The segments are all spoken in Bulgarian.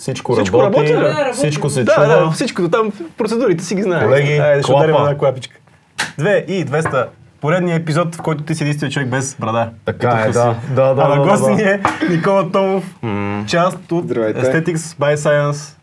Всичко, Всичко работи, работи, всичко се Да, чува. да, всичкото там, процедурите си ги знаем. Колеги, Айде, ще ударим една клапичка. Две и 200. Поредният епизод, в който ти си единствен човек без брада. Така Като е, да. Да, да, а на да, гости да. ни е Никола Томов, част от Здравейте. Aesthetics by Science.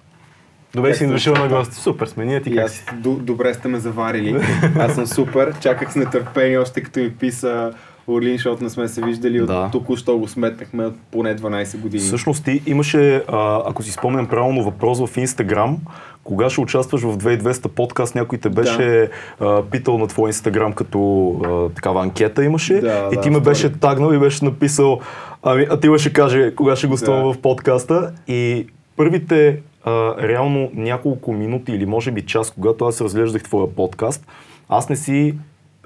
Добре си дошъл на гости. Супер сме, ние ти как си? д- добре сте ме заварили. Аз съм супер. Чаках с нетърпение, още като ми писа Орлин, защото не сме се виждали. От Да. току-що го сметнахме от поне 12 години. Всъщност ти имаше, а, ако си спомням правилно, въпрос в Инстаграм. Кога ще участваш в 2200 подкаст, някой те беше а, питал на твой Инстаграм като а, такава анкета имаше Да, и да, ти ме беше тагнал и беше написал, ами, а ти ще каже кога ще гостувам Да. в подкаста и първите а, реално няколко минути или може би час, когато аз разглеждах твоя подкаст, аз не си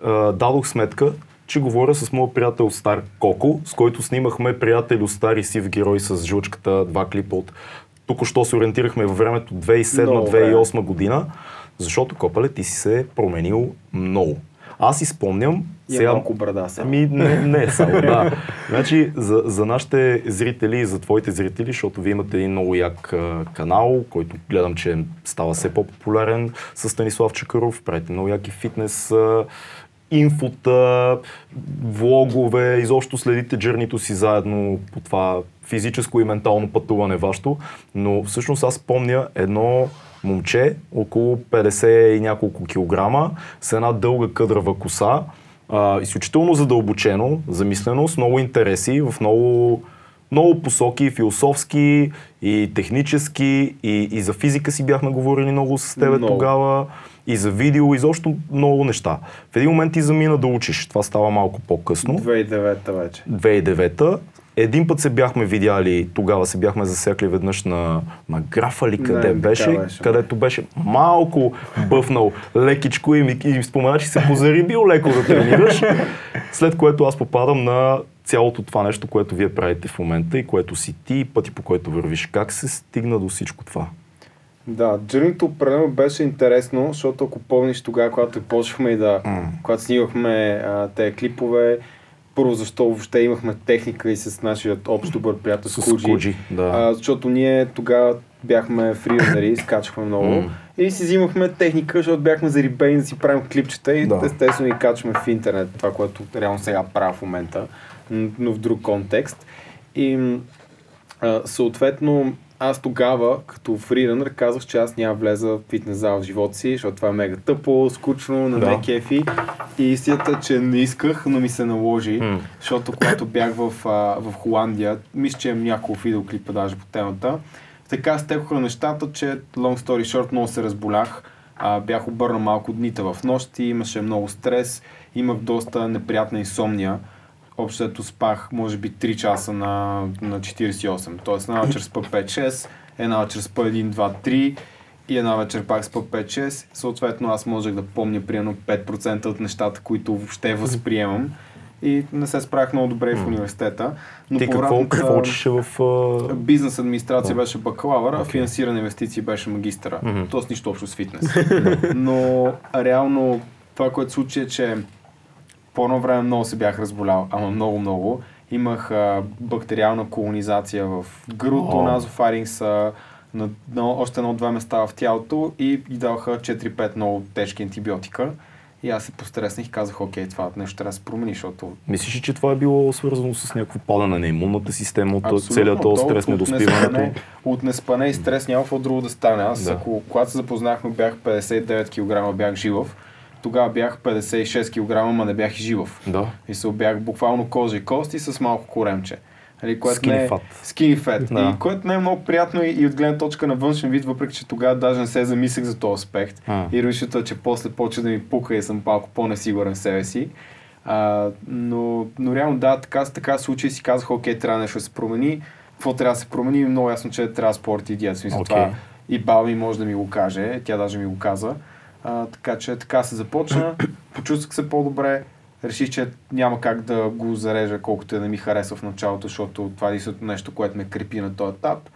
а, дадох сметка, че говоря с моят приятел Стар Коко, с който снимахме приятел Стари сив герой с жълчката, два клипа от току-що се ориентирахме във времето Много време. 2007-2008 година, защото Копале ти си се променил много. Аз си спомням, И е малко брада сега. Ами, не, не само, да. Значи, за, за нашите зрители и за твоите зрители, защото вие имате един много як а, канал, който гледам, че става все по-популярен с Станислав Чакаров, правите много яки фитнес а, инфота, влогове, изобщо следите джернито си заедно по това физическо и ментално пътуване вашето, но всъщност аз помня едно момче, около 50 и няколко килограма, с една дълга къдрава коса, а, изключително задълбочено, замислено, с много интереси, в много, много посоки, философски и технически, и, и за физика си бяхме говорили много с тебе Много. тогава, и за видео, изобщо много неща. В един момент ти замина да учиш, това става малко по-късно. 2009 вече. 2009 един път се бяхме видяли, тогава се бяхме засекли веднъж на, на графа ли къде Не, беше, беше. където беше малко бъфнал лекичко и ми, и ми спомена, че се позарибил леко да тренираш, след което аз попадам на цялото това нещо, което вие правите в момента и което си ти и пъти по който вървиш. Как се стигна до всичко това? Да, джърнито определено беше интересно, защото ако помниш тогава, когато почнахме и да, когато снимахме а, тези клипове, първо защо въобще имахме техника и с нашия общ добър приятел С. Скуджи, да. А, защото ние тогава бяхме фриланери, скачахме много М. и си взимахме техника, защото бяхме зарибени да си правим клипчета и Да. естествено и качваме в интернет, това, което реално сега правя в момента, но в друг контекст. И а, съответно, аз тогава, като фриланър, казах, че аз няма влеза в фитнес зал в живота си, защото това е мега тъпо, скучно, на Да. кефи. И истината, е, че не исках, но ми се наложи, М. защото когато бях в, а, в Холандия, мисля, че имам няколко видеоклипа даже по темата, така стекоха нещата, че long story short много се разболях. А, бях обърнал малко дните в нощи, имаше много стрес, имах доста неприятна инсомния. Общо ето спах, може би 3 часа на, на 48. Тоест една вечер спа 5-6, една вечер спа 1, 2, 3 и една вечер пак спа 5-6. Съответно аз можех да помня примерно 5% от нещата, които въобще възприемам. И не се справях много добре в университета. Но Ти какво, какво учеше в... а, Бизнес администрация беше бакалавър, а Окей. финансиране инвестиции беше магистъра. Мгм. Тоест нищо общо с фитнес. Но реално това, което случи е, че по едно време много се бях разболял, ама много-много. Имах а, бактериална колонизация в гърлото, О. назофарингса, на, на още едно-два места в тялото и, и даваха 4-5 много тежки антибиотика. И аз се постреснах и казах, окей, това нещо трябва да се промени, защото Мислиш ли, че това е било свързано с някакво падане на имунната система от Абсолютно. целият този То стрес, неспане- От неспане и стрес няма какво друго да стане. Аз, Да. ако, когато се запознахме, бях 59 кг, бях живъв. Тогава бях 56 кг, ма не бях и живъв. Да. И се бях буквално кожа и кости с малко коремче. Нали, което Skinny не е, fat. Skinny fat. Да. И което не е много приятно и, и от гледна точка на външен вид, въпреки че тогава даже не се замислях за този аспект. А. И решито е, че после почва да ми пука и съм малко по-несигурен в себе си. А, но, но реално да, така, така и си казах, окей, трябва нещо да се промени. Какво трябва да се промени? Много ясно, че трябва спорт и диет. В Смисъл, Окей. това и баба ми може да ми го каже, тя даже ми го каза. А, така че така се започна, почувствах се по-добре, реших, че няма как да го зарежа колкото и да ми харесва в началото, защото това е единственото нещо, което ме крепи на този етап.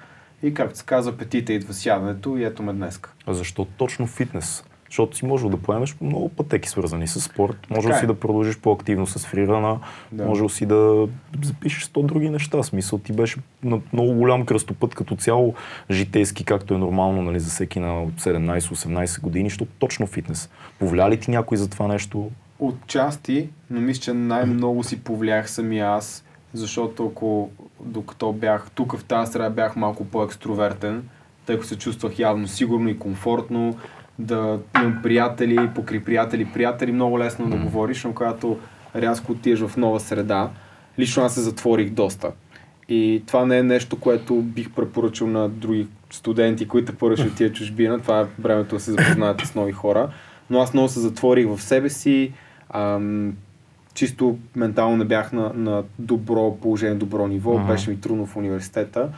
И както се казва, апетита идва сядането и ето ме днеска. А защо точно фитнес? Защото си можел да поемеш много пътеки свързани с спорт. Може Така си е. да продължиш по-активно с фрирана, Да. може си да запишеш 100 други неща. Смисъл ти беше на много голям кръстопът като цяло житейски, както е нормално нали, за всеки на 17-18 години, защото точно фитнес. Повлия ли ти някой за това нещо? Отчасти, но мисля, че най-много си повлях самия аз, защото ако докато бях тук в тази среда бях малко по-екстровертен, тъй като се чувствах явно сигурно и комфортно, да имам приятели, покри приятели, приятели, много лесно да говориш, но когато рязко отидеш в нова среда, лично аз се затворих доста. И това не е нещо, което бих препоръчал на други студенти, които първо ще в чужбина. Това е времето да се запознаете с нови хора. Но аз много се затворих в себе си. Ам, чисто ментално не бях на, на добро положение, добро ниво. Мгм. Беше ми трудно в университета.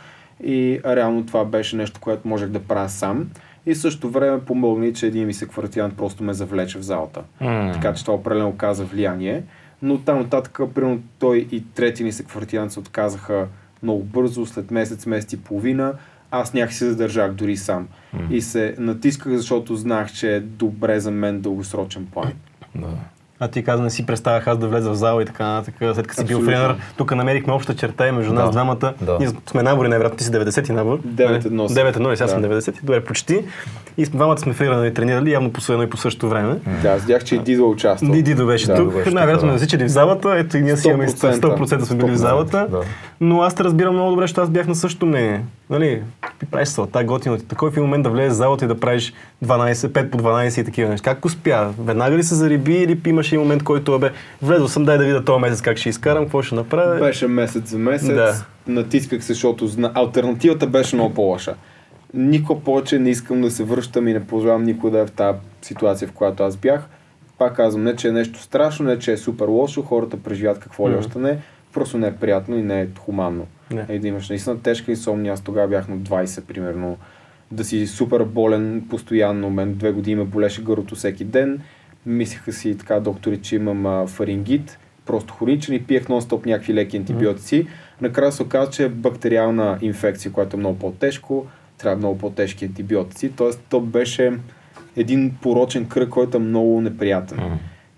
И реално това беше нещо, което можех да правя сам. И в същото време помогна и, че един ми се квартирант просто ме завлече в залата. Така че това определено оказа влияние. Но там нататък, примерно той и трети ни секвартирант се отказаха много бързо, след месец, месец и половина. Аз някакси се задържах дори сам. И се натисках, защото знаех, че е добре за мен дългосрочен план. Да. А ти каза, не си представях аз да влеза в зала и така нататък, след като си бил френър. Тук намерихме обща черта и между нас Да. двамата. Да. Ние сме набори, най-вероятно ти си 90 и набор. 9-1 съм. 9-1 и сега съм Да. 90. Добре, почти. И с- двамата сме фрирани и тренирали, явно по едно и по същото време. Да, аз видях, че и Дидо участва. Ди Дидо беше Да, тук, беше най-вероятно да. ме засичали в залата, ето и ние си имаме 100%. 100% сме били в 100%, залата, да. но аз те разбирам много добре, защото аз бях на същото мнение. Нали, правиш салата, готино ти. Такой в един момент да влезеш в залата и да правиш 12, 5 по 12 и такива неща. Как успя? Веднага ли се зариби или имаше и момент, който бе, влезъл съм, дай да видя този месец как ще изкарам, какво ще направя. Беше месец за месец. Да. Натисках се, защото зна... альтернативата беше много по-лоша. Никога повече не искам да се връщам и не пожелавам никой да е в тази ситуация, в която аз бях. Пак казвам, не че е нещо страшно, не че е супер лошо, хората преживят какво ли още не, просто не е приятно и не е хуманно. Не. И да имаш наистина тежка инсомния, аз тогава бях на 20 примерно, да си супер болен постоянно, мен две години ме болеше гърлото всеки ден, мислеха си така доктори, че имам а, фарингит, просто хроничен и пиех нон-стоп някакви леки антибиотици. Накрая се оказа, че е бактериална инфекция, която е много по-тежко, трябва много по-тежки антибиотици, т.е. то беше един порочен кръг, който е много неприятен. Мгм.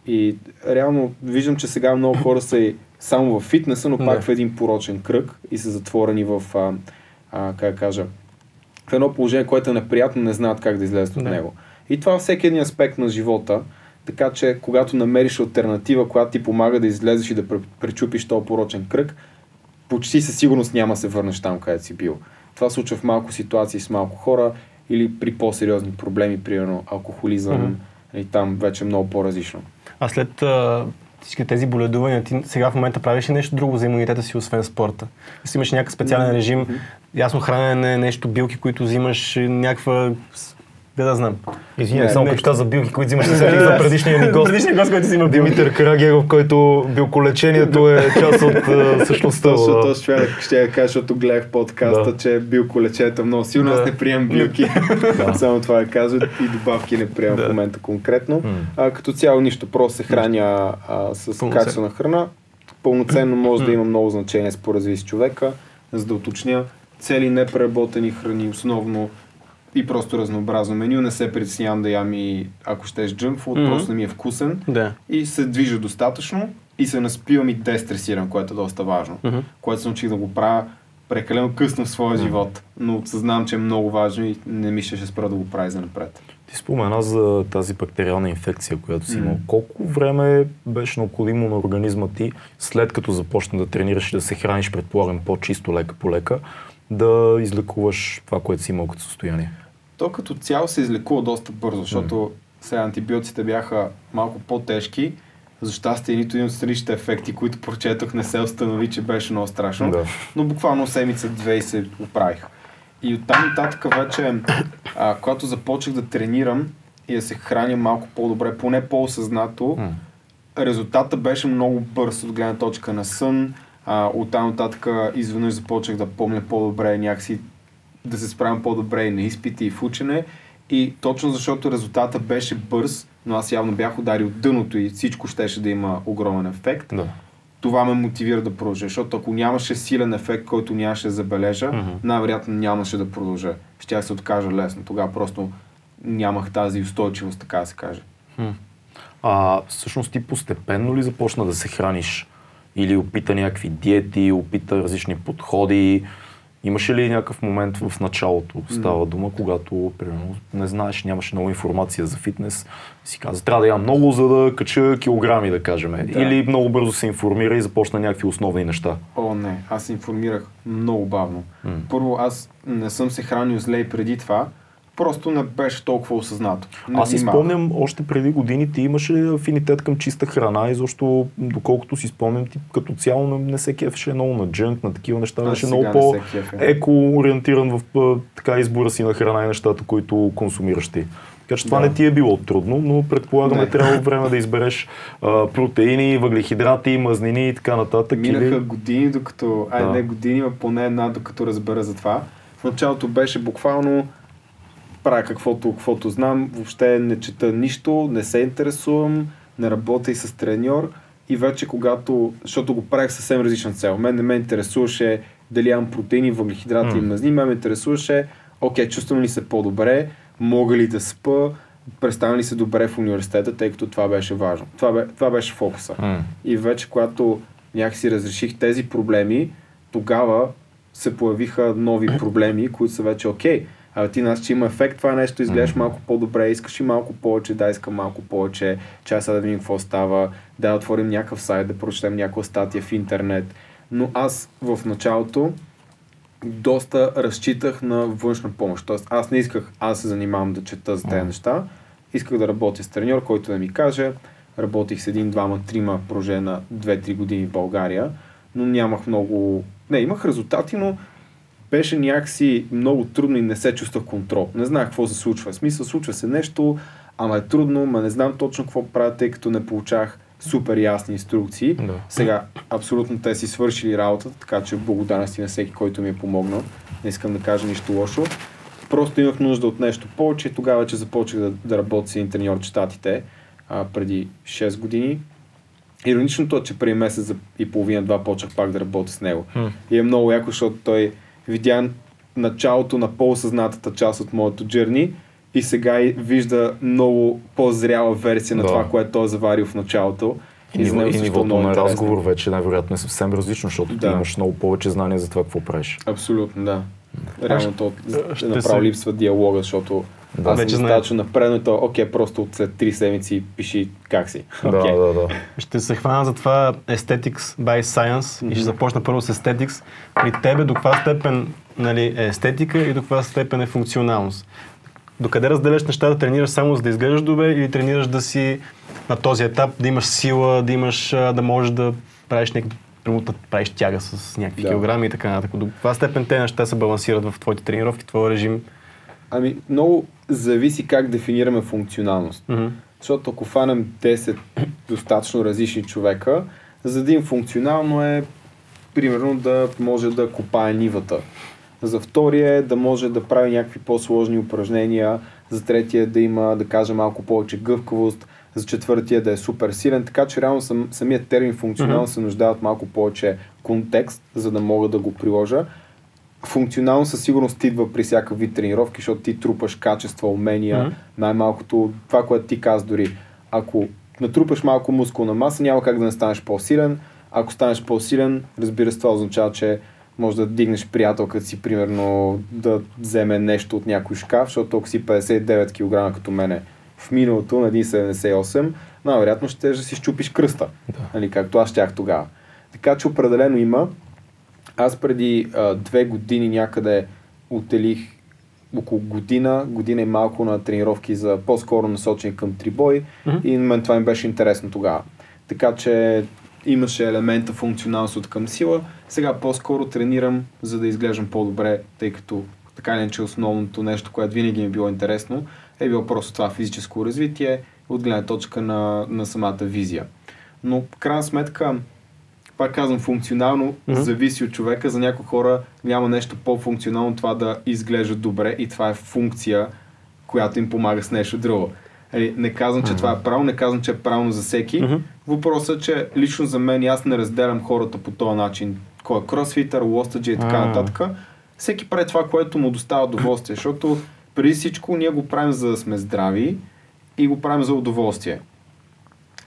И реално виждам, че сега много хора са и само в фитнеса, но пак Да. в един порочен кръг и са затворени в, а, а, как кажа, в едно положение, което е неприятно, не знаят как да излезат от него. И това във всеки един аспект на живота, така че когато намериш альтернатива, която ти помага да излезеш и да пре- пречупиш този порочен кръг, почти със сигурност няма да се върнеш там, където си бил. Това случва в малко ситуации с малко хора или при по-сериозни проблеми, примерно алкохолизъм, Мгм. и там вече е много по-различно. А след всички тези боледувания, ти сега в момента правиш ли нещо друго за имунитета си, освен спорта? Си имаш някакъв специален режим, ясно хранене, нещо, билки, които взимаш, някаква... Да, да знам. Извинявай, само като каза билки, които взимаш се за предишния ни гост. Предишният гост, който взима билки. Димитър Карагеров, който билколечението е част от а, същността. Точно да. този човек ще я кажа, защото гледах подкаста, че е много силно. Аз не приемам билки. Само това да кажа и добавки не приемам в момента конкретно. Като цяло нищо, просто се храня с качествена храна. Пълноценно може да има много значение според зависи човека. За да уточня, цели непреработени храни, основно и просто разнообразно меню. Не се притеснявам да ям и ако щеш джънк фуд, Мгм. просто не ми е вкусен Да. и се движа достатъчно и се наспивам и дестресирам, което е доста важно. Мгм. Което се научих да го правя прекалено късно в своя живот, но съзнавам, че е много важно и не мисля, ще спра да го прави за напред. Ти спомена за тази бактериална инфекция, която си имал. М. Колко време беше необходимо на организма ти, след като започна да тренираш и да се храниш, предполагам, по-чисто лека по лека, да излекуваш това, което си имал като състояние? То като цяло се излекува доста бързо, защото сега антибиотиците бяха малко по-тежки. За щастие, нито един от страничните ефекти, които прочетох, не се установи, че беше много страшно. Да. Но буквално седмица-две и се оправих. И оттам нататък вече, а, когато започнах да тренирам и да се храня малко по-добре, поне по-осъзнато, М. резултата беше много бърз от гледна точка на сън. А, оттам нататък изведнъж започнах да помня по-добре някакси да се справям по-добре и на изпити и в учене. И точно защото резултата беше бърз, но аз явно бях ударил дъното и всичко щеше да има огромен ефект. Да. Това ме мотивира да продължа, защото ако нямаше силен ефект, който нямаше да забележа, Мгм. най-вероятно нямаше да продължа. Щях се откажа лесно. Тогава просто нямах тази устойчивост, така да се каже. А всъщност ти постепенно ли започна да се храниш? Или опита някакви диети, опита различни подходи? Имаше ли някакъв момент в началото, става дума, когато, примерно, не знаеш, нямаш много информация за фитнес, си каза, трябва да ям много, за да кача килограми, да кажем. Да. Или много бързо се информира и започна някакви основни неща. О, не, аз се информирах много бавно. М. Първо, аз не съм се хранил зле и преди това, просто не беше толкова осъзнато. Не Аз си спомням, още преди години ти имаше афинитет към чиста храна и защо, доколкото си спомням, ти като цяло не, се кефеше много на джънк, на такива неща, беше много кефя. по-еко-ориентиран в така избора си на храна и нещата, които консумираш ти. Така че това Да. не ти е било трудно, но предполагаме Не. трябва време да избереш а, протеини, въглехидрати, мазнини и така нататък. Минаха Или... години, докато... Ай, Да. не години, а поне една, докато разбера за това. В началото беше буквално правя каквото, каквото знам, въобще не чета нищо, не се интересувам, не работя и с треньор и вече когато, защото го правих съвсем различна цел. Мен не ме интересуваше дали имам протеини, въглехидрати и М. мазни, мен ме интересуваше, окей, чувствам ли се по-добре, мога ли да спа, представям ли се добре в университета, тъй като това беше важно. Това, бе, това беше фокуса. М. И вече, когато някакси разреших тези проблеми, тогава се появиха нови проблеми, които са вече окей. А ти нас, че има ефект, това нещо изглеждаш Мгм. малко по-добре, искаш и малко повече, да, искам малко повече, чай сега да видим какво става, да отворим някакъв сайт, да прочетем някаква статия в интернет. Но аз в началото доста разчитах на външна помощ. Тоест аз не исках аз се занимавам да чета за тези неща. Исках да работя с треньор, който да ми каже. Работих с един, двама, трима в продължение на 2-3 години в България, но нямах много... Не, имах резултати, но беше някакси много трудно и не се чувствах контрол. Не знаех какво се случва. В смисъл, случва се нещо, ама е трудно, ма не знам точно какво правя, тъй като не получах супер ясни инструкции. Да. Сега, абсолютно те си свършили работата, така че благодарности на всеки, който ми е помогнал. Не искам да кажа нищо лошо. Просто имах нужда от нещо повече и тогава вече започнах да, да работя с един треньор в Штатите а, преди 6 години. Ироничното е, че преди месец и половина-два почнах пак да работя с него. М. И е много яко, защото той видя началото на по-осъзнатата част от моето джерни и сега и вижда много по-зряла версия на Да. това, което той е заварил в началото. И, и е нивото много на разговор вече най-вероятно е съвсем различно, защото ти Да. имаш много повече знания за това какво правиш. Абсолютно, да. Реално то ще ще направо се- липсва диалога, защото Да, вече достатъчно напредно и то, окей, просто от след 3 седмици пиши как си. Да, Окей. да, да. Ще се хвана за това Aesthetics by Science и ще започна първо с Aesthetics. При тебе до каква степен нали, е естетика и до каква степен е функционалност? Докъде разделяш нещата, тренираш само за да изглеждаш добре или тренираш да си на този етап, да имаш сила, да имаш, да можеш да правиш някакви примерно да правиш тяга с някакви Да. килограми и така нататък. До каква степен те неща се балансират в твоите тренировки, твоя режим? Ами, много зависи как дефинираме функционалност. Мгм. Защото ако фанем 10 достатъчно различни човека, за им функционално е примерно да може да копае нивата. За втория е да може да прави някакви по-сложни упражнения, за третия да има, да кажа, малко повече гъвкавост, за четвъртия да е супер силен, така че реално сам, самият термин функционално се нуждае от малко повече контекст, за да мога да го приложа. Функционално със сигурност идва при всяка вид тренировки, защото ти трупаш качества, умения, Мгм. най-малкото това, което ти каза дори. Ако натрупаш малко мускулна маса, няма как да не станеш по-силен. Ако станеш по-силен, разбира се, това означава, че може да дигнеш приятелката си, примерно, да вземе нещо от някой шкаф, защото ако си 59 кг като мене в миналото на 1,78, най-вероятно ще да си щупиш кръста, Да. нали, както аз щях тогава. Така че определено има. Аз преди а, две години някъде отделих около година, година и малко на тренировки за по-скоро насочени към трибой Мгм. и на мен това ми беше интересно тогава. Така че имаше елемента функционалност от към сила. Сега по-скоро тренирам, за да изглеждам по-добре, тъй като така или иначе основното нещо, което винаги ми е било интересно, е било просто това физическо развитие от гледна точка на, на самата визия. Но в крайна сметка, пак казвам, функционално Мгм. зависи от човека. За някои хора няма нещо по-функционално това да изглежда добре и това е функция, която им помага с нещо друго. Али, не казвам, че това е право, не казвам, че е правилно за всеки. Мгм. Въпросът е, че лично за мен аз не разделям хората по този начин. Кой е кросфитър, лостаджи и така А. нататък. Всеки прави това, което му доставя удоволствие, защото Преди всичко ние го правим за да сме здрави и го правим за удоволствие.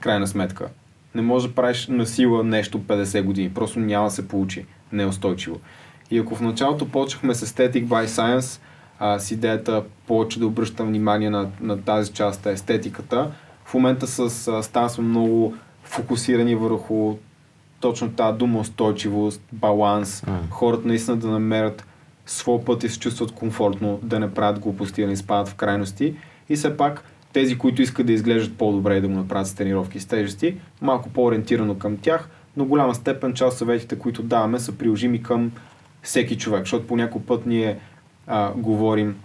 Крайна сметка. Не може да правиш на сила нещо 50 години. Просто няма да се получи. Не е устойчиво. И ако в началото почнахме с Aesthetic by Science, а, с идеята повече да обръщам внимание на, на тази част, естетиката, в момента с а, Стан сме много фокусирани върху точно тази дума устойчивост, баланс, mm. хората наистина да намерят своя път и се чувстват комфортно, да не правят глупости, да не изпадат в крайности. И все пак тези, които искат да изглеждат по-добре и да го направят с тренировки с тежести, малко по-ориентирано към тях, но голяма степен част съветите, които даваме, са приложими към всеки човек, защото по някой път ние а, говорим,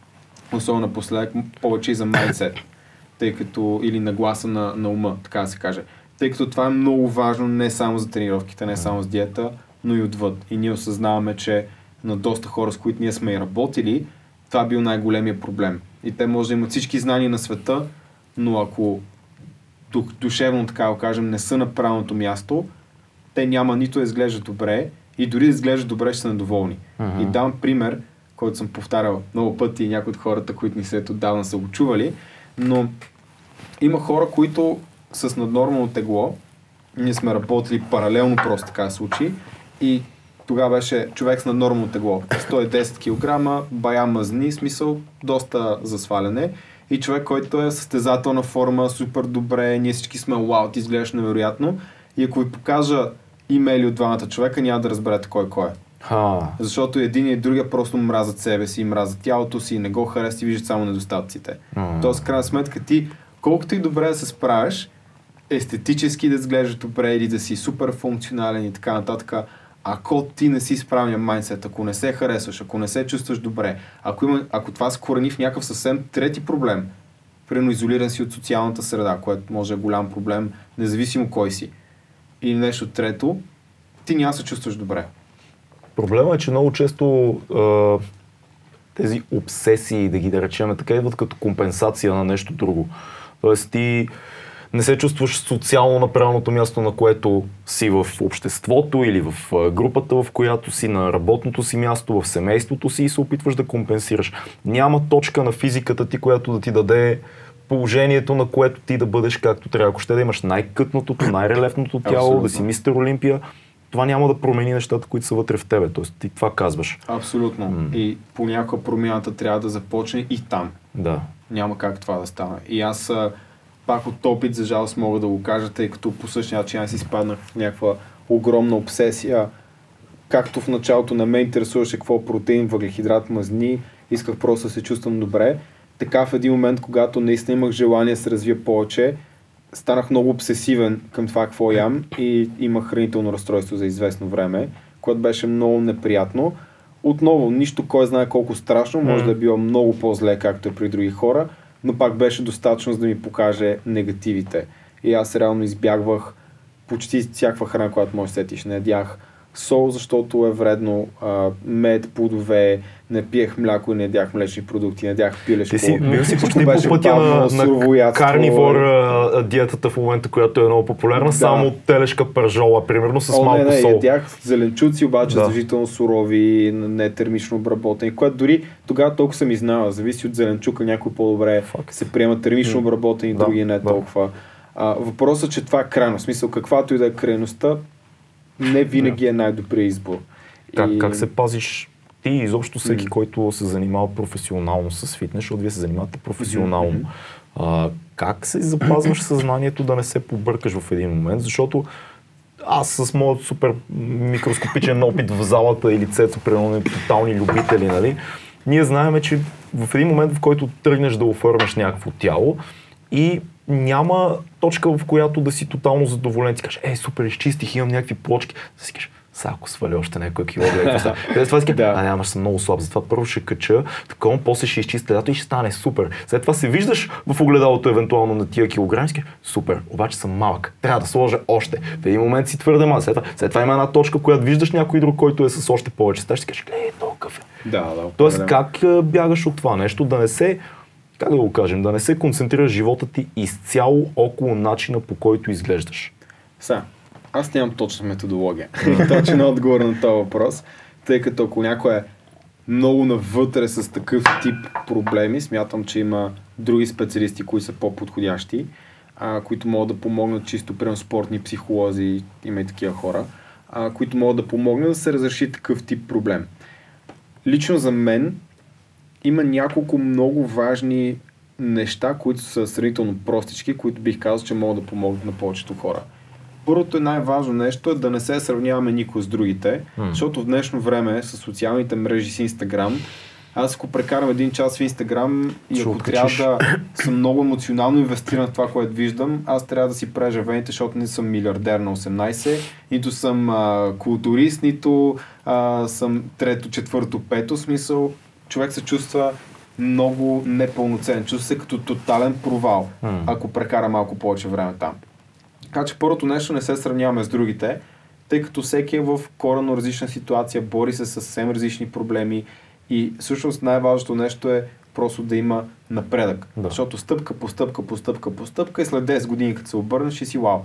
особено напоследък, повече и за майндсет, тъй като, или нагласа на, на ума, така да се каже. Тъй като това е много важно не само за тренировките, не само с диета, но и отвъд. И ние осъзнаваме, че на доста хора, с които ние сме и работили, това бил най-големия проблем. И те може да имат всички знания на света, но ако душевно, така да кажем, не са на правилното място, те няма нито да изглеждат добре и дори да изглеждат добре, ще са недоволни. Uh-huh. И дам пример, който съм повтарял много пъти и някои от хората, които ни след отдавна са го чували, но има хора, които с наднормално тегло, ние сме работили паралелно просто така случи и тогава беше човек с наднормално тегло. 110 кг, бая мазни, смисъл доста за сваляне. И човек, който е състезателна форма, супер добре, ние всички сме вау, ти изглеждаш невероятно. И ако ви покажа имейли от двамата човека, няма да разберете кой кой е. Ha. Защото един и другия просто мразят себе си, мразят тялото си, не го харесват и виждат само недостатъците. Mm. Тоест, крайна сметка, ти колкото и добре да се справиш, естетически да изглеждаш добре или да си супер функционален и така нататък, ако ти не си справя майндсет, ако не се харесваш, ако не се чувстваш добре, ако, има, ако това се корени в някакъв съвсем трети проблем, примерно изолиран си от социалната среда, което може е голям проблем, независимо кой си, или нещо трето, ти няма се чувстваш добре. Проблема е, че много често а, тези обсесии, да ги да речем така, идват като компенсация на нещо друго. Тоест ти не се чувстваш социално на правилното място, на което си в обществото или в групата, в която си, на работното си място, в семейството си и се опитваш да компенсираш. Няма точка на физиката ти, която да ти даде положението, на което ти да бъдеш както трябва. Ако ще да имаш най-кътното, най-релефното тяло, Абсолютно. да си мистер Олимпия, това няма да промени нещата, които са вътре в тебе. Тоест ти това казваш. Абсолютно. Mm. И понякога промяната трябва да започне и там. Да. Няма как това да стане. И аз пак от опит, за жалост мога да го кажа, тъй като по същия начин аз изпаднах в някаква огромна обсесия. Както в началото на мен интересуваше какво е протеин, въглехидрат, мазни, исках просто да се чувствам добре. Така в един момент, когато наистина имах желание да се развия повече, станах много обсесивен към това какво ям и имах хранително разстройство за известно време, което беше много неприятно. Отново, нищо кой знае колко страшно, може да е било много по-зле, както е при други хора, но пак беше достатъчно за да ми покаже негативите. И аз реално избягвах почти всякаква храна, която може сетиш. Не ядях сол, защото е вредно, а, мед, плодове, не пиех мляко и не ядях млечни продукти, не ядях пилешко. Ти си, бил си почти по пътя на, на карнивор а, диетата в момента, която е много популярна, да. само телешка пържола, примерно с О, малко не, не, сол. Ядях зеленчуци, обаче да. задължително сурови, не термично обработени, което дори тогава толкова съм изнал, зависи от зеленчука, някой по-добре Fuck. се приема термично обработени, да, други не да. толкова. А, въпросът, че това е крайно, смисъл каквато и да е крайността, не винаги yeah. е най-добрият избор. Как, и... как се пазиш ти и изобщо всеки, mm. който се занимава професионално с фитнес, защото вие се занимавате професионално. Mm-hmm. А, как се запазваш съзнанието да не се побъркаш в един момент? Защото аз с моят супер микроскопичен опит в залата и лицето, примерно тотални любители, нали? Ние знаем, че в един момент, в който тръгнеш да оформяш някакво тяло и няма точка, в която да си тотално задоволен. Ти кажеш, е, супер, изчистих, имам някакви плочки. Да си кажеш, сега ако сваля още някой кило, да е това си да. а няма, съм много слаб, затова първо ще кача, такова, после ще изчистя лято и ще стане супер. След това се виждаш в огледалото евентуално на тия килограми, супер, обаче съм малък, трябва да сложа още. В един момент си твърде малък, след това, след това има една точка, която виждаш някой друг, който е с още повече стаж, ще кажеш, гледай, толкова е. Да, да. Тоест, как бягаш от това нещо, да не се как да го кажем, да не се концентрира живота ти изцяло около начина по който изглеждаш? Сега, аз нямам точна методология. точен отговор на този въпрос, тъй като ако някой е много навътре с такъв тип проблеми. Смятам, че има други специалисти, които са по-подходящи, а, които могат да помогнат чисто, прямо спортни психолози, има и такива хора, а, които могат да помогнат да се разреши такъв тип проблем. Лично за мен има няколко много важни неща, които са сравнително простички, които бих казал, че могат да помогнат на повечето хора. Първото и най-важно нещо е да не се сравняваме никой с другите, mm. защото в днешно време с социалните мрежи с Инстаграм, аз ако прекарам един час в Инстаграм и ако трябва да съм много емоционално инвестиран в това, което виждам, аз трябва да си прежа вените, защото не съм милиардер на 18, нито съм а, културист, нито а, съм трето, четвърто, пето смисъл. Човек се чувства много непълноценен, чувства се като тотален провал, mm. ако прекара малко повече време там. Така че първото нещо не се сравняваме с другите, тъй като всеки е в коренно различна ситуация, бори се с съвсем различни проблеми и всъщност най-важното нещо е просто да има напредък. Да. Защото стъпка по стъпка по стъпка по стъпка и след 10 години, като се обърнеш и си вау.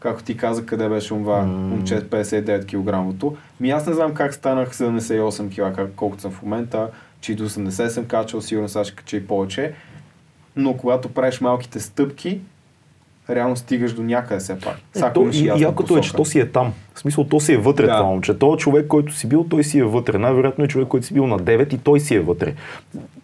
Както ти каза, къде беше това mm. момче с 59 кг. Ми аз не знам как станах 78 кг, колкото съм в момента, че до 80 съм качал, сигурно сега ще кача и повече. Но когато правиш малките стъпки, реално стигаш до някъде все пак. Е, то, и, якото е, че то си е там. В смисъл, то си е вътре да. това момче. Той човек, който си бил, той си е вътре. Най-вероятно е човек, който си бил на 9 и той си е вътре.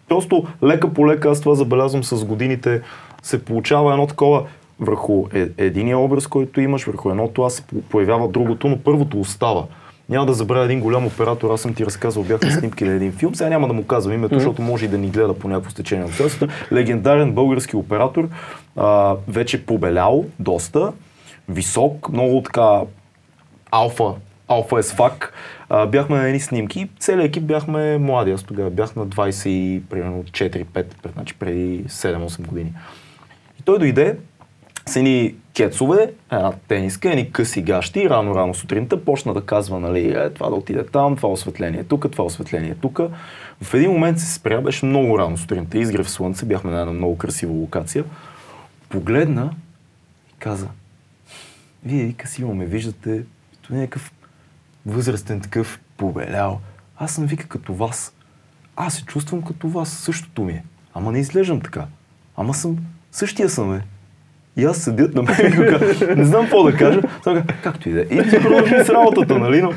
Просто лека по лека, аз това забелязвам с годините, се получава едно такова върху е, единия образ, който имаш, върху едното аз се появява другото, но първото остава. Няма да забравя един голям оператор, аз съм ти разказал, бях на снимки на един филм, сега няма да му казвам името, mm-hmm. защото може и да ни гледа по някакво стечение на обстоятелствата. Легендарен български оператор, а, вече побелял доста, висок, много така алфа, алфа е фак. А, бяхме на едни снимки, целият екип бяхме млади, аз тогава бях на 20, примерно 4-5, значи преди 7-8 години. И той дойде, с едни кецове, една тениска, едни къси гащи рано-рано сутринта почна да казва, нали, е, това да отиде там, това осветление тук, това осветление тук. В един момент се спря, беше много рано сутринта, изгрев слънце, бяхме на една много красива локация. Погледна и каза, вие, вика си ме виждате, като някакъв възрастен такъв побелял. Аз съм вика като вас. Аз се чувствам като вас, същото ми е. Ама не изглеждам така. Ама съм, същия съм е. И аз седят на мен и кажа, не знам какво да кажа, сега, както и да е. И се продължим с работата, нали? Но,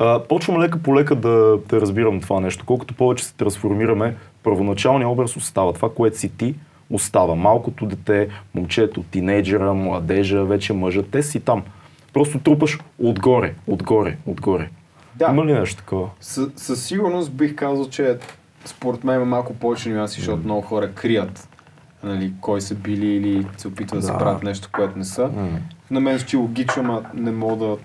а, почвам лека по лека да, да разбирам това нещо. Колкото повече се трансформираме, първоначалният образ остава. Това, което си ти, остава. Малкото дете, момчето, тинейджера, младежа, вече мъжа, те си там. Просто трупаш отгоре, отгоре, отгоре. Да. Има ли нещо такова? със сигурност бих казал, че според мен има малко повече нюанси, защото много хора крият нали, кой са били или се опитват да, да се правят нещо, което не са. Mm. На мен звучи логично, ама не мога да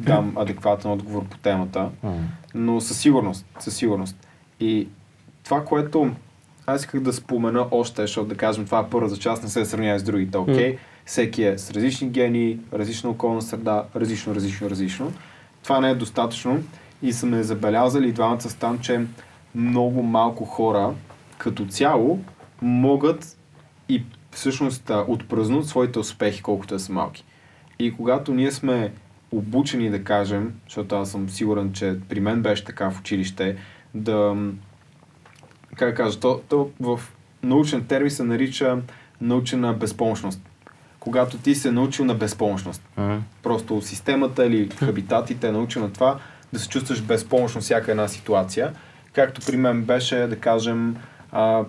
дам адекватен отговор по темата. Mm. Но със сигурност, със сигурност. И това, което аз исках да спомена още, защото да кажем, това е първата част, не се сравнява с другите, окей? Okay? Mm. Всеки е с различни гени, различна околна среда, различно, различно, различно. Това не е достатъчно и съм не забелязали двамата с там, че много малко хора като цяло могат и всъщност отпразнуват своите успехи, колкото да са малки. И когато ние сме обучени, да кажем, защото аз съм сигурен, че при мен беше така в училище, да, как да кажа, то, то в научен термин се нарича научена безпомощност. Когато ти се научил на безпомощност. Uh-huh. Просто системата или хабитатите е научил на това да се чувстваш безпомощно всяка една ситуация. Както при мен беше, да кажем, а,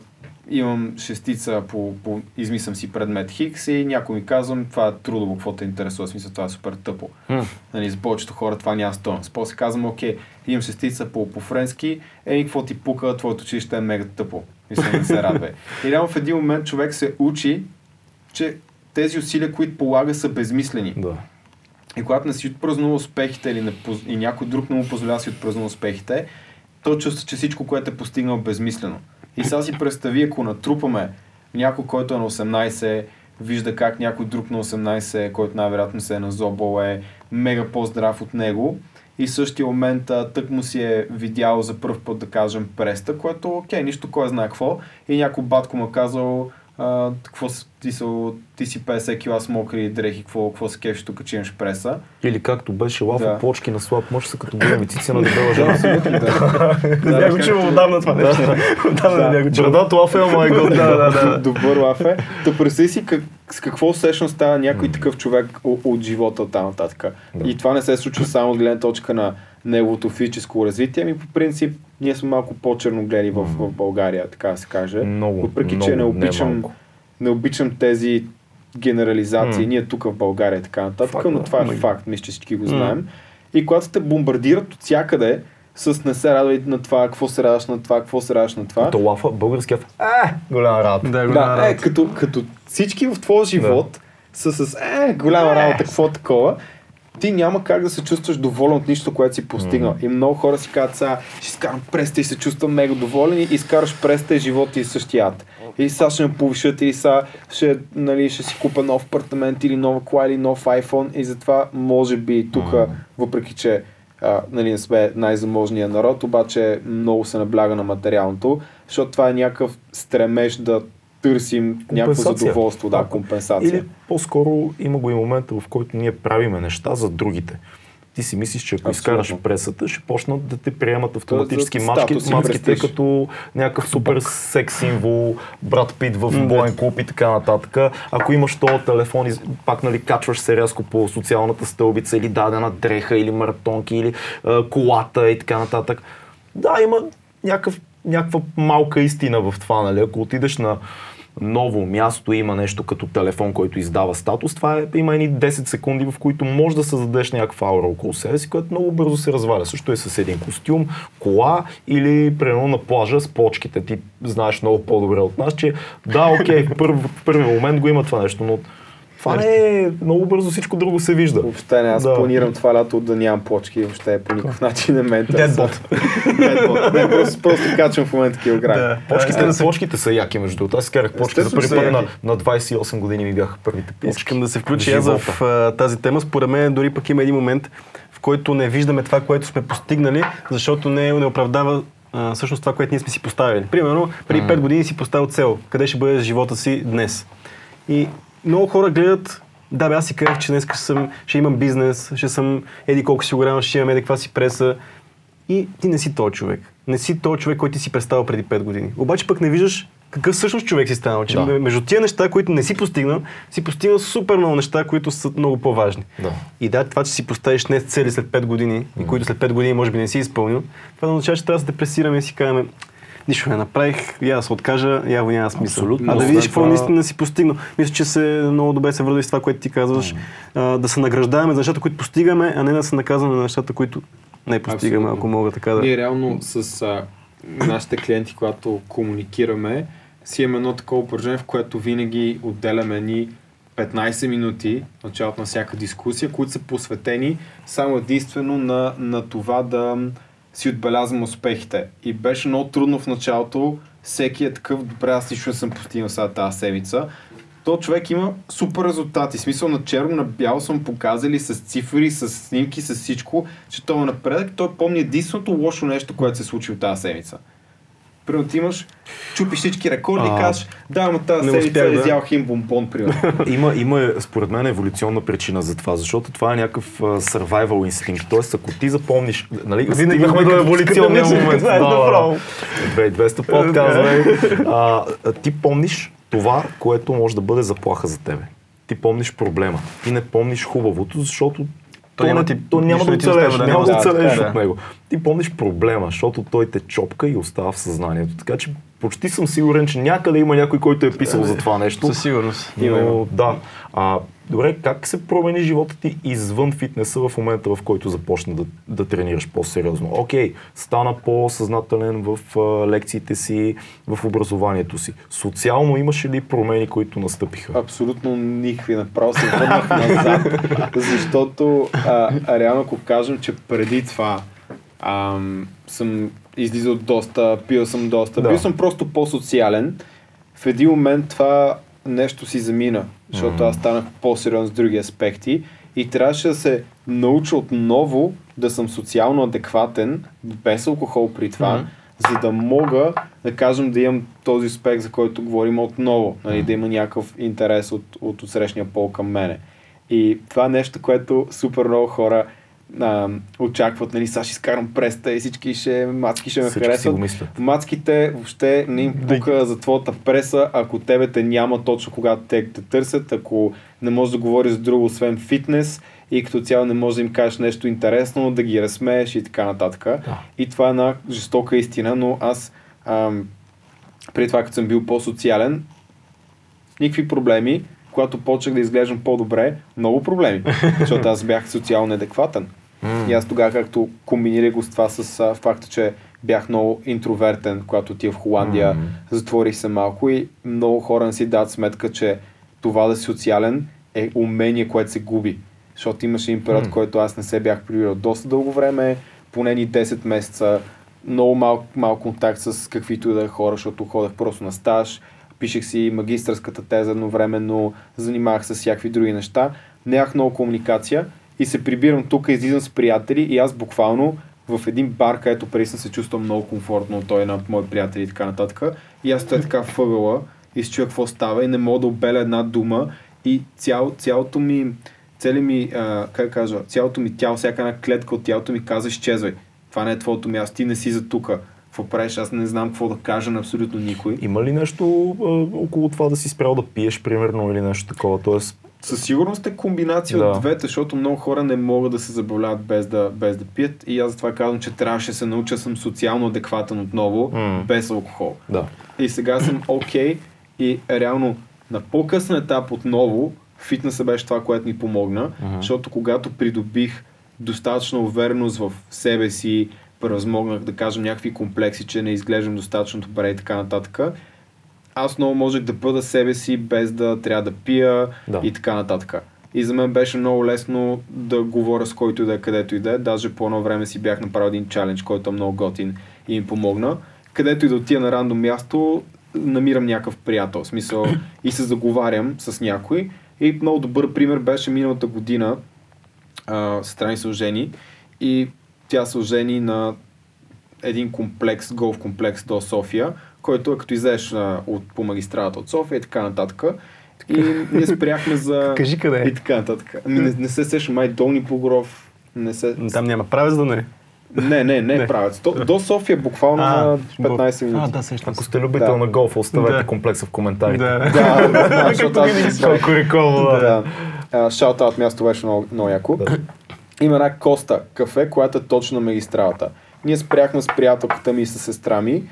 имам шестица по, по измислям си предмет Хикс и някой ми казвам, това е трудово, какво те интересува, смисъл, това е супер тъпо. Mm. Нали, за повечето хора това няма стойност. После казвам, окей, имам шестица по, по френски, ей, какво ти пука, твоето училище е мега тъпо. Мисля, не се радва. И реално в един момент човек се учи, че тези усилия, които полага, са безмислени. Да. И когато не си отпразнува успехите или не, и някой друг не му позволява си отпразнува успехите, то чувства, че всичко, което е постигнал, безмислено. И сега си представи, ако натрупаме някой, който е на 18, вижда как някой друг на 18, който най-вероятно се е на зобол, е мега по-здрав от него. И в същия момент тък му си е видял за първ път, да кажем, преста, което окей, нищо кой знае какво. И някой батко му е казал, а, какво, ти, са, ти си 50 кила с мокри дрехи, какво, какво се кефиш тук, че имаш преса. Или както беше лафа, Да. плочки на слаб мъж са като големи цици на дебела жена. Да. Не бях го чувал отдавна това нещо. Отдавна не бях го чувал. Брадато лафа е, ама е готин. Да, да, да. Добър лаф е. Да представи си как, с какво всъщност става някой такъв човек от, от живота от там нататък. И това не се случва само от гледна точка на неговото физическо развитие, ами по принцип ние сме малко по-черногледи в, в България, така да се каже. Много, Въпреки, много, че не не обичам, малко. не обичам тези генерализации, М. ние тук в България и така нататък, Факт, но да. това е Ма- факт, мисля, че всички го знаем. И когато те бомбардират от всякъде, с не се радвай на това, какво се радваш на това, какво се радваш на това. То лафа, български лафа. Е, голяма работа. Да, голяма Да, е, работа. като, като всички в твоя живот са с е, голяма работа, какво такова, ти няма как да се чувстваш доволен от нищо, което си постигнал. И много хора си казват, сега ще изкарам преста и се чувствам мега доволен и изкараш преста и живота ти е същия ад. И сега ще ме повишат или сега ще, нали, ще си купа нов апартамент или нова кола или нов iPhone и затова може би тук, въпреки че а, нали, не сме най-заможния народ, обаче много се набляга на материалното, защото това е някакъв стремеж да търсим някакво задоволство, да, компенсация. Или по-скоро има го и момента, в който ние правиме неща за другите. Ти си мислиш, че ако Абсолютно. изкараш пресата, ще почнат да те приемат автоматически мачки, и престиж. като някакъв супер секс символ, брат Пит в боен клуб и така нататък. Ако имаш този телефон, из- пак нали, качваш се рязко по социалната стълбица или дадена дреха, или маратонки, или а, колата и така нататък. Да, има някакъв, някаква малка истина в това, нали? Ако отидеш на ново място, има нещо като телефон, който издава статус, това е, има едни 10 секунди, в които можеш да създадеш някаква аура около себе си, което много бързо се разваля. Също е с един костюм, кола или примерно на плажа с плочките. Ти знаеш много по-добре от нас, че да, окей, в, първ, в първи момент го има това нещо, но това не е много бързо всичко друго се вижда. Въобще не, аз Да. планирам това лято да нямам плочки, въобще по никакъв начин не ме Дедбот. Дедбот. Не, просто, просто качвам в момента килограми. Да. Почките, Е, да почките са яки, между другото. Аз си карах почки за първи път на, на 28 години ми бяха първите почки. Искам да се включа аз в а, тази тема. Според мен дори пък има един момент, в който не виждаме това, което сме постигнали, защото не, не оправдава а, всъщност това, което ние сме си поставили. Примерно, преди 5 години си поставил цел, къде ще бъде живота си днес. И много хора гледат, да, бе, аз си казах, че днес ще, съм, ще имам бизнес, ще съм еди колко си голяма, ще имам еди каква си преса. И ти не си този човек. Не си този човек, който ти си представил преди 5 години. Обаче пък не виждаш какъв всъщност човек си станал. Че Да. между тия неща, които не си постигнал, си постигнал супер много неща, които са много по-важни. Да. И да, това, че си поставиш днес цели след 5 години, и които след 5 години може би не си изпълнил, това означава, че трябва да се депресираме и си казваме, нищо не направих, я да се откажа, явно няма смисъл. Абсолютно. А да видиш какво това- наистина си постигнал. Мисля, че се много добре се върви с това, което ти казваш, а, да се награждаваме за нещата, които постигаме, а не да се наказваме на нещата, които не постигаме, Абсолютно. ако мога така да. Ние реално с а, нашите клиенти, когато комуникираме, си имаме едно такова упражнение, в което винаги отделяме ни 15 минути началото на всяка дискусия, които са посветени само единствено на, на това да си отбелязвам успехите. И беше много трудно в началото. Всеки е такъв, добре, аз не съм постигнал сега тази седмица. То човек има супер резултати. Смисъл на черно, на бяло съм показали с цифри, с снимки, с всичко, че той е напредък. Той помни единственото лошо нещо, което се е случило тази седмица. Примерно ти имаш, чупиш всички рекорди и казваш, да, ама тази седмица е да. изял хим бомбон, примерно. Има, има, според мен, еволюционна причина за това, защото това е някакъв survival инстинкт. Тоест, ако ти запомниш, нали, Винаги до еволюционния момент. знаеш направо. 2200 подкаст, нали? а, а, ти помниш това, което може да бъде заплаха за тебе. Ти помниш проблема. Ти не помниш хубавото, защото то, няма не, ти- то няма да оцелееш, да няма да Да, оцелееш е, от да. него. Ти помниш проблема, защото той те чопка и остава в съзнанието. Така че почти съм сигурен, че някъде има някой, който е писал за това нещо. Със сигурност. Но да. А, добре, как се промени живота ти извън фитнеса в момента, в който започна да, да тренираш по-сериозно? Окей, стана по-съзнателен в а, лекциите си, в образованието си. Социално имаше ли промени, които настъпиха? Абсолютно никакви. Направо се върнах назад, защото а, реално ако кажем, че преди това ам, съм излизал доста, пил съм доста, Да. бил съм просто по-социален. В един момент това нещо си замина, защото аз станах по-сериозен с други аспекти и трябваше да се науча отново да съм социално адекватен, без алкохол при това, за да мога, да кажем, да имам този успех, за който говорим отново, нали, да има някакъв интерес от, от отсрещния пол към мене. И това е нещо, което супер много хора а, очакват, нали, сега ще изкарам преста и всички ще, мацки ще ме Всички си харесват. Мацките въобще не им пука за твоята преса, ако тебе те няма точно когато те те търсят, ако не можеш да говориш за друго, освен фитнес и като цяло не можеш да им кажеш нещо интересно, да ги разсмееш и така нататък. Да. И това е една жестока истина, но аз ам, преди това, като съм бил по-социален, никакви проблеми. Когато почнах да изглеждам по-добре, много проблеми, защото аз бях социално неадекватен. И аз тогава, както комбинирах го с това с а, факта, че бях много интровертен, когато отива в Холандия, Мгм. затворих се малко и много хора не си дадат сметка, че това да си социален е умение, което се губи. Защото имаше един период, в който аз не се бях прибирал доста дълго време, поне ни 10 месеца, много мал, мал контакт с каквито и да е хора, защото ходех просто на стаж, пишех си магистърската теза едновременно, занимавах се с всякакви други неща, нямах много комуникация и се прибирам тук, излизам с приятели и аз буквално в един бар, където преди съм се чувствал много комфортно, той е на мои приятели и така нататък. И аз стоя така въгъла и се чуя какво става и не мога да обеля една дума и цял, цялото ми, цели ми, а, как кажа, цялото ми тяло, всяка една клетка от тялото ми каза изчезвай. Това не е твоето място, ти не си за тука. Какво правиш? Аз не знам какво да кажа на абсолютно никой. Има ли нещо а, около това да си спрял да пиеш, примерно, или нещо такова? Тоест, Със сигурност е комбинация Да. от двете, защото много хора не могат да се забавляват без да, без да пият и аз затова казвам, че трябваше да се науча съм социално адекватен отново, М. без алкохол. да. И сега съм окей и реално на по-късен етап отново фитнеса беше това, което ми помогна, Мгм. защото когато придобих достатъчно увереност в себе си, превъзмогнах да кажем някакви комплекси, че не изглеждам достатъчно добре и така нататък, аз много можех да бъда себе си без да трябва да пия Да. и така нататък. И за мен беше много лесно да говоря с който и да е, където и да е. Даже по едно време си бях направил един чалендж, който е много готин и им помогна. Където и да отида на рандом място, намирам някакъв приятел. В смисъл и се заговарям с някой. И много добър пример беше миналата година. А, сестра ми се ожени и тя се ожени на един комплекс, голф комплекс до София, който е като излезеш от, по магистралата от София и така нататък. И ние спряхме за... Кажи къде е. И така нататък. Ами не, не се сеща май Долни Погров. Не се... Там няма правец да не. Не, не, не, Не. правец. До, до София буквално А, на 15 минути. А, да, сещам Ако сте любител Да. на голфа, оставете Да. комплекса в коментарите. Да. Да, да, да, защото аз не съм. Колко реколо, да. Да. Шаут-аут място беше много, много яко. Да. Има една Коста кафе, която е точно на магистралата. Ние спряхме с приятелката ми и с сестра ми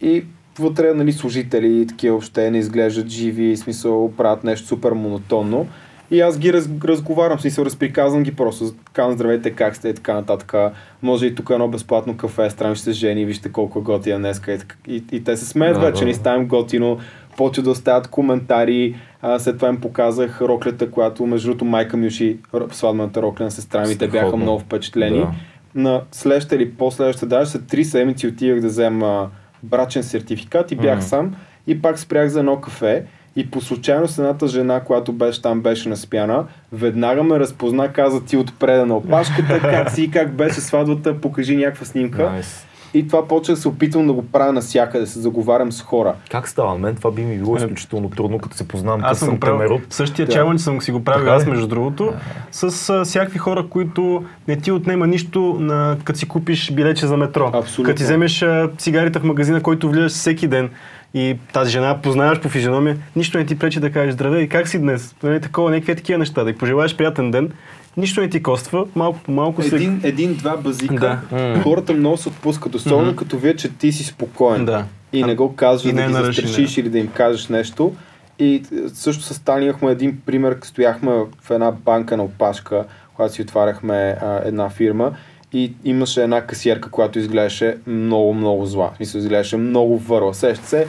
и вътре нали, служители и такива въобще не изглеждат живи, смисъл правят нещо супер монотонно. И аз ги раз, разговарям, смисъл разприказвам ги просто. Казвам здравейте, как сте и така нататък. Може и тук едно безплатно кафе, странно ще се жени, вижте колко е готина днеска. И, и, и те се смеят Да, вече, да. ни ставим готино, почват да оставят коментари. А, след това им показах роклята, която между другото майка ми уши сватбената рокля на сестра ми. Те бяха много впечатлени. Да. На следващата или по-следващата, даже след три седмици отивах да взема брачен сертификат и бях Мгм. сам. И пак спрях за едно кафе. И по случайност едната жена, която беше там, беше наспяна, веднага ме разпозна, каза ти отпреда на опашката, как си, как беше сватбата, покажи някаква снимка. Найс. И това почнах да се опитвам да го правя навсякъде, се заговарям с хора. Как става? Мен това би ми било изключително трудно, като се познавам Аз съм го правил. темерот. Същия Да. чалендж съм си го правил Така аз, между другото, с а, всякакви хора, които не ти отнема нищо, на, като си купиш билече за метро. Абсолютно. Като ти вземеш а, цигарите в магазина, който влизаш всеки ден и тази жена познаваш по физиономия, нищо не ти пречи да кажеш здравей, как си днес? Нали, такова, някакви такива неща, да й пожелаеш приятен ден. Нищо не ти коства, малко по малко се... Един, един-два базика, Да. хората много се отпускат, особено Мгм. като вие, че ти си спокоен. Да. И не го казваш да ги застрашиш или да им кажеш нещо. И е, също с Тани имахме един пример, стояхме в една банка на опашка, когато си отваряхме а, една фирма и имаше една касиерка, която изглеждаше много, много зла. Смисъл, изглеждаше много върла. Сеща се,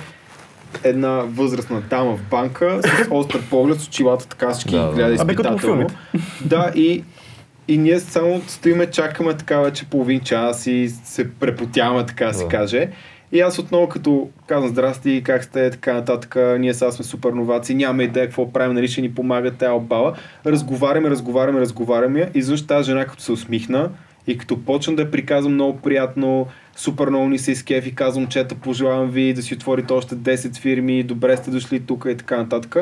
една възрастна дама в банка с остър поглед, с очилата така всички Да, да. гледа изпитателно. Да, и, и ние само стоиме, чакаме така вече половин час и се препотяваме, така да се каже. И аз отново като казвам здрасти, как сте, така нататък, ние сега сме супер новаци, нямаме идея какво правим, нали ще ни помага тя обала. Разговаряме, разговаряме, разговаряме и защо тази жена като се усмихна И като почвам да я приказвам много приятно, супер много ни се изкефи, казвам, че ето пожелавам ви да си отворите още 10 фирми, добре сте дошли тук и така нататък.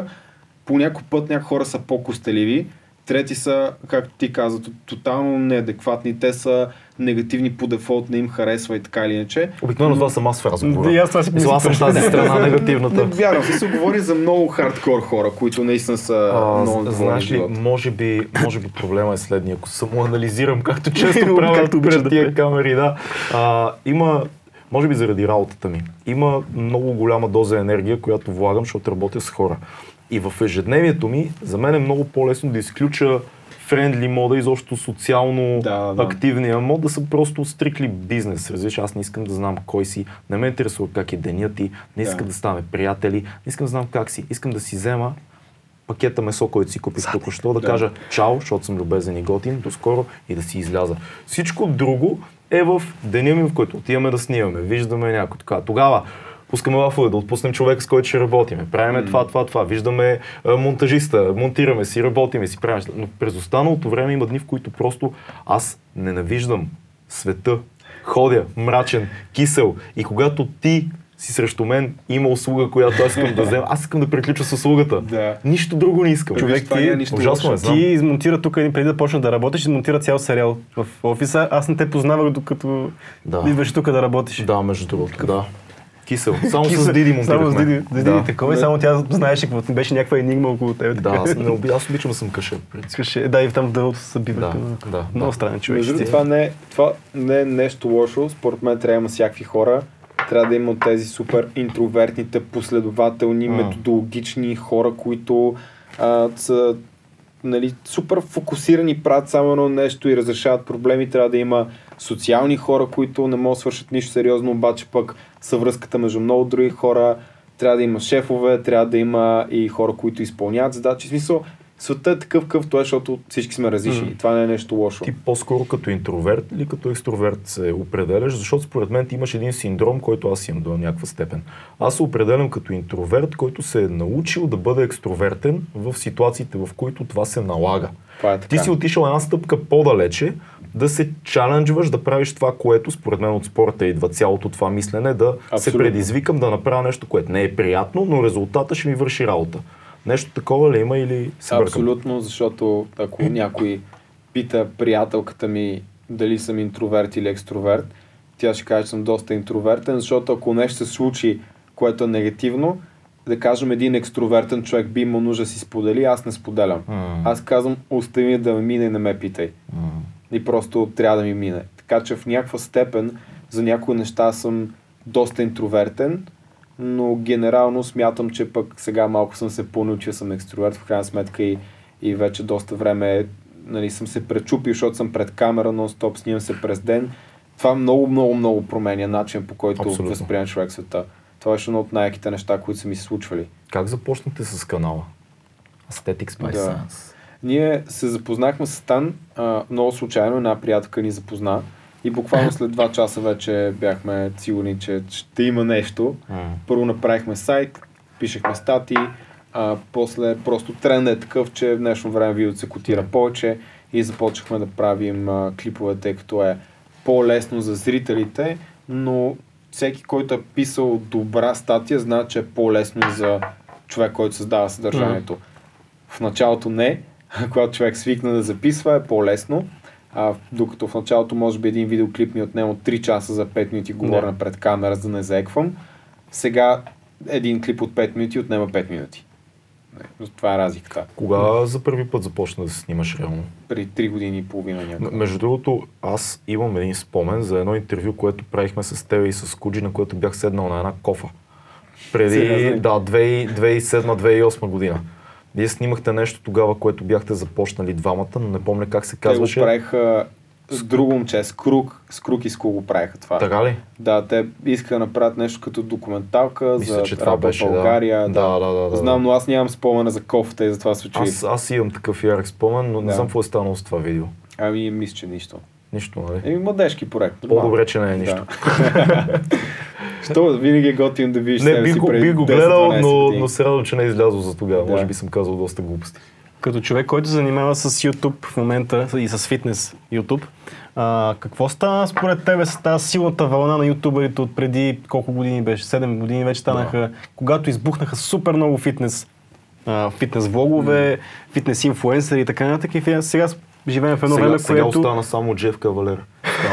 По някой път някои хора са по-костеливи, трети са, както ти каза, тотално неадекватни, те са негативни по дефолт, не им харесва и така или иначе. Обикновено това съм аз в разговора. И аз аз съм тази страна Не негативната. вярвам, се говори за много хардкор хора, които наистина са А, много знаеш ли, може би, може би проблема е следния, ако самоанализирам, както често правя пред да тия камери, да. А, има, може би заради работата ми, има много голяма доза енергия, която влагам, защото работя с хора. И в ежедневието ми, за мен е много по-лесно да изключа френдли мода, изобщо социално Да, да, активния мод, да са просто стрикли бизнес. Разбираш, аз не искам да знам кой си, не ме интересува как е денят ти, не искам Да. да ставаме приятели, не искам да знам как си, искам да си взема пакета месо, който си купих току-що, да, Да. кажа чао, защото съм любезен и готин, до скоро и да си изляза. Всичко друго е в деня ми, в който отиваме да снимаме, виждаме някой така. Тогава пускаме лафове, да отпуснем човек, с който ще работиме. Правиме това, това, това. Виждаме а, монтажиста, монтираме си, работиме си, правим. Но през останалото време има дни, в които просто аз ненавиждам света. Ходя, мрачен, кисел. И когато ти си срещу мен, има услуга, която аз искам да взема, аз искам да приключа с услугата. Да. Нищо друго не искам. Човек, ти- нищо ужасно е. Ти измонтира тук един преди да почнеш да работиш, измонтира цял сериал в офиса. Аз не те познавах докато Да. идваш тук да работиш. Да, между другото, да. Кисел. Само с Киса- Диди монтирахме. Само с Диди, с Диди да. такова и само тя знаеше какво беше някаква енигма около теб. Да, аз, не оби, аз обичам да съм принцип. Искаше, да, и там в дъното се събива. Да, да, Много да. странен човек. Между това не, е- това не е нещо лошо. Според мен трябва да има всякакви хора. Трябва да има тези супер интровертните, последователни, М. методологични хора, които а, са нали, супер фокусирани, правят само едно нещо и разрешават проблеми. Трябва да има социални хора, които не могат да свършат нищо сериозно, обаче пък са връзката между много други хора. Трябва да има шефове, трябва да има и хора, които изпълняват задачи. В смисъл, света е такъв какъвто е, защото всички сме различни. И това не е нещо лошо. Ти по-скоро като интроверт или като екстроверт се определяш, защото според мен ти имаш един синдром, който аз имам до някаква степен. Аз се определям като интроверт, който се е научил да бъде екстровертен в ситуациите, в които това се налага. Това е така. Ти си отишъл една стъпка по-далече, да се чаленджваш, да правиш това, което според мен от спорта идва цялото това мислене, да се Абсолютно. предизвикам да направя нещо, което не е приятно, но резултата ще ми върши работа. Нещо такова ли има или се бъркам? Абсолютно, защото ако някой пита приятелката ми дали съм интроверт или екстроверт, тя ще каже, че съм доста интровертен, защото ако нещо се случи, което е негативно, да кажем един екстровертен човек би имал нужда да си сподели, аз не споделям. М. Аз казвам, остави да ме мине и не ме питай. М. И просто трябва да ми мине. Така че в някаква степен за някои неща съм доста интровертен, но генерално смятам, че пък сега малко съм се понил, че съм екстроверт, в крайна сметка и, и вече доста време нали, съм се пречупил, защото съм пред камера, нон-стоп снимам се през ден. Това много, много, много променя начин по който Абсолютно. възприема човек света. Това беше едно от най-яките неща, които са ми се случвали. Как започнахте с канала? Aesthetics by Да. Science. Ние се запознахме с Стан а, много случайно, една приятелка ни запозна и буквално след два часа вече бяхме сигурни, че ще има нещо. Първо направихме сайт, пишехме статии, а, после просто тренда е такъв, че в днешно време видеото се котира повече и започнахме да правим а, клипове, тъй като е по-лесно за зрителите, но всеки, който е писал добра статия, знае, че е по-лесно за човек, който създава съдържанието. В началото не, когато човек свикна да записва е по-лесно, а, докато в началото може би един видеоклип ми отнема 3 часа за 5 минути говоря Да. пред камера, за да не заеквам. Сега един клип от 5 минути отнема 5 минути. Не, Това е разликата. Кога за първи път започна да се снимаш реално? При 3 години и половина някъде. Между другото, аз имам един спомен за едно интервю, което правихме с тебе и с Куджи, на което бях седнал на една кофа. Преди, Сериозно да, 2007-2008 година. Вие снимахте нещо тогава, което бяхте започнали двамата, но не помня как се Те го казваше. правиха с друго момче, с Круг, с Круг и с Ку го правиха това. Така ли? Да, те искаха да направят нещо като документалка Мисля, за че това беше, да. България. Да, да, да, да, Знам, да. но аз нямам спомена за кофта и затова се чуи. Аз, аз имам такъв ярък спомен, но не Да. знам какво е станало с това видео. Ами, мисля, че нищо. Нищо, нали? Еми, младежки проект. По-добре, че не е нищо. Да. Що винаги е готин да видиш Не, бих го, бих го 10-12 гледал, но, но се радвам, че не е излязло за тогава. Да. Може би съм казал доста глупости. Като човек, който се занимава с YouTube в момента и с фитнес YouTube, а, какво стана според тебе с тази силната вълна на ютуберите от преди колко години беше? 7 години вече станаха, когато избухнаха супер много фитнес, а, фитнес влогове, фитнес инфлуенсъри и така нататък. И сега живеем в едно сега, време, сега което... остана само Джеф Кавалер.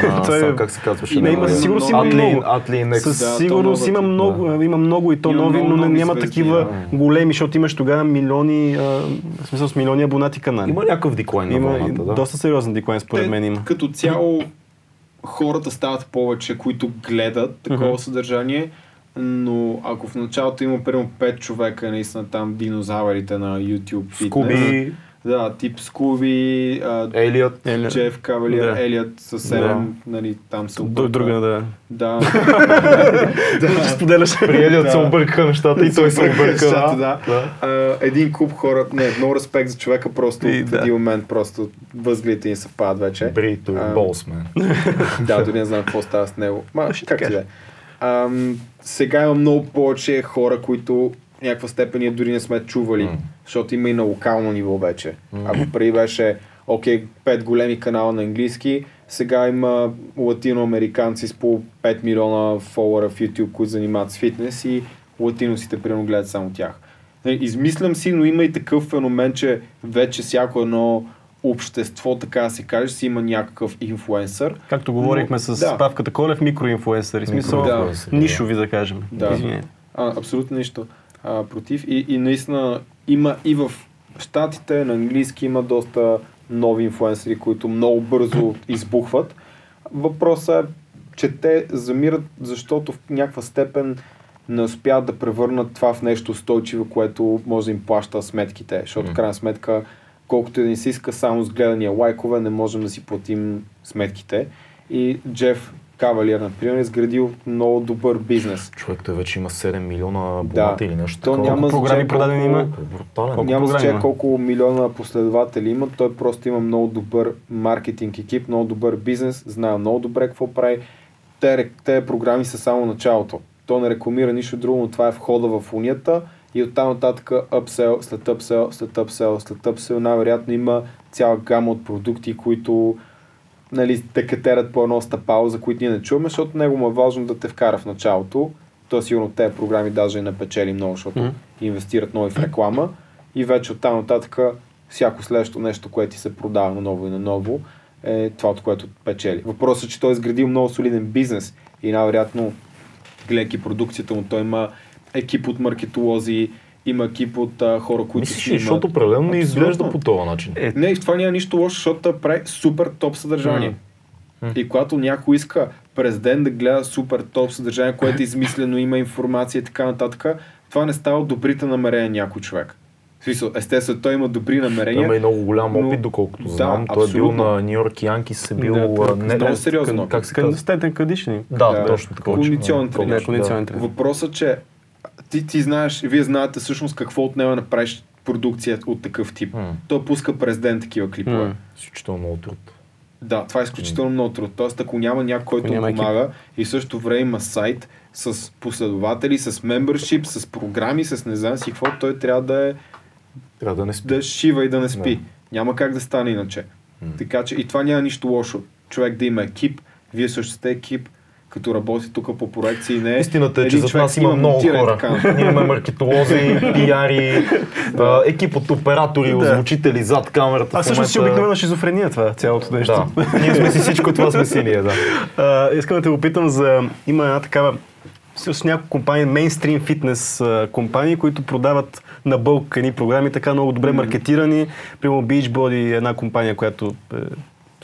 Стана, Той е- как се казваше? Не, има, със сигурност има много. Атлин. Със сигурност има е, много, има много и то Има нови, но не, нови няма звезди, такива да. големи, защото имаш тогава милиони, а, в смисъл с милиони абонати канали. Има някакъв деклайн на има и вълната, да. доста сериозен деклайн според Те, мен има. Като цяло хората стават повече, които гледат такова Мгм. съдържание, но ако в началото има примерно 5 човека, наистина там динозаврите на YouTube фитнес, Скуби, да, тип Скуби. Елият. Джеф Кавалиер, Да. Елият със 7, нали, там се обърка. друга да. Да. да. споделяш. При Елият Да. се объркаха нещата и той се обърка. Да. да. А, един куп хора, не, много респект за човека, просто И в да. един момент просто възгледите ни съвпадат вече. Брито, А, Болсмен. Да, дори не знам какво става с него. Ма, как ти да е. Ам, Сега има много повече хора, които в някаква степен ние дори не сме чували, М. защото има и на локално ниво вече. Ако преди беше, окей, пет големи канала на английски, сега има латиноамериканци с по 5 милиона фолуара в YouTube, които занимават с фитнес и латиносите примерно гледат само тях. Нали, Измислям си, но има и такъв феномен, че вече всяко едно общество, така да се каже, си има някакъв инфлуенсър. Както говорихме Но- с да. Павката Колев, микроинфлуенсъри. В смисъл, да. нишови да кажем. Да. А, абсолютно нищо а, против. И, и наистина има и в Штатите на английски има доста нови инфлуенсъри, които много бързо избухват. Въпросът е, че те замират, защото в някаква степен не успяват да превърнат това в нещо устойчиво, което може да им плаща сметките. Защото в Мгм. крайна сметка, колкото и да ни се иска само с гледания лайкове, не можем да си платим сметките. И Джеф Кавалиер, например, е изградил много добър бизнес. Човек, той вече има 7 милиона абонати или нещо То такова. няма програми продадени има? Брутален. Няма значение колко милиона последователи има, той просто има много добър маркетинг екип, много добър бизнес, знае много добре какво прави. Те, те програми са само началото. То не рекламира нищо друго, но това е входа в унията и оттам нататък upsell, след upsell, след upsell, след upsell, най-вероятно има цяла гама от продукти, които нали, те катерят по едно стъпало, за които ние не чуваме, защото него му е важно да те вкара в началото. То сигурно тези програми даже и не печели много, защото Мгм. инвестират много и в реклама и вече оттам нататък всяко следващо нещо, което ти се продава на ново и на ново, е това, от което печели. Въпросът е, че той е изградил много солиден бизнес и най-вероятно, гледайки продукцията му, той има екип от маркетолози, има екип от а, хора, които Мислиш си ли, имат- защото определено не Абсолютно. изглежда по този начин. Е, не, и в това няма нищо лошо, защото той прави супер топ съдържание. М. И когато някой иска през ден да гледа супер топ съдържание, което е измислено, има информация и така нататък, това не става от добрите намерения на някой човек. В смисъл, естествено, той има добри Той намерения. има и много голям но- опит, доколкото Да, знам. Той е бил абсолютно. на Нью Йорк Янкис, е бил... Да, а, това не, много сериозно. кън- Как се казва? Къдишни. Да, Да. точно така. Кондиционен тренер. Да, кондиционен тренер. Въпросът, че ти, ти знаеш, вие знаете всъщност какво отнема да направиш продукция от такъв тип. М. Той пуска през ден такива клипове. М. Изключително много труд. Да, това е изключително много труд. Тоест, ако няма някой, който няма екип. помага и в същото време има сайт с последователи, с мембършип, с програми, с не знам си какво, той трябва да е Трябва да не спи. да шива и да не спи. Да. Няма как да стане иначе. М. Така че и това няма нищо лошо. Човек да има екип, вие също сте екип, като работи тук по проекции, не Истината е, че един за човек нас си има много и хора. така. Ние имаме маркетолози, пиари, а, екип от оператори, Да. озвучители зад камерата. А всъщност си обикновена шизофрения това, цялото нещо. Да, ние сме си всичко това сме си ние, да. А, искам да те попитам за... Има една такава с няколко компании, мейнстрим фитнес компании, които продават на бълк едни програми, така много добре маркетирани. Примерно Beachbody е една компания, която е,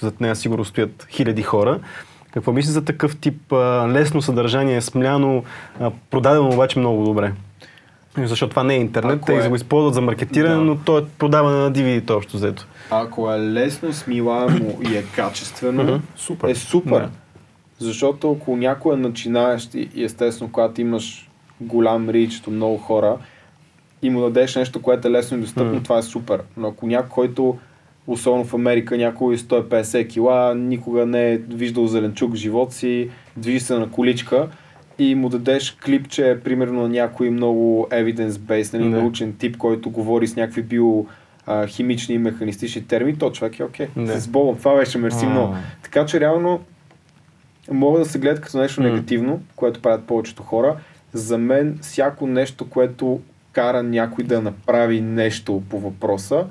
зад нея сигурно стоят хиляди хора. Какво мислиш за такъв тип а, лесно съдържание, смляно, а, продадено обаче много добре? Защото това не е интернет, Ако те е- го използват за маркетиране, Да. но то е продаване на DVD общо взето. Ако е лесно, смилаемо и е качествено. Супер. е супер. Да. Защото ако някой е начинаещ и естествено, когато имаш голям рич до много хора и му дадеш нещо, което е лесно и достъпно, това е супер. Но ако някой, който особено в Америка, някой 150 кила, никога не е виждал зеленчук в живота си, движи се на количка и му дадеш клипче, примерно на някой много evidence-based, нали, Да. научен тип, който говори с някакви био а, химични и механистични термини, то човек е окей. Да. С Богом, това беше мерси много. Така че реално могат да се гледат като нещо М. негативно, което правят повечето хора. За мен всяко нещо, което кара някой да направи нещо по въпроса,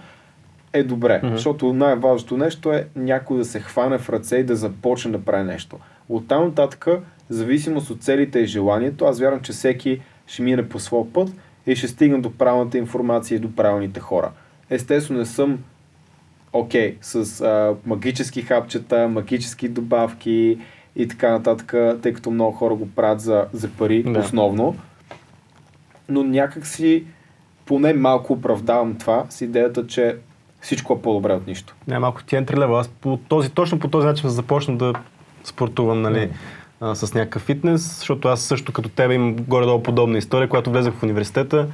е добре. Мгм. Защото най-важното нещо е някой да се хване в ръце и да започне да прави нещо. От там нататък, зависимост от целите и желанието, аз вярвам, че всеки ще мине по своя път и ще стигне до правилната информация и до правилните хора. Естествено, не съм окей с а, магически хапчета, магически добавки и така нататък, тъй като много хора го правят за, за пари Да. основно. Но някак си поне малко оправдавам това с идеята, че всичко е по-добре от нищо. Не, малко ти entry level. Аз по този, точно по този начин започна да спортувам, нали, а, с някакъв фитнес, защото аз също като тебе имам горе-долу подобна история, когато влезах в университета.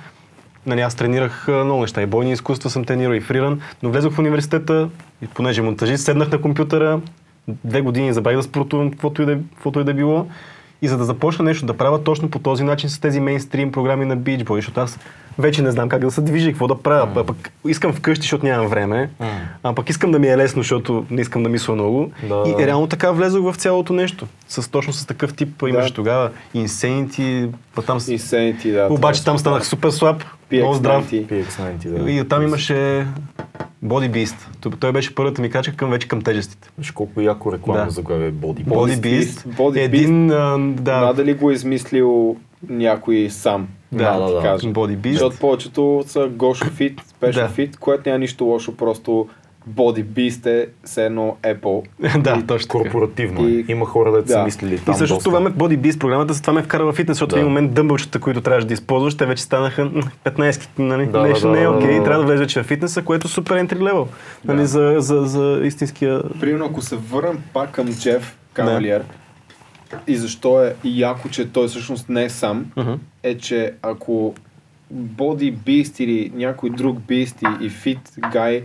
Нали, аз тренирах много неща. И бойни изкуства съм тренирал, и фриран, но влезох в университета и понеже монтажист, седнах на компютъра, две години забравих да спортувам, каквото и да, каквото и да било. И за да започна нещо да правя точно по този начин с тези мейнстрим програми на Beach Boy, защото аз вече не знам как да се движа, какво да правя. Mm. Пък искам вкъщи, защото нямам време, М. а пък искам да ми е лесно, защото не искам да мисля много. Да, и да. реално така влезох в цялото нещо. С, точно с такъв тип имаше тогава Insanity, па там... Insanity, да. Обаче там станах супер слаб, PX90. много здрав. PX90, да. И оттам имаше Body Beast. Той беше първата ми качка към вече към тежестите. Виж колко яко рекламно Да. заглавие Body. Body Beast. Beast. Body Един, а, да, Надали го е измислил някой сам. Да, да, да, кажа. Body Beast. Защото повечето са Гошо Fit, Special Да. Fit, което няма нищо лошо, просто Body Beast е все едно Apple. да, точно така. Корпоративно е. И- Има хора, да са Да. мислили И там също доста. това ме Body Beast програмата, за това ме вкара във фитнес, защото Да. в един момент дъмбълчета, които трябваше да използваш, те вече станаха м, 15, нали? Да, нещо да, не е окей, да, да. трябва да влезеш вече в фитнеса, което е супер entry level, нали, Да. за, за, за истинския... Примерно, ако се върнем пак към Джеф Кавалиер и защо е яко, че той всъщност не е сам, Мгм. е, че ако Body Beast или някой друг Beast и, и Fit Guy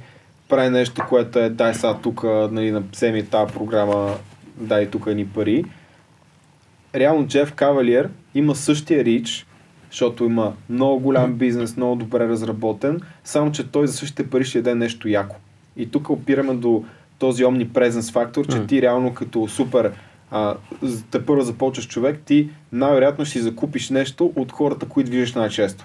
прави нещо, което е дай сега тук, нали, на- вземи тази програма, дай тук ни пари, реално Джеф Кавалиер има същия рич, защото има много голям бизнес, много добре разработен, само че той за същите пари ще даде нещо яко. И тук опираме до този omnipresence фактор, че ти реално като супер а, те първо започваш човек, ти най-вероятно ще си закупиш нещо от хората, които виждаш най-често.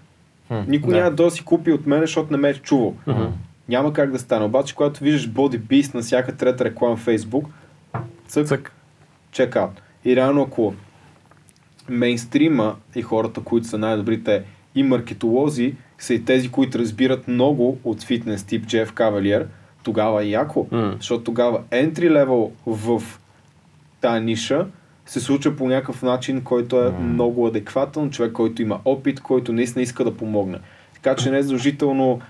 Никой да. няма да си купи от мен, защото не ме е чувал. Мгм. Няма как да стане. Обаче, когато виждаш Body Beast на всяка трета реклама в Facebook, цък, Цък. чекаут. И реално ако мейнстрима и хората, които са най-добрите и маркетолози, са и тези, които разбират много от фитнес тип Джеф Кавалиер, тогава е яко. М. Защото тогава entry level в тази ниша се случва по някакъв начин, който е много адекватен, човек, който има опит, който наистина иска да помогне. Така че не е задължително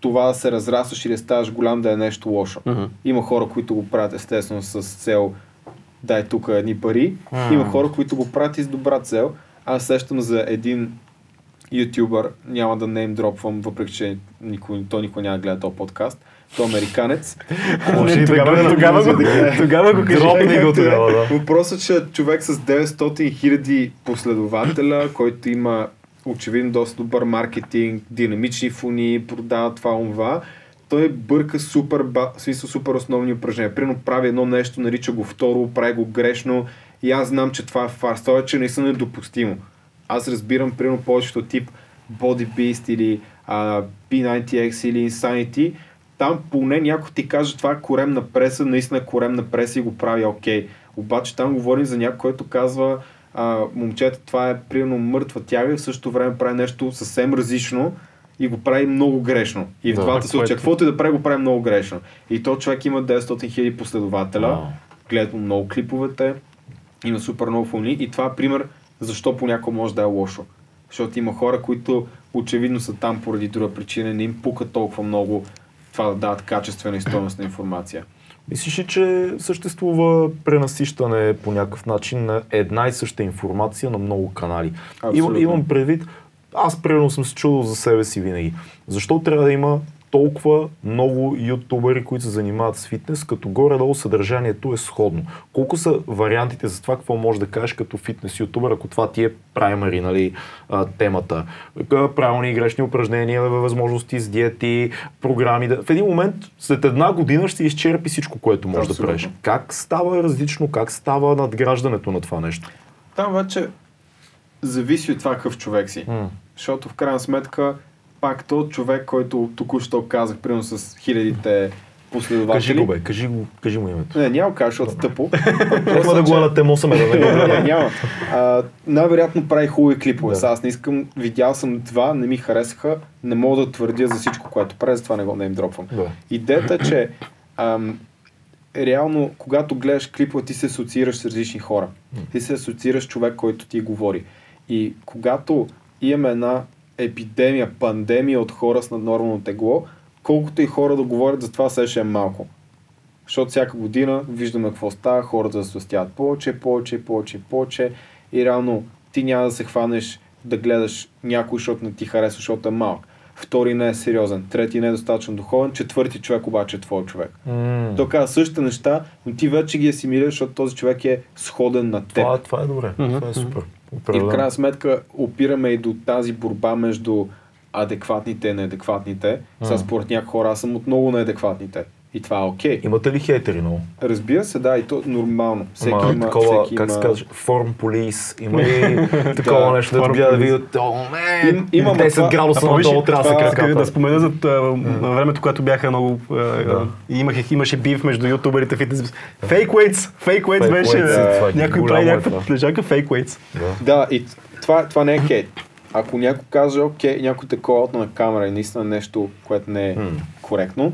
това да се разрастваш и да ставаш голям да е нещо лошо. Мгм. Има хора, които го правят естествено с цел дай тук едни пари. М. Има хора, които го правят и с добра цел. Аз сещам за един ютубър, няма да нейм дропвам, въпреки че никой, той никой няма да гледа този подкаст. Той е американец. Не, и тогава, тогава, го, тогава го кажи. Дропни го тогава, да. Въпросът е, че човек с 900 хиляди последователя, който има очевидно доста добър маркетинг, динамични фони, продава това, това, той бърка супер, смисъл, супер основни упражнения. Примерно прави едно нещо, нарича го второ, прави го грешно и аз знам, че това е фарс. Това е, че наистина е допустимо. Аз разбирам, примерно, повечето тип Body Beast или а, P90X или Insanity, там поне някой ти каже това е коремна преса, наистина е коремна преса и го прави окей. Обаче там говорим за някой, който казва а, момчета, това е примерно мъртва тяга и в същото време прави нещо съвсем различно и го прави много грешно. И в Да, двата случая, което- каквото и да прави, го прави много грешно. И то човек има 900 хиляди последователя, Вау. гледат много клиповете, има супер много фони и това е пример защо понякога може да е лошо. Защото има хора, които очевидно са там поради друга причина, не им пука толкова много това да дават качествена и стойностна информация. Мислиш ли, че съществува пренасищане по някакъв начин на една и съща информация на много канали? Имам, Абсолютно. имам предвид, аз примерно съм се чудил за себе си винаги. Защо трябва да има толкова много ютубери, които се занимават с фитнес, като горе-долу съдържанието е сходно. Колко са вариантите за това, какво можеш да кажеш като фитнес ютубер, ако това ти е праймари, нали, темата. Правилни и грешни упражнения, възможности с диети, програми. Да... В един момент, след една година ще изчерпи всичко, което можеш да правиш. Как става различно, как става надграждането на това нещо? Там вече зависи от това какъв човек си. М. Защото в крайна сметка пак то човек, който току-що казах, примерно с хилядите последователи. Кажи го, бе, кажи, го, кажи му името. Не, няма как, защото тъпо. Няма да го на темо съм, да не, не няма. А, най-вероятно прави хубави клипове. Да. Сега аз не искам, видял съм два, не ми харесаха, не мога да твърдя за всичко, което прави, затова не го не им дропвам. Да. Идеята е, че ам, реално, когато гледаш клипа, ти се асоциираш с различни хора. Ти се асоциираш с човек, който ти говори. И когато имаме една епидемия, пандемия от хора с наднормално тегло, колкото и хора да говорят за това, все ще е малко. Защото всяка година виждаме какво става, хората се свастяват повече, повече, повече, повече и реално ти няма да се хванеш да гледаш някой, защото не ти харесва, защото е малък. Втори не е сериозен, трети не е достатъчно духовен, четвърти човек обаче е твой човек. М. Той казва същите неща, но ти вече ги асимилираш, защото този човек е сходен на теб. Това, това е добре. Това е супер. И в крайна сметка опираме и до тази борба между адекватните и неадекватните. Сега според някои хора аз съм от много неадекватните. И това е окей. Имате ли хейтери много? Разбира се, да, и то нормално. Всеки Ама, има, такова, всеки как има... се казва, форм полис, има ли такова Да, нещо, да гледа да видят, о, не, Им- има, ма 10 това- градуса Ама виж, надолу трябва да се краката. да спомена за а, на времето, когато бяха много... а, а, имах, имаше бив между ютуберите фитнес. Фейк уейтс! Фейк уейтс Fake беше. да. е Някой прави е някаква лежака фейк уейтс. Да. Да, и това, не е хейт. Ако някой каже, окей, някой те на камера и наистина нещо, което не е М. коректно,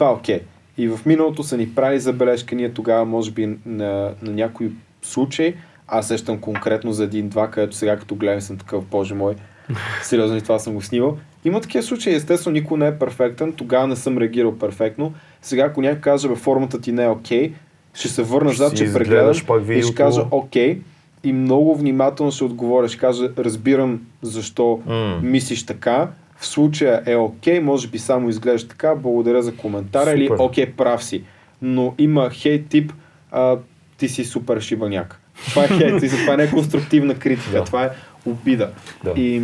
това е окей. И в миналото са ни правили забележка, ние тогава, може би, на, на някой случай, аз сещам конкретно за един-два, където сега като гледам съм такъв, боже мой, сериозно и това съм го снимал. Има такива случаи, естествено никой не е перфектен, тогава не съм реагирал перфектно. Сега ако някой каже, бе, формата ти не е окей, ще се върна Ще зад, че изгледаш прегледам и ще кажа окей и много внимателно ще отговоря, ще кажа разбирам защо М. мислиш така, в случая е окей, може би само изглежда така, благодаря за коментара или Супер. окей, прав си. Но има хейт тип, а, ти си супер шибаняк. Това е хейт, това не е конструктивна критика, Да. това е обида. Да. И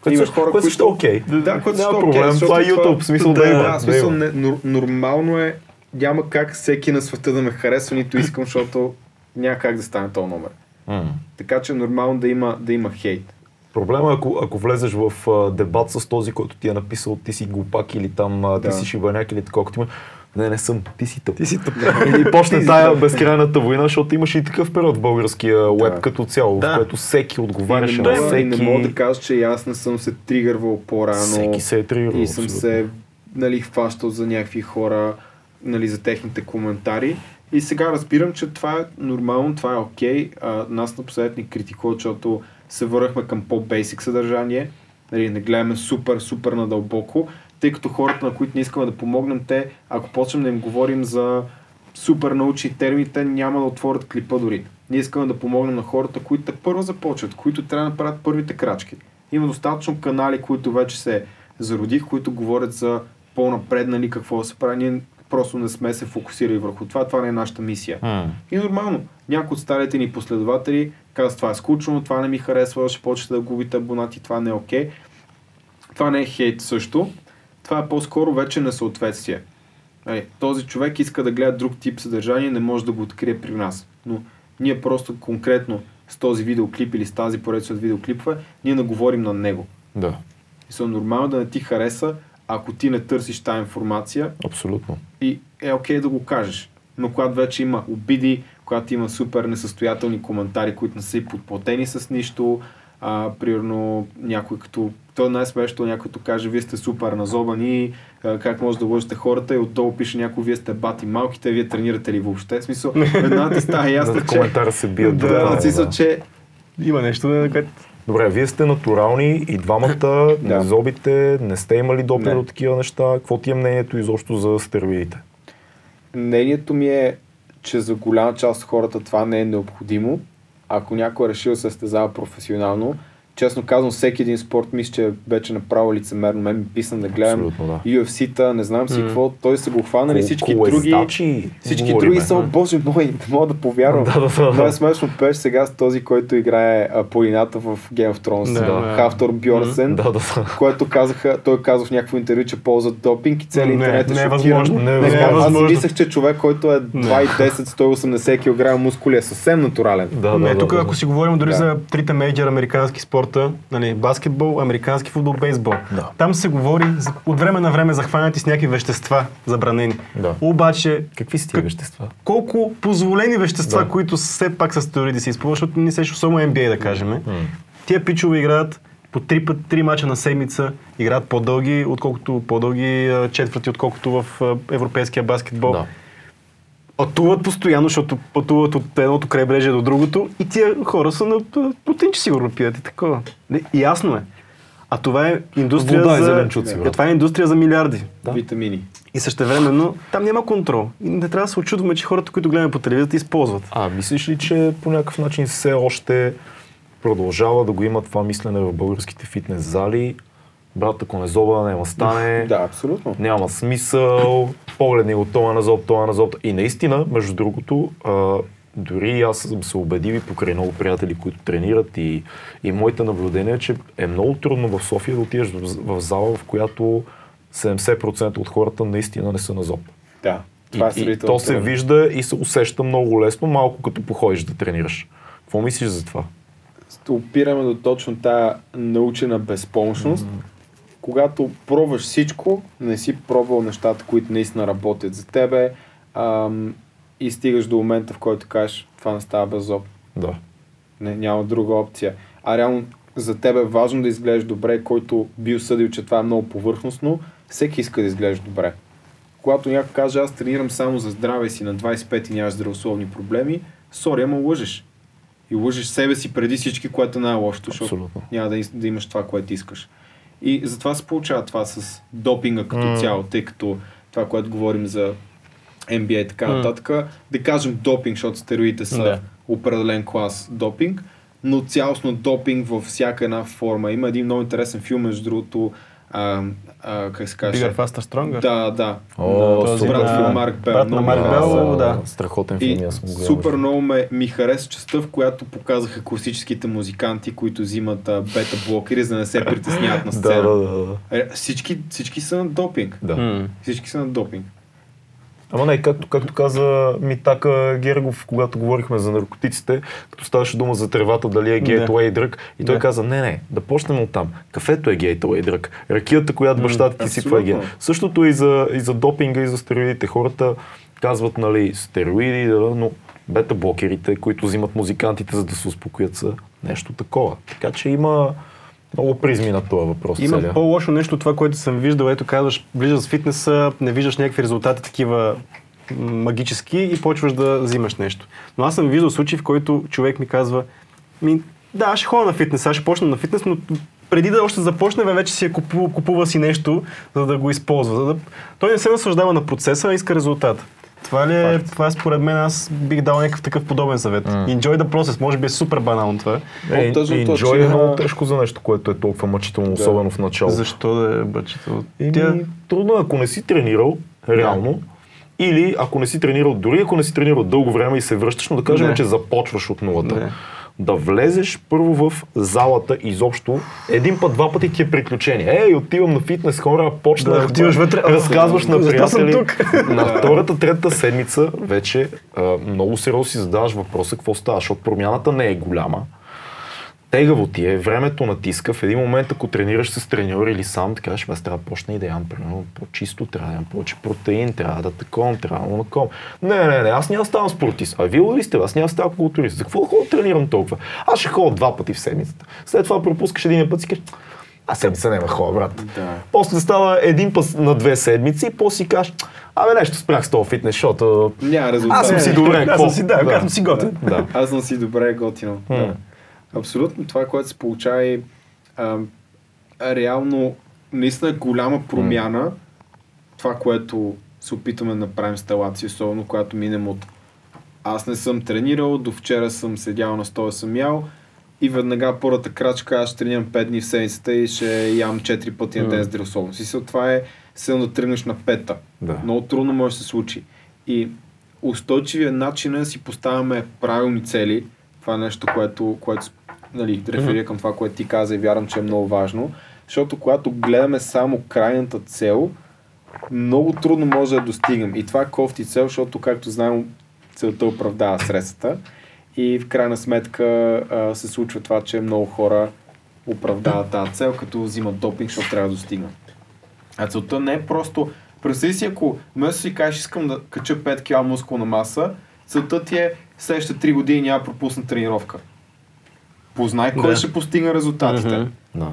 Което има хора, което също е окей. Да, което Няма е проблем, защото това е YouTube, смисъл да има, Да, да в смисъл, има. не, нор- нормално е, няма как всеки на света да ме харесва, нито искам, защото няма как да стане този номер. М. Така че е нормално да има, да има хейт. Проблема е, ако, ако влезеш в а, дебат с този, който ти е написал ти си глупак или там а, ти Да. си шибаняк или такова, като има не, не съм, ти си тъп. Ти си тъп. Или почне тая безкрайната война, защото имаше и такъв период в българския уеб като цяло, Да. в който всеки отговаряше на всеки. и не мога да кажа, че аз не съм се тригървал по-рано. Всеки се е тригървал, И съм абсолютно. се нали, хващал за някакви хора, нали, за техните коментари. И сега разбирам, че това е нормално, това е окей. А, нас напоследък ни критикуват, защото се върнахме към по-бейсик съдържание. Нали, не гледаме супер, супер надълбоко, тъй като хората, на които не искаме да помогнем, те, ако почнем да им говорим за супер научни термини, те няма да отворят клипа дори. Ние искаме да помогнем на хората, които те първо започват, които трябва да направят първите крачки. Има достатъчно канали, които вече се зародих, които говорят за по-напреднали какво да се прави. Ние просто не сме се фокусирали върху това. Това не е нашата мисия. М. И нормално. Някои от старите ни последователи казват, това е скучно, това не ми харесва, ще почнете да губите абонати, това не е окей. Това не е хейт също. Това е по-скоро вече несъответствие. Е, този човек иска да гледа друг тип съдържание, не може да го открие при нас. Но ние просто конкретно с този видеоклип или с тази поредица от видеоклипове, ние наговорим на него. Да, И са нормално да не ти хареса, ако ти не търсиш тази информация абсолютно. и е окей да го кажеш. Но когато вече има обиди, когато има супер несъстоятелни коментари, които не са и подплатени с нищо, а, примерно някой като, то е най-смешно, някой като каже, вие сте супер назобани, а, как може да лъжете хората и отдолу пише някой, вие сте бати малките, вие тренирате ли въобще? В смисъл, една ти става ясно, че... коментара се бият. Да, буквално, в смисъл, че Има нещо, което... Добре, вие сте натурални и двамата, не Да. зобите, не сте имали допир от такива неща. Какво ти е мнението изобщо за стероидите? мнението ми е, че за голяма част от хората това не е необходимо. Ако някой е решил да се състезава професионално, честно казвам, всеки един спорт мисля, че вече направо лицемерно. Мен ми писам да гледам Абсолютно, да. UFC-та, не знам си М. какво. Той са го хванали всички други. Колездачи Всички говориме. други са, боже мой, не мога да повярвам. Да, да, да. Много е смешно пеш сега с този, който играе а, планината в Game of Thrones. Да, Да. Хафтор Бьорсен, Да, да, да. който казаха, той каза в някакво интервю, че ползват допинг и целият Не, интернет е не е шокиран. възможно, не е Не, възможно. Аз мислех, че човек, който е 2,10-180 кг мускули е съвсем натурален. Да, не, да, тук да, ако да. си говорим дори Да. за трите мейджор американски спорта, нали, баскетбол, американски футбол, бейсбол. Да. Там се говори за, от време на време захванати с някакви вещества забранени. Да. Обаче, Какви са тия вещества? колко позволени вещества, Да. които все пак са стероиди се използват, защото не сеш особено NBA да кажем. Тия пичове играят по три, път, три мача на седмица, играят по-дълги, отколкото по-дълги четвърти, отколкото в европейския баскетбол. Да. Пътуват постоянно, защото пътуват от едното крайбрежие до другото и тия хора са на а, протеинче сигурно пият и такова. Не, ясно е. А това е индустрия Вода за... зеленчуци, е, това е индустрия за милиарди. Да. Витамини. И същевременно там няма контрол. И не трябва да се очудваме, че хората, които гледаме по телевизията, използват. А, мислиш ли, че по някакъв начин все още продължава да го има това мислене в българските фитнес зали? Брат, ако не зоба, няма стане. Да, абсолютно. Няма смисъл, погледни го, това на зоб, това на зоб. И наистина, между другото, а, дори аз съм се убедил и покрай много приятели, които тренират и, и моите наблюдения, че е много трудно в София да отидеш в, в зала, в която 70% от хората наистина не са на зоб. Да. Това е И, и то се вижда и се усеща много лесно, малко като походиш да тренираш. Какво мислиш за това? опираме до точно тая научена безпомощност, когато пробваш всичко, не си пробвал нещата, които наистина работят за тебе ам, и стигаш до момента, в който кажеш, това не става без зоб. Да. Не, няма друга опция. А реално за теб е важно да изглеждаш добре, който би осъдил, че това е много повърхностно, всеки иска да изглежда добре. Когато някой каже, аз тренирам само за здраве си на 25 и нямаш здравословни проблеми, сори, ама лъжеш. И лъжеш себе си преди всички, което е най-лошото, защото няма да, да имаш това, което искаш. И затова се получава това с допинга като М. цяло, тъй като това, което говорим за NBA и така нататък, да кажем допинг, защото стероидите са Да. определен клас допинг, но цялостно допинг във всяка една форма. Има един много интересен филм, между другото, а, а, как се каже? Bigger, faster, stronger. Да, да. О, да този брат на- филм Марк Бел. брат на Марк Бел, да. Страхотен филм, аз съм супер много ме, ми хареса частта, в която показаха класическите музиканти, които взимат бета блокери, за да не се притесняват на сцена. Да, да, да, да. Е, всички, всички са на допинг. да. Всички са на допинг. Ама не, както, както каза Митака Гергов, когато говорихме за наркотиците, като ставаше дума за тревата, дали е гейтуей дръг, и той Да. каза, не, не, да почнем от там. Кафето е гейтуей дръг. Ракията, която бащата ти си това е ген. Същото и за, и за допинга, и за стероидите. Хората казват, нали, стероиди, но бета-блокерите, които взимат музикантите, за да се успокоят, са нещо такова. Така че има много призми на този въпрос. Има целия. по-лошо нещо от това, което съм виждал. Ето казваш, влизаш в фитнеса, не виждаш някакви резултати такива магически и почваш да взимаш нещо. Но аз съм виждал случаи, в който човек ми казва, ми, да, аз ще ходя на фитнес, аз ще почна на фитнес, но преди да още започне, вече си е купува, купува си нещо, за да го използва. За да... Той не се наслаждава на процеса, а иска резултат. Това ли е, това е според мен, аз бих дал някакъв такъв подобен съвет. Enjoy the process, може би е супер банално това. Е, е, enjoy че е много тежко за нещо, което е толкова мъчително, особено в началото. Защо да е? Еми, Тя... трудно е, ако не си тренирал, реално, или ако не си тренирал, дори ако не си тренирал дълго време и се връщаш, но да кажем, Не. че започваш от нулата. Не. Да влезеш първо в залата изобщо, един път, два пъти ти е приключение. Ей, отивам на фитнес, хора, почнах. Да, отиваш вътре, разказваш на приятели. тук? На втората, третата седмица вече а, много сериозно си задаваш въпроса какво става, защото промяната не е голяма. Тегаво ти е, времето натиска. В един момент, ако тренираш с треньор или сам, ти кажеш, аз трябва да почна и да ям примерно по-чисто, трябва да ям повече протеин, трябва да таком, трябва да наком. Не, не, не, аз няма да ставам спортист. А вие ли сте? Аз няма да ставам културист. За какво да да тренирам толкова? Аз ще ходя два пъти в седмицата. След това пропускаш един път и кажеш, а седмица няма ходя, брат. Да. После става един път на две седмици и после си кажеш, абе нещо спрях с този фитнес, защото Няма резултат. аз съм си добре. Аз съм си, да, аз съм си готин. Да. Аз съм си добре готино. Да. Абсолютно това, което се получава а, реално наистина е голяма промяна. Това, което се опитваме да направим с телация, особено когато минем от аз не съм тренирал, до вчера съм седял на стоя съм ял и веднага първата крачка аз ще тренирам 5 дни в седмицата и ще ям 4 пъти на ден с дресовно. Си това е седно да тръгнеш на пета. Да. Много трудно може да се случи. И устойчивия начин е да си поставяме правилни цели. Това е нещо, което, което нали, реферира към това, което ти каза и вярвам, че е много важно. Защото когато гледаме само крайната цел, много трудно може да достигнем. И това е кофти цел, защото, както знаем, целта оправдава средствата. И в крайна сметка а, се случва това, че много хора оправдават тази цел, като взимат допинг, защото трябва да достигнат. А целта не е просто... Представи си, ако вместо си кажеш, искам да кача 5 кг мускулна маса, целта ти е следващите 3 години няма пропусна тренировка. Познай кой Да. ще постигне резултатите. Мгм. Да.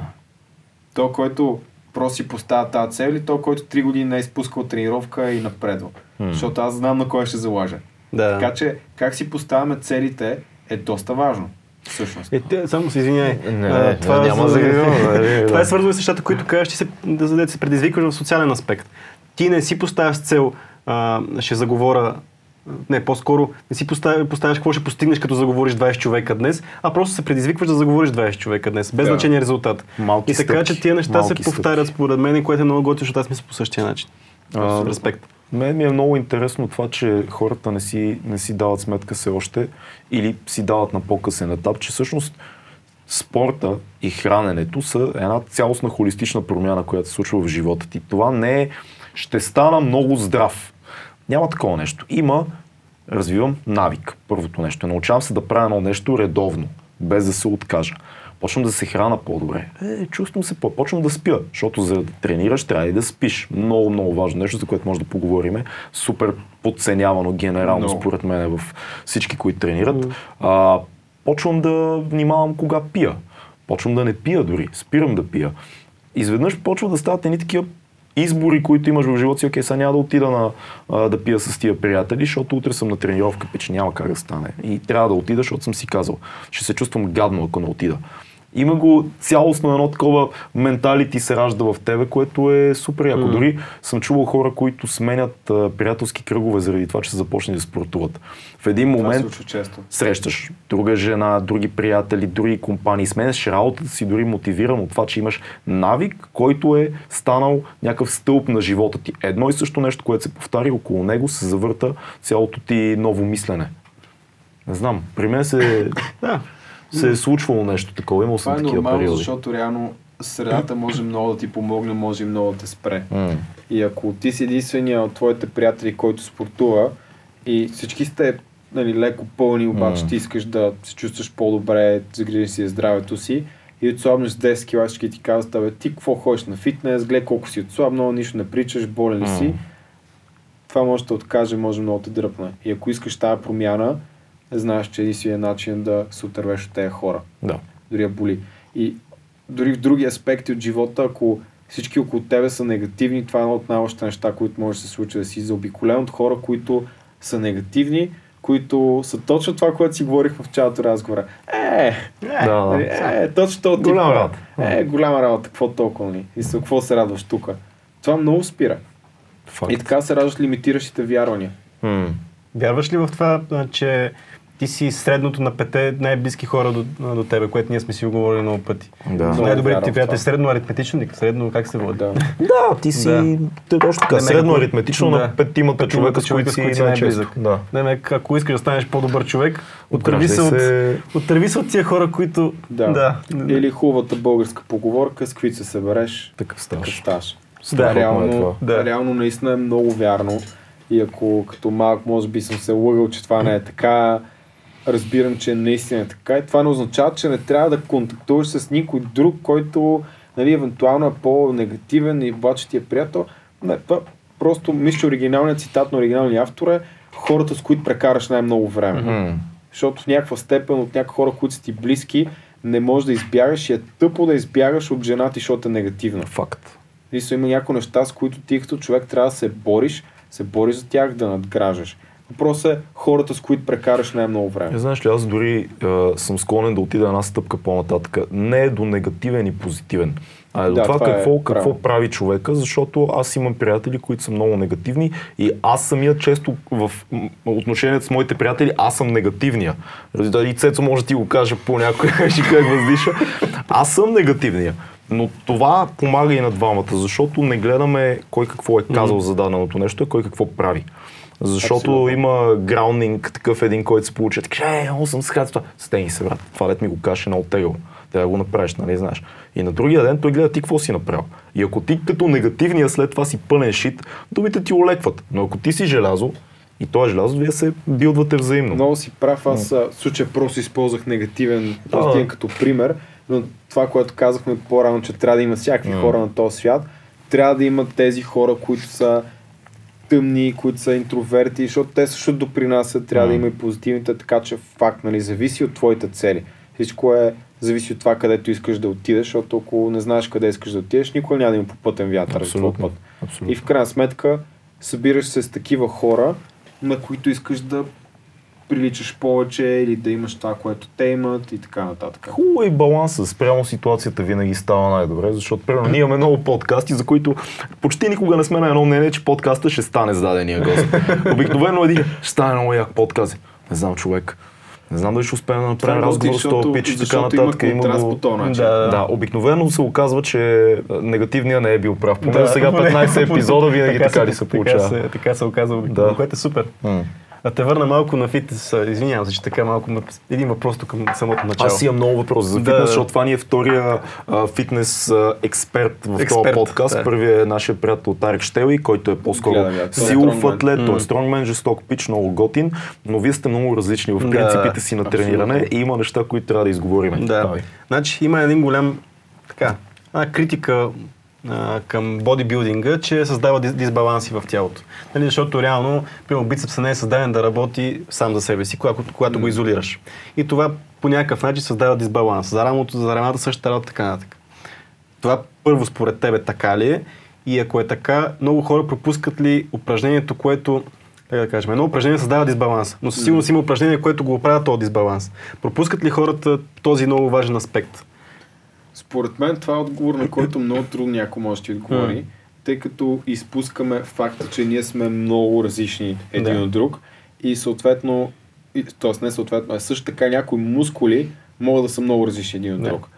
Той, който просто си поставя тази цел или той, който 3 години не е изпускал тренировка и напредва. Защото аз знам на кой ще залажа. Да. Така че как си поставяме целите е доста важно. Всъщност. Е, те, само се извиняй. Не, А, не, няма за- да нали, Това е свързано с нещата, които кажеш, че се, да, да се предизвикваш в социален аспект. Ти не си поставяш цел, а, ще заговоря, не, по-скоро не си поставяш, поставяш какво ще постигнеш, като заговориш 20 човека днес, а просто се предизвикваш да заговориш 20 човека днес, без Да. значение резултат. Малки и така, стъпки, че тия неща малки се повтарят стъпки. според мен, и което е много готино, защото аз мисля по същия начин. А, Респект. Мен ми е много интересно това, че хората не си, не си дават сметка все още или си дават на по-късен етап, че всъщност спорта и храненето са една цялостна холистична промяна, която се случва в живота ти. Това не е ще стана много здрав. Няма такова нещо. Има, развивам навик. Първото нещо. Научавам се да правя едно нещо редовно, без да се откажа. Почвам да се храна по-добре. Е, чувствам се по. Почвам да спя, защото за да тренираш трябва и да спиш. Много, много важно нещо, за което може да поговорим. Супер подценявано генерално, Много. според мен, в всички, които тренират. А, почвам да внимавам кога пия. Почвам да не пия дори. Спирам да пия. Изведнъж почва да стават едни такива избори, които имаш в живота си, окей, сега няма да отида на, да пия с тия приятели, защото утре съм на тренировка, пич няма как да стане. И трябва да отида, защото съм си казал, ще се чувствам гадно, ако не отида. Има го цялостно едно такова менталити се ражда в тебе, което е супер яко. Дори съм чувал хора, които сменят а, приятелски кръгове заради това, че са започнали да спортуват. В един момент срещаш друга жена, други приятели, други компании, сменяш работата си дори мотивиран от това, че имаш навик, който е станал някакъв стълб на живота ти. Едно и също нещо, което се повтаря около него, се завърта цялото ти ново мислене. Не знам, при мен се, Да. Се е случвало нещо такова, имал Това съм е такива нормално, периоди. защото реално средата може много да ти помогне, може и много да те спре. М. И ако ти си единствения от твоите приятели, който спортува и всички сте нали, леко пълни, обаче М. ти искаш да се чувстваш по-добре, загрижиш си здравето си и отслабнеш с 10 кг, всички ти казват, абе ти какво ходиш на фитнес, гледай колко си отслабнал, нищо не причаш, болен ли си. Това може да откаже, може много да те дръпне. И ако искаш тази промяна, знаеш, че единственият начин е да се отървеш от тези хора Да. дори я боли. И дори в други аспекти от живота, ако всички около тебе са негативни, това е едно от най-лошите неща, които може да се случи, да си заобиколен от хора, които са негативни, които са точно това, което си говорих в началото разговора. Е, Да, нали, да. е, точно този тип. Голяма работа. Е, голяма работа, какво толкова ни? И с какво се радваш тук? Това много спира. Факт. И така се раждат лимитиращите вярвания. М. Вярваш ли в това, че ти си средното на пете най-близки хора до, до тебе, което ние сме си оговорили много пъти? Да. Вярвам ти в приятели, това. средно аритметично ли? Средно как се води? Да. Да, ти си Да. да. точно така. Не ме Средно аритметично да. на петимата човека, с които си най-близък. Да. Не, ме, ако искаш да станеш по-добър човек, отърви се, от, отърви се от тия хора, които... Да. да. Или хубавата българска поговорка, с каквито се събереш, Такъв такъв ставаш. ставаш. Страхотно е реално, това. Да. реално наистина е много вярно. И ако като малък може би съм се лъгал, че това не е така, разбирам, че наистина е така. И това не означава, че не трябва да контактуваш с никой друг, който нали, евентуално е по-негативен и обаче ти е приятел. Не, това просто мисля, че оригиналният цитат на оригиналния автор е хората, с които прекараш най-много време. М. Защото в някаква степен от някакви хора, които са ти близки, не можеш да избягаш и е тъпо да избягаш от жена ти, защото е негативна. Факт. Мисля, има някои неща, с които ти като човек трябва да се бориш, се бориш за тях, да надграждаш. Въпросът е хората, с които прекараш най-много Е, време. знаеш ли, аз дори а, съм склонен да отида една стъпка по-нататък. Не е до негативен и позитивен. А е до Да, това, това е какво, какво право. прави човека, защото аз имам приятели, които са много негативни и аз самия често в м, отношенията с моите приятели, аз съм негативния. И Цецо може да ти го каже по някой как въздиша. Аз съм негативния. Но това помага и на двамата, защото не гледаме кой какво е казал за даденото нещо, а кой какво прави. Защото Абсолютно. има граундинг, такъв един, който се получи. Така, е, много съм това. Стени се, брат. Това дет ми го каже на оттегъл. Трябва да го направиш, нали знаеш. И на другия ден той гледа ти какво си направил. И ако ти като негативния след това си пълен шит, думите ти олекват. Но ако ти си желязо, и то е желязо, вие се билдвате взаимно. Много си прав, аз в случая просто използвах негативен, позитивен като пример, но това, което казахме по-рано, че трябва да има всякакви хора на този свят, трябва да има тези хора, които са тъмни, които са интроверти, защото те също допринасят, трябва да има и позитивните, така че факт, нали, зависи от твоите цели. Всичко е, зависи от това, където искаш да отидеш, защото ако не знаеш къде искаш да отидеш, никога няма да има попътен вятър Абсолютно. път. Абсолютно. И в крайна сметка събираш се с такива хора, на които искаш да приличаш повече или да имаш това, което те имат и така нататък. Хубаво е и баланса. Спрямо ситуацията винаги става най-добре, защото примерно ние имаме много подкасти, за които почти никога не сме на едно мнение, че подкаста ще стане с дадения гост. Обикновено един ще стане много як подкаст. Не знам човек. Не знам дали ще успеем да направим разговор с този пич и така има нататък. контраст го- по този начин. Да, Да, обикновено се оказва, че негативният не е бил прав. Поне Да, сега поне- 15 епизода винаги така, ли се получава. Така се, така се оказва обикновено, Да. което е супер. Да те върна малко на фитнес. Извинявам се, че така малко един въпрос тук към самото начало. Аз имам много въпроси за Да, фитнес, да. защото това ни е втория а, фитнес а, експерт в този Експерт, подкаст. да. Първият е нашия приятел Тарик Штели, който е по-скоро. Той е силов стронгмен. атлет, той е стронгмен, жесток пич, много готин, но вие сте много различни в Да, принципите си на абсолютно. трениране и има неща, които трябва да изговорим. Да. Значи има един голям така, една критика а, към бодибилдинга, че създава дис- дисбаланси в тялото. Нали, защото реално, примерно, бицепса не е създаден да работи сам за себе си, когато, когато го изолираш. И това по някакъв начин създава дисбаланс. За рамото, за рамата същата работа, така нататък. Това първо според тебе така ли е? И ако е така, много хора пропускат ли упражнението, което как да кажем, едно упражнение създава дисбаланс, но със сигурност има упражнение, което го оправя този дисбаланс. Пропускат ли хората този много важен аспект? Според мен това е отговор, на който много трудно някой може да ти отговори, тъй като изпускаме факта, че ние сме много различни един Да. от друг и съответно, т.е. не съответно, а също така някои мускули могат да са много различни един от Да. друг.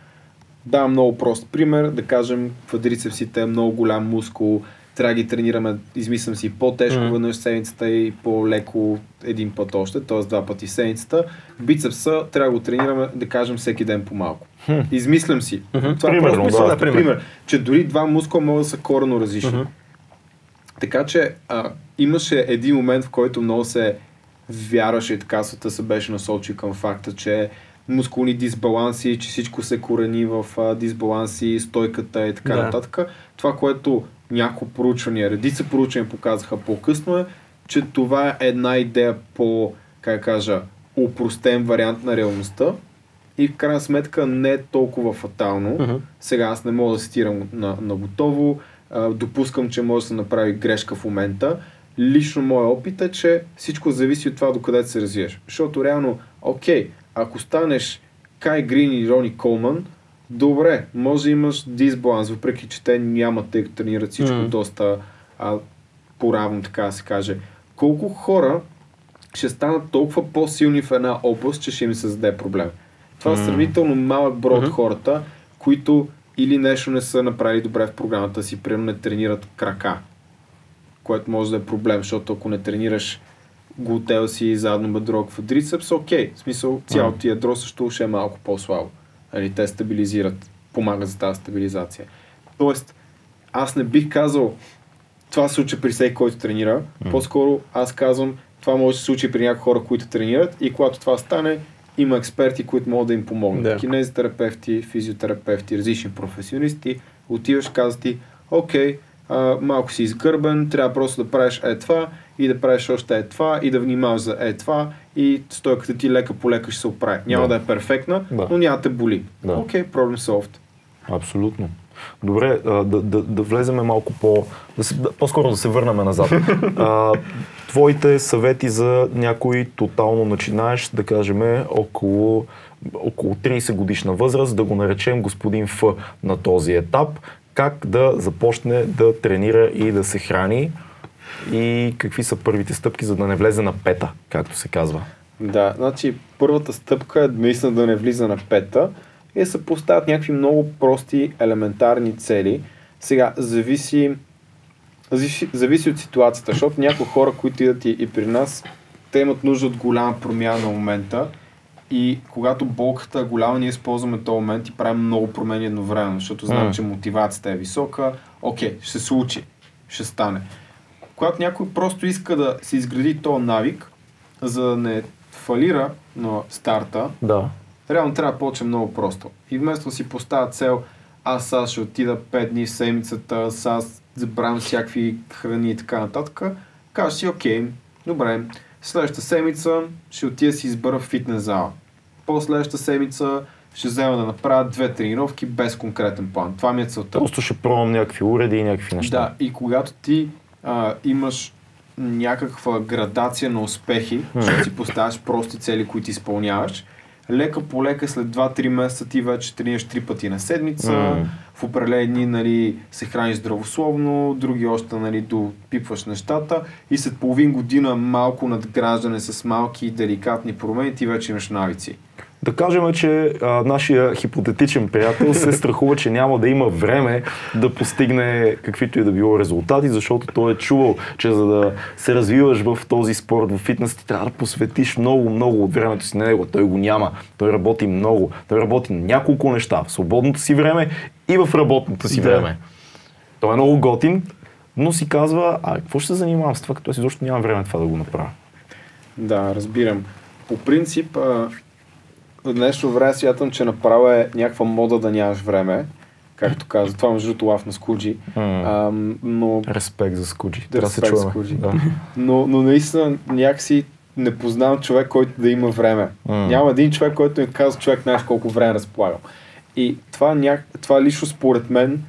Давам много прост пример, да кажем квадрицепсите е много голям мускул, трябва да ги тренираме, измислям си по-тежко Мгм. веднъж седмицата и по-леко един път още, т.е. два пъти седмицата. Бицепса трябва да го тренираме, да кажем, всеки ден по-малко. Измислям си. Това е Примерно, просто да, да, пример. пример. Че дори два мускула могат да са корено различни. Мгм. Така че а, имаше един момент, в който много се вярваше и така света се беше насочи към факта, че мускулни дисбаланси, че всичко се корени в а, дисбаланси, стойката и така Да. нататък. Това, което няколко проучвания, редица проучвания показаха по-късно е, че това е една идея по, как кажа, упростен вариант на реалността и в крайна сметка не е толкова фатално. Мгм. Сега аз не мога да цитирам на, на готово, а, допускам, че може да се направи грешка в момента. Лично моят опит е, че всичко зависи от това докъде се развиеш. Защото реално, окей, ако станеш Кай Грин и Рони Колман, добре, може да имаш дисбаланс, въпреки че те нямат, тъй като тренират всичко Мгм. доста а, по-равно, така да се каже. Колко хора ще станат толкова по-силни в една област, че ще им създаде проблем. Това е сравнително малък брой от Мгм. хората, които или нещо не са направили добре в програмата си, примерно не тренират крака, което може да е проблем, защото ако не тренираш глутел си, задно бедро, квадрицепс, окей, в смисъл цялото ти ядро също ще е малко по-слабо. Нали, те стабилизират, помагат за тази стабилизация. Тоест, аз не бих казал, това се случи при всеки, който тренира. По-скоро аз казвам, това може да се случи при някои хора, които тренират и когато това стане, има експерти, които могат да им помогнат. Да. Кинезитерапевти, физиотерапевти, различни професионалисти. Отиваш, казват ти, окей, а, малко си изгърбен, трябва просто да правиш е това и да правиш още е това и да внимаваш за е това и стойката ти лека по лека ще се оправи. Няма да, Да. е перфектна, Да. но няма да те боли. Да. Окей, проблем solved. Абсолютно. Добре, да, да, да влеземе малко по... Да се, да, по-скоро да се върнем назад. А, твоите съвети за някой тотално начинаеш, да кажем, около, около 30 годишна възраст, да го наречем господин Ф на този етап, как да започне да тренира и да се храни и какви са първите стъпки, за да не влезе на пета, както се казва. Да, значи първата стъпка е наистина да не влиза на пета и да се поставят някакви много прости, елементарни цели. Сега, зависи, зависи, зависи от ситуацията, защото някои хора, които идат и, и при нас, те имат нужда от голяма промяна на момента и когато болката е голяма, ние използваме този момент и правим много промени едновременно, защото знаем, че мотивацията е висока. Окей, ще се случи, ще стане. Когато някой просто иска да се изгради този навик, за да не фалира на старта, Да. реално трябва да почне много просто. И вместо си поставя цел, аз сега ще отида 5 дни в седмицата, сега забравям всякакви храни и така нататък, кажеш си, окей, добре, следващата седмица ще отида да си избера фитнес зала. По следващата седмица ще взема да направя две тренировки без конкретен план. Това ми е целта. Просто ще пробвам някакви уреди и някакви неща. Да, и когато ти а, имаш някаква градация на успехи, защото си поставяш прости цели, които изпълняваш, лека по лека след 2-3 месеца ти вече тренираш три пъти на седмица, в определени дни нали, се храниш здравословно, други още нали, допипваш нещата. И след половин година малко надграждане с малки деликатни промени ти вече имаш навици. Да кажем, че а, нашия хипотетичен приятел се страхува, че няма да има време да постигне каквито и да било резултати, защото той е чувал, че за да се развиваш в този спорт, в фитнес, ти трябва да посветиш много, много от времето си на него. Той го няма. Той работи много. Той работи на няколко неща в свободното си време и в работното си Да. време. Той е много готин, но си казва, а какво ще се занимавам с това, като аз изобщо нямам време това да го направя. Да, разбирам. По принцип, днешно време смятам, че направо е някаква мода да нямаш време. Както каза, това между другото лав на Скуджи. А, но, Респект за Скуджи. Да, Трябва да се респект за. Скуджи. Да. но, но наистина някакси не познавам човек, който да има време. М. Няма един човек, който ми казва, човек, знаеш колко време разполагам. И това, ня... това лично според мен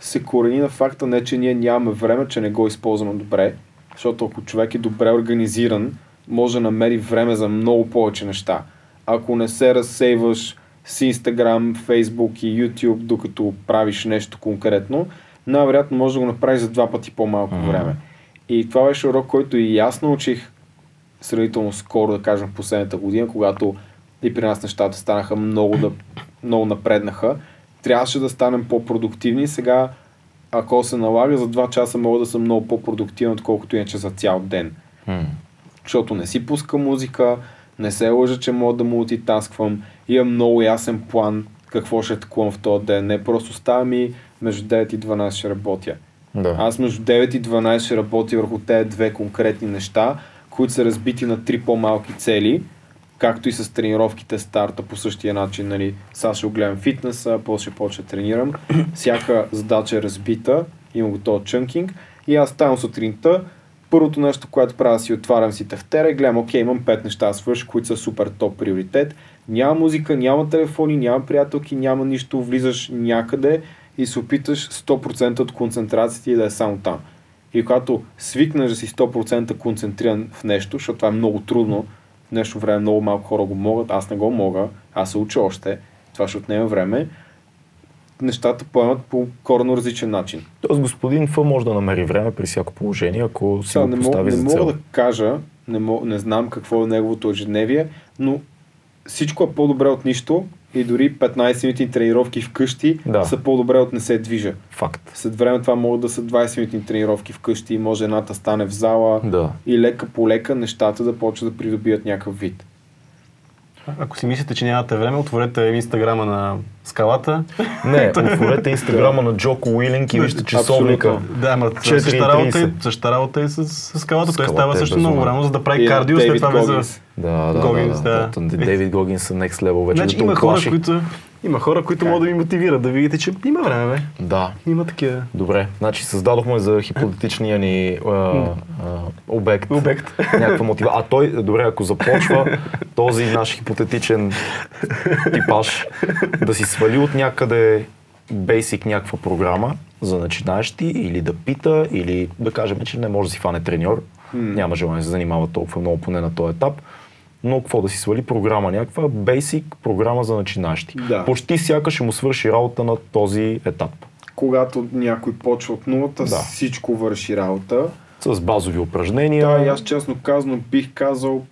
се корени на факта не, че ние нямаме време, че не го използваме добре. Защото ако човек е добре организиран, може да намери време за много повече неща. Ако не се разсейваш с Instagram, Facebook и YouTube, докато правиш нещо конкретно, най-вероятно може да го направиш за два пъти по-малко Мгм. време. И това беше урок, който и аз научих сравнително скоро, да кажем в последната година, когато и при нас нещата станаха много, да, много напреднаха. Трябваше да станем по-продуктивни. Сега, ако се налага, за 2 часа мога да съм много по-продуктивен, отколкото иначе за цял ден. М. Защото не си пуска музика, не се лъжа, че мога да мултитасквам, имам много ясен план какво ще атакувам в този ден. Не просто ставам и между 9 и 12 ще работя. Да. Аз между 9 и 12 ще работя върху тези две конкретни неща, които са разбити на три по-малки цели, както и с тренировките старта по същия начин. Нали. Сега ще огледам фитнеса, после ще почна тренирам. Всяка задача е разбита, има го този чънкинг и аз ставам сутринта. Първото нещо, което правя, си отварям си тефтера и гледам, окей, имам пет неща да свърша, които са супер топ приоритет. Няма музика, няма телефони, няма приятелки, няма нищо, влизаш някъде и се опиташ 100% от концентрацията ти да е само там. И когато свикнеш да си 100% концентриран в нещо, защото това е много трудно, в днешно време много малко хора го могат, аз не го мога, аз се уча още, това ще отнеме време, нещата поемат по коренно различен начин. Тоест господин Ф може да намери време при всяко положение, ако си Сега го не, мога, постави не за мога цел. да кажа, не, мога, не знам какво е неговото ежедневие, но всичко е по-добре от нищо и дори 15 минути тренировки вкъщи Да. са по-добре от не се движа. Факт. След време това могат да са 20 минутни тренировки вкъщи, може едната стане в зала Да. и лека по лека нещата да почват да придобият някакъв вид. Ако си мислите, че нямате време, отворете инстаграма на скалата. Не, отворете инстаграма на Джоко Уилинг и вижте часовника. Да, ама 4:30. същата работа, е, същата работа е с, с скалата. Той става е също много рано, за да прави И кардио, след това влезе. Гогинс. Да, да, Гогинс, да. Дейвид Гогинс са next level вече. Значи има хора, които, има хора, които могат да ви мотивират, да видите, че има време, бе. Да. Има такива. Добре, значи създадохме за хипотетичния ни а, а, обект, Обект. някаква мотива. А той, добре, ако започва този наш хипотетичен типаж да си свали от някъде бейсик някаква програма за начинаещи или да пита, или да кажем, че не може да си фане треньор, няма желание да се занимава толкова много поне на този етап, но какво да си свали програма някаква, basic програма за начинаещи. Да. Почти сякаш ще му свърши работа на този етап. Когато някой почва от нулата, Да. всичко върши работа. С базови упражнения. Да, и аз честно казано бих казал,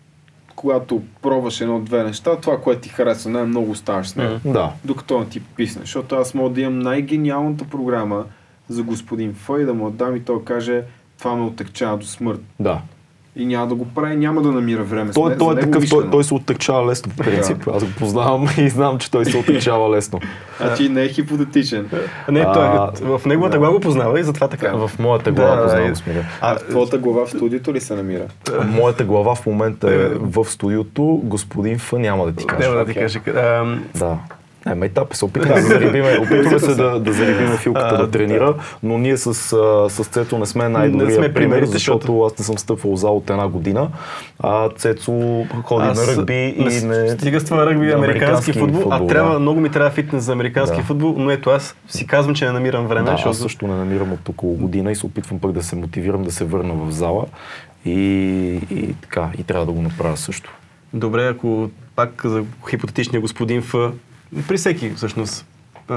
когато пробваш едно-две неща, това, което ти харесва най-много оставаш с него. Да. Докато не ти писне. Защото аз мога да имам най-гениалната програма за господин Ф и да му я дам и той каже, това ме отекчава до смърт. Да. И няма да го прави, няма да намира време. с Той, не- той е такъв, той, той се оттъкчава лесно, по принцип. Аз го познавам и знам, че той се оттъкчава лесно. Значи не е хипотетичен. Не, той, А, в неговата глава го познава и затова така. В моята глава Да, познавам е. смиря. А твоята глава в студиото ли се намира? Моята глава в момента е в студиото. Господин Ф няма да ти кажа. Няма да ти ам, Да. Не, майтап, се опитваме да зарибиме, опитваме се да, да зарибиме филката да тренира, но ние с, а, с Цецо не сме Не най-добрия сме пример, защото аз не съм стъпвал зал от една година, а Цецо ходи Аз на ръгби и не не... Стига с това ръгби американски, футбол, а да. трябва, много ми трябва фитнес за американски Да. футбол, но ето аз си казвам, че не намирам време, Да, защото аз също не намирам от около година и се опитвам пък да се мотивирам да се върна в зала и, и така, и трябва да го направя също. Добре, ако пак за хипотетичния господин Ф, при всеки всъщност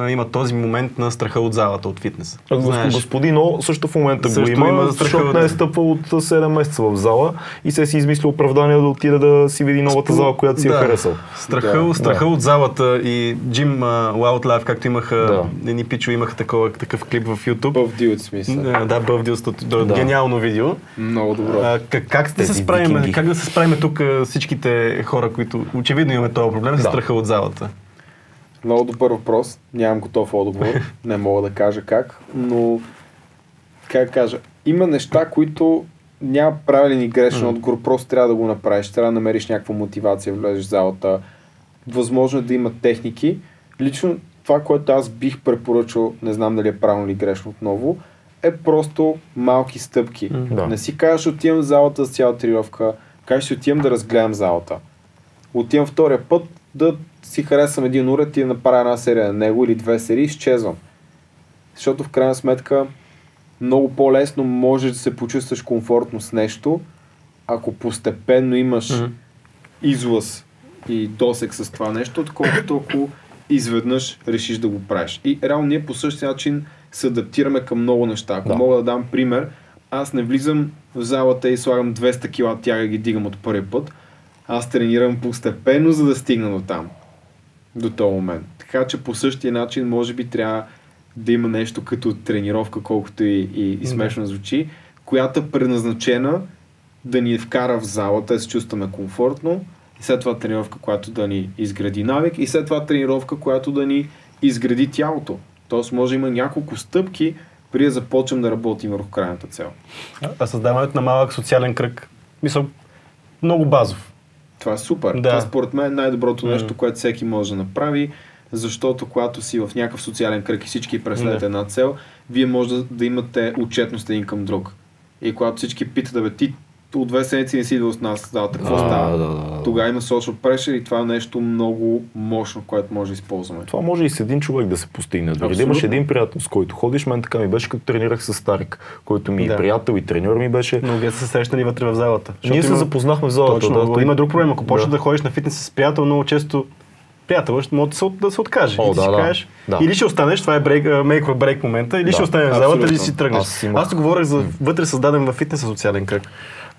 има този момент на страха от залата, от фитнес. Знаеш. Господин О също в момента Също го има, има защото страхът. не е стъпвал от 7 месеца в зала и се си измисли оправдание да отиде да си види новата зала, която си е Да. харесал. Страха, Да. страха от залата и Jim uh, Wildlife, както имаха, Да. едни пичо имаха такова, такъв клип в YouTube. Бъв дил смисъл. Да, да, Бъвдилството, да. Да. гениално видео. Много добро. А, как, как да се справим, как да се справим тук всичките хора, които очевидно имаме този проблем, с Да. страха от залата? Много добър въпрос. Нямам готов отговор. Не мога да кажа как, но как кажа, има неща, които няма правилен и грешен отговор, просто трябва да го направиш, трябва да намериш някаква мотивация, влезеш в залата. Възможно е да има техники. Лично това, което аз бих препоръчал, не знам дали е правилно или грешно отново, е просто малки стъпки. Да. Не си кажеш, отивам в залата с цяла тренировка, кажеш, отивам да разгледам залата. Отивам втория път да си харесам един уред и да направя една серия на него или две серии изчезвам. Защото в крайна сметка много по-лесно можеш да се почувстваш комфортно с нещо, ако постепенно имаш Мгм. излъз и досек с това нещо, отколкото ако изведнъж решиш да го правиш. И реално ние по същия начин се адаптираме към много неща. Ако Да. мога да дам пример, аз не влизам в залата и слагам 200 кила тяга и ги дигам от първи път. Аз тренирам постепенно, за да стигна до там. До този момент. Така че по същия начин може би трябва да има нещо като тренировка, колкото и, и, и смешно звучи, която е предназначена да ни вкара в залата, да се чувстваме комфортно, и след това тренировка, която да ни изгради навик, и след това тренировка, която да ни изгради тялото. Тоест може да има няколко стъпки, преди да започнем да работим върху крайната цел. А създаването на малък социален кръг, мисъл, много базов. Това е супер. Да. Това според мен е най-доброто нещо, което всеки може да направи, защото когато си в някакъв социален кръг и всички преследвате Да. една цел, вие може да, да имате отчетност един към друг. И когато всички питат, да бе, ти от две седмици не си идвал с нас, да, какво Да, става? да, да, да. Тогава има social pressure и това е нещо много мощно, което може да използваме. Това може и с един човек да се постигне. Дори да имаш един приятел, с който ходиш, мен така ми беше, като тренирах с Старик, който ми е Да. приятел и треньор ми беше. Но вие се срещнали вътре в залата. Ние Защото се запознахме в залата. Точно, да, да, има друг проблем. Ако почнеш Да. да. ходиш на фитнес с приятел, много често приятел ще може да се, да се откаже. О, и ти да, си да. кажеш, Да. или ще останеш, това е брейк, make or break момента, или Да, ще останеш в залата, или си тръгнеш. Аз имах- Аз говорех за вътре създаден във фитнеса социален кръг.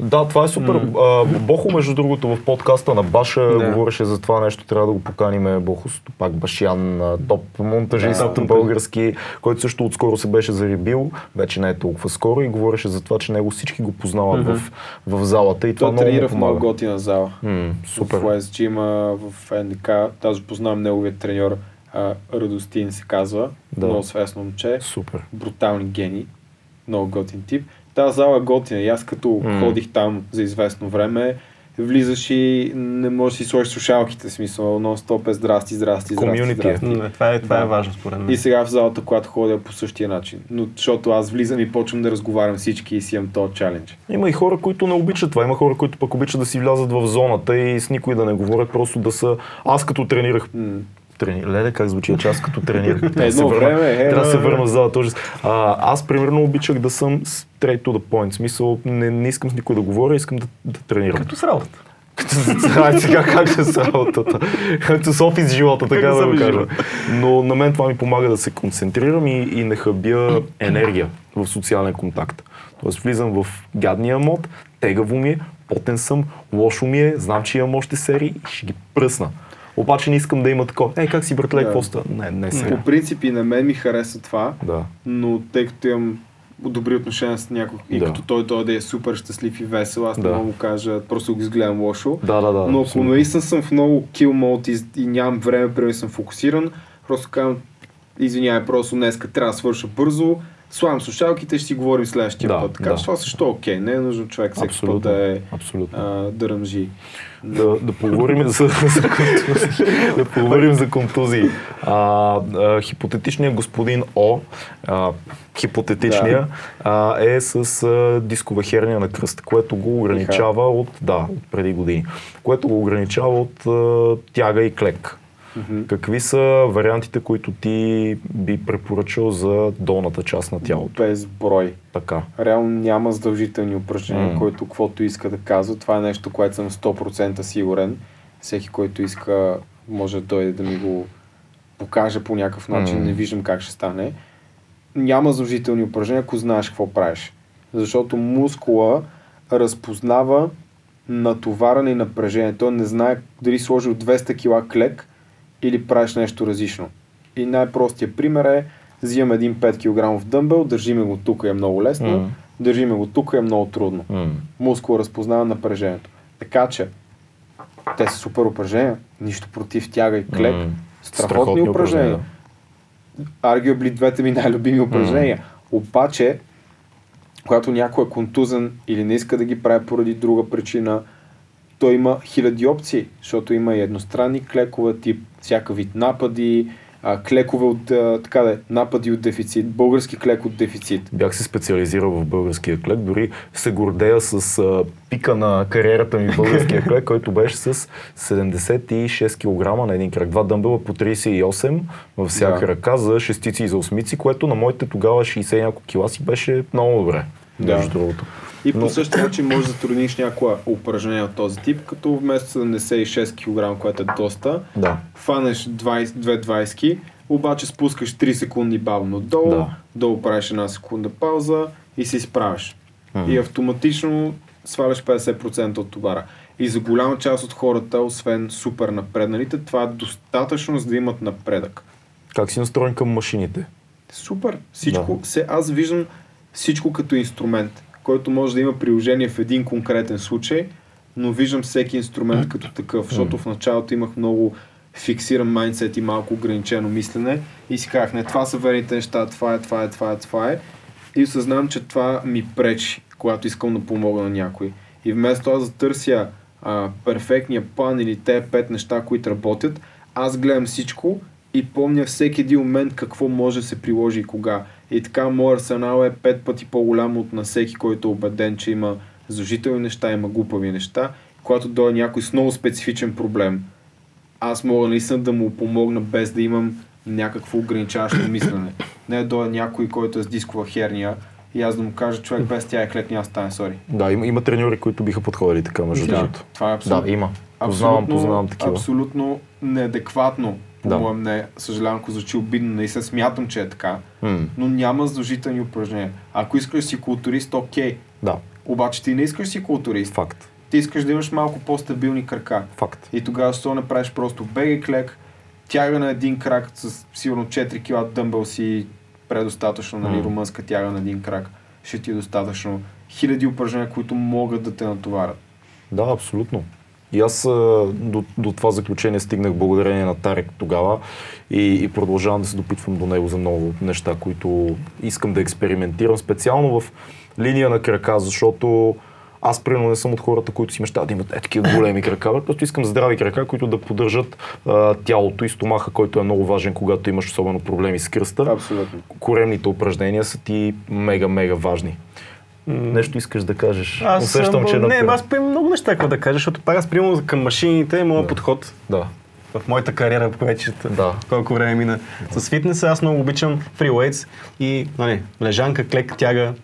Да, това е супер. А, Бохо, между другото, в подкаста на Баша Да. говореше за това нещо. Трябва да го поканиме. Бохо Стопак Башян, а, топ монтажист топ български, който също отскоро се беше зарибил. Вече не е толкова скоро и говореше за това, че него всички го познават в, в залата и това много тренира в много готина зала. М, супер. В West Gym, в НДК, даже познавам неговият треньор, Радостин се казва, Да. много свестно момче, Супер. брутални гени, много готин тип. Тази зала е готина и аз като М. ходих там за известно време, влизаш и не можеш да си сложиш слушалките, в смисъл, нон-стоп е здрасти, здрасти, здрасти, Комюнити е. здрасти. Това е, това Да. е важно според мен. И сега в залата, когато ходя по същия начин. Но защото аз влизам и почвам да разговарям всички и си имам този чалендж. Има и хора, които не обичат това. Има хора, които пък обичат да си влязат в зоната и с никой да не говорят, просто да са... Аз като тренирах М. Трени... Леле, как звучи час като тренир. Трябва да се върна, време, е, трябва да се да, върна в залата. ужас. А, аз примерно обичах да съм straight to the point. В смисъл, не, не искам с никой да говоря, искам да, да тренирам. Като с работата. Ай, сега как ще с работата? Както с офис живота, така да с го кажа. Но на мен това ми помага да се концентрирам и, и не хъбя енергия в социален контакт. Тоест влизам в гадния мод, тегаво ми е, потен съм, лошо ми е, знам, че имам още серии и ще ги пръсна. Обаче не искам да има такова. Ей, как си, братле, какво ста? Не, не сега. По принцип и на мен ми хареса това, Да. но тъй като имам добри отношения с някой и Да. като той дойде е супер щастлив и весел, аз не Да. мога да му кажа, просто го изгледам лошо. Да, да, да. Но ако наистина съм в много kill mode и, и нямам време, примерно съм фокусиран, просто казвам, извинявай, просто днеска трябва да свърша бързо, слагам слушалките, ще си говорим следващия Да, път. Така да. че това също е окей, не е нужно човек всеки път Абсолютно. да е Абсолютно. а, да ръмжи. да, да поговорим за, за контузии. да поговорим за контузии. А, а, хипотетичният господин О, а, хипотетичния, а, е с а, дискова херния на кръст, което го ограничава от, да, от преди години, което го ограничава от а, тяга и клек. Мгм. Какви са вариантите, които ти би препоръчал за долната част на тялото? Без брой. Така. Реално няма задължителни упражнения, М. който каквото иска да казва. Това е нещо, което съм 100% сигурен. Всеки, който иска, може да дойде да ми го покаже по някакъв начин. М. Не виждам как ще стане. Няма задължителни упражнения, ако знаеш какво правиш. Защото мускула разпознава натоваране и напрежение. Той не знае дали сложил 200 кг клек или правиш нещо различно. И най-простия пример е, взимам един 5 кг дъмбел, държиме го тук е много лесно, М. държиме го тук е много трудно. М. Мускул разпознава напрежението. Така че, те са супер упражнения, нищо против тяга и клек, М. страхотни, упражнения. Arguably двете ми най-любими упражнения. Обаче, когато някой е контузен или не иска да ги прави поради друга причина, той има хиляди опции, защото има и едностранни клекове, тип всяка вид напади, а, клекове от, а, така да е, напади от дефицит, български клек от дефицит. Бях се специализирал в българския клек, дори се гордея с а, пика на кариерата ми в българския клек, който беше с 76 кг на един крак. Два дъмбела по 38 във всяка Да. ръка за шестици и за осмици, което на моите тогава 60 и няколко кила си беше много добре. Да. Между другото. И по Но- същия начин можеш да затрудниш някое упражнение от този тип, като вместо 76 кг, което е доста, Да. фанеш 20, две 20 обаче спускаш 3 секунди бавно долу, Да. долу правиш една секунда пауза и се изправиш. Мгм. И автоматично сваляш 50% от товара. И за голяма част от хората, освен супер напредналите, това е достатъчно за да имат напредък. Как си настроен към машините? Супер. Всичко, Да. се, аз виждам всичко като инструмент, който може да има приложение в един конкретен случай, но виждам всеки инструмент като такъв, защото в началото имах много фиксиран майндсет и малко ограничено мислене и си казах, не, това са верните неща, това е, това е, това е, това е. И осъзнавам, че това ми пречи, когато искам да помогна на някой. И вместо аз да търся а, перфектния план или те пет неща, които работят, аз гледам всичко и помня всеки един момент какво може да се приложи и кога. И така моят арсенал е пет пъти по-голям от на всеки, който е убеден, че има задължителни неща, има глупави неща. Когато дойде някой с много специфичен проблем, аз мога наистина да му помогна без да имам някакво ограничаващо мислене. Не да някой, който е с дискова херния и аз да му кажа, човек без тя е клек няма да стане, сори. Да, има, има треньори, които биха подходили така, между Да, другото. това е абсолютно. Да, има. Познавам, познавам такива. абсолютно неадекватно, по Да. мое мнение. Съжалявам, ако звучи обидно, наистина смятам, че е така, М, но няма задължителни упражнения. Ако искаш да си културист, окей. Да, Обаче ти не искаш да си културист. факт. Ти искаш да имаш малко по-стабилни крака. Факт. И тогава защо не правиш просто беги клек, тяга на един крак с сигурно 4 кг дъмбъл си предостатъчно, нали, М. румънска тяга на един крак. Ще ти е достатъчно. Хиляди упражнения, които могат да те натоварят. Да, абсолютно. И аз до, до това заключение стигнах благодарение на Тарек тогава и, и продължавам да се допитвам до него за много неща, които искам да експериментирам, специално в линия на крака, защото аз примерно не съм от хората, които си мечтават да имат е такива големи крака, просто искам здрави крака, които да поддържат а, тялото и стомаха, който е много важен, когато имаш особено проблеми с кръста. Абсолютно. Коремните упражнения са ти мега, мега важни. Нещо искаш да кажеш. Аз Усещам, съм, че е не, напред. аз имам много неща, какво да кажа, защото пак аз примерно към машините, моят Да. подход Да. в моята кариера вече Да. колко време мина с фитнеса. Аз много обичам фрилейтс и нали, лежанка, клек, тяга.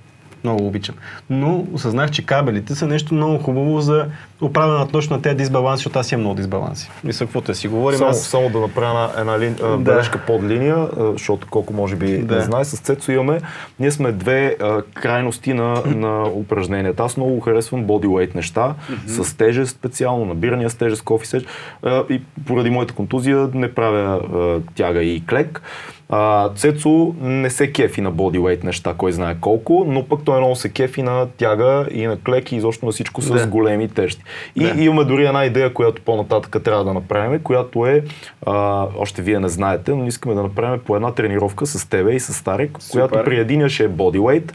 Много обичам. Но осъзнах, че кабелите са нещо много хубаво за оправяне на точно на тези дисбаланси, защото аз имам много дисбаланси. Мисля, каквото да си говорим. Само, аз... само да направя една, една лин, да. бележка под линия, защото колко може би да. Не знае, с Цецо имаме, ние сме две а, крайности на, на упражненията. Аз много харесвам бодyweight неща, mm-hmm. с тежест специално, набирания с тежест, кофи сеч. А, и поради моята контузия не правя а, тяга и клек. А, Цецо не се кефи на бодyweight неща, кой знае колко, но пък той много се кефи на тяга и на клек и изобщо на всичко с Да. големи тежести. И Да. имаме дори една идея, която по-нататък трябва да направим, която е, а, още вие не знаете, но искаме да направим по една тренировка с тебе и с Старек, която при единия ще е bodyweight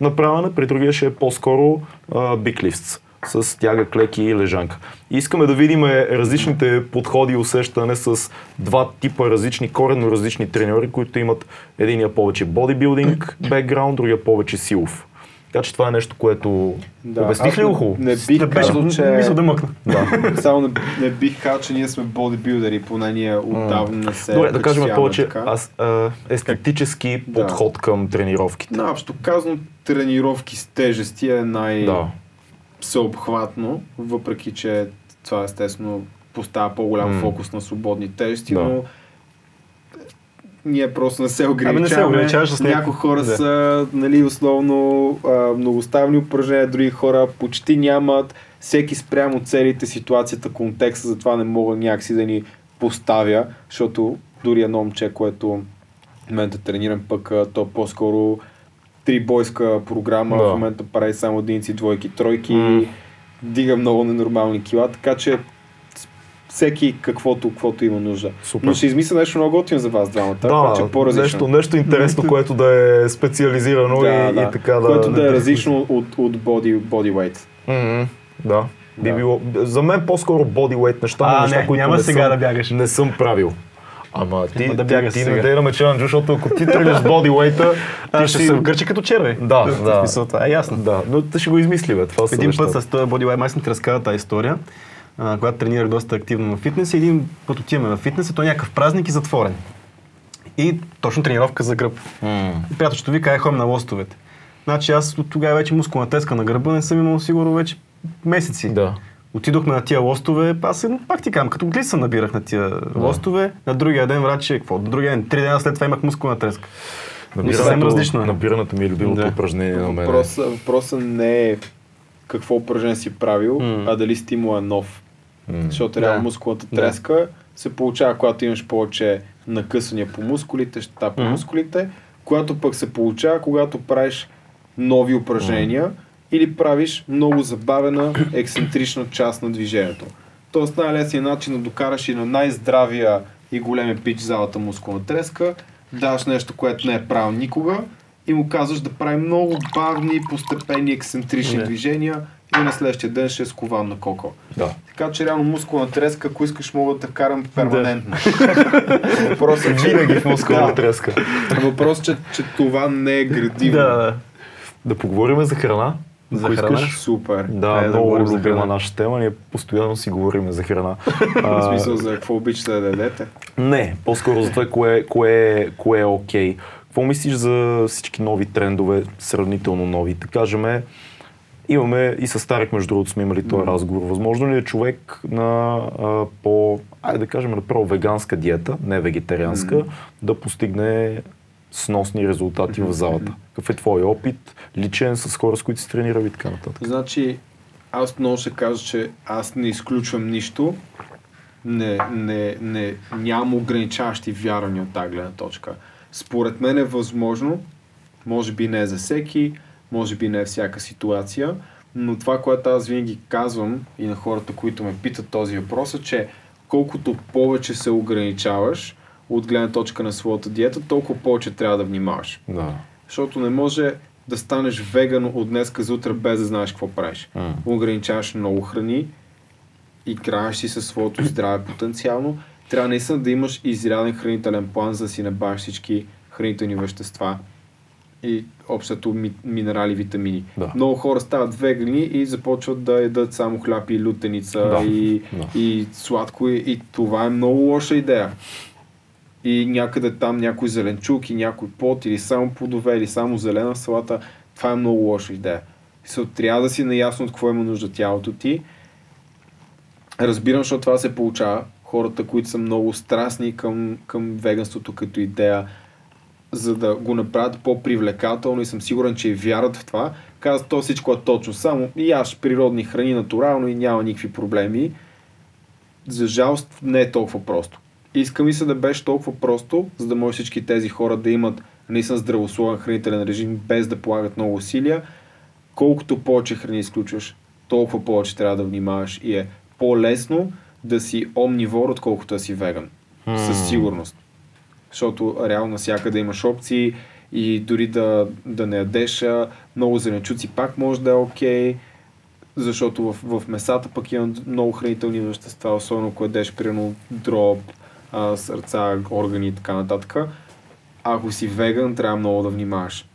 направена, при другия ще е по-скоро lifts с тяга, клеки и лежанка. И искаме да видим различните подходи и усещане с два типа различни, коренно различни треньори, които имат единия повече бодибилдинг бекграунд, другия повече силов. Така че това е нещо, което... Да, Обясних ли го не-? Не бих Да беше, казал, че... мисля да мъкна. Да. Само не, не бих казал, че ние сме бодибилдери, поне ние отдавна не се Добре, да кажем повече така. аз, а, естетически Да. подход към тренировките. Наобщо казано, тренировки с тежести е най... Да. Всеобхватно, въпреки че това естествено поставя по-голям М. фокус на свободни тежести, Да. но ние просто не се ограничаваме. не се ограничаваш с някакво- Някои хора да. са нали, условно а, многоставни упражнения, други хора почти нямат. Всеки спрямо целите, ситуацията, контекста, затова не мога някакси да ни поставя, защото дори едно момче, което в момента тренирам пък, то по-скоро трибойска програма, Да. в момента прави само единици, двойки, тройки, М. дига много ненормални кила, така че всеки каквото, каквото има нужда. Супер. Но ще измисля нещо много готино за вас двамата, Да, което е по-различно. нещо, нещо интересно, което да е специализирано да, и, да. и така да... Което да е различно от, от body, bodyweight. М-м, да. Би Да. било, за мен по-скоро bodyweight неща, А, неща, не, които няма не сега съм, да бягаш. Не съм правил. Ама ти, да ти, бягаш ти, сега. не дей да ме челенджу, защото ако ти тръгнеш с бодyweight А, ти ще се вгърчи като червей. Да, В да. смисъл, това е ясно. Да, но те ще го измисли, бе. Това Един път с този бодyweight май съм ти разказал тази история, а, когато тренирах доста активно в фитнес. и Един път отиваме в фитнес и той е някакъв празник и затворен. И точно тренировка за гръб. И приятелчето вика, е ходим на лостовете. Значи аз от тогава вече мускулна теска на гърба не съм имал сигурно вече месеци. Да. Отидохме на тия лостове, аз се, пак ти казвам, като глица набирах на тия лостове. На другия ден, враче, какво? На другия ден, три дена след това имах мускулна треска. съвсем различно е. Набирането ми е любимото Да. упражнение на мен. Въпросът въпросът не е какво упражнение си правил, М. а дали стимул е нов. М. Защото Да. реално мускулната Да. треска се получава, когато имаш повече накъсвания по мускулите, щета по Мгм. мускулите, която пък се получава, когато правиш нови упражнения или правиш много забавена, ексцентрична част на движението. Тоест най-лесният начин да докараш и на най-здравия и големия пич залата мускулна треска, даваш нещо, което не е правил никога и му казваш да прави много бавни, постепенни, ексцентрични Не. движения и на следващия ден ще е скован на коко. Да. Така че реално мускулна треска, ако искаш, мога да те вкарам перманентно. Въпросът е, че... Винаги в мускулна Да. треска. Въпросът е, че, че това не е градивно. Да, да. Да поговорим за храна. За Ако храна? искаш. Супер. Да, да много за любима наша тема. Ние постоянно си говорим за храна. В А, смисъл за какво обичате да ядете. Не, по-скоро за това кое, кое, кое е окей. Какво мислиш за всички нови трендове, сравнително нови? Да кажем, имаме и с Старик, между другото, сме имали този разговор. Възможно ли е човек на а, по, айде да кажем, направо веганска диета, не вегетарианска, да постигне сносни резултати в залата? Какъв е твой опит, личен, с хора, с които си тренирал и така нататък? Значи, аз много ще кажа, че аз не изключвам нищо. Не, не, не, нямам ограничаващи вярвания от тази гледна точка. Според мен е възможно, може би не за всеки, може би не всяка ситуация, но това, което аз винаги казвам и на хората, които ме питат този въпрос е, че колкото повече се ограничаваш от гледна точка на своята диета, толкова повече трябва да внимаваш. Да. Защото не може да станеш веган от днеска за утре без да знаеш какво правиш. М. Ограничаваш много храни, играеш си със своето здраве потенциално. Трябва наистина да имаш изряден хранителен план, за да си набавиш всички хранителни вещества и общото ми, минерали, витамини. Да. Много хора стават вегани и започват да ядат само хляб и лютеница Да. и, Да. и сладко и, и това е много лоша идея. И някъде там някой зеленчук и някой плод или само плодове или само зелена салата, това е много лоша идея. So, трябва да си наясно от какво има нужда тялото ти. Разбирам, защото това се получава. Хората, които са много страстни към, към веганството като идея, за да го направят по-привлекателно и съм сигурен, че и вярват в това, казват, то всичко е точно. Само яш природни храни натурално и няма никакви проблеми. За жалост не е толкова просто. Иска ми се да беше толкова просто, за да може всички тези хора да имат наистина здравословен хранителен режим, без да полагат много усилия. Колкото повече храни изключваш, толкова повече трябва да внимаваш и е по-лесно да си омнивор, отколкото да си веган. Със сигурност. Защото реално навсякъде имаш опции и дори да, да не ядеш много зеленчуци, пак може да е окей, защото в, в месата пък има много хранителни вещества, особено ако ядеш примерно дроб, а, сърца, органи и така нататък. Ако си веган, трябва много да внимаваш.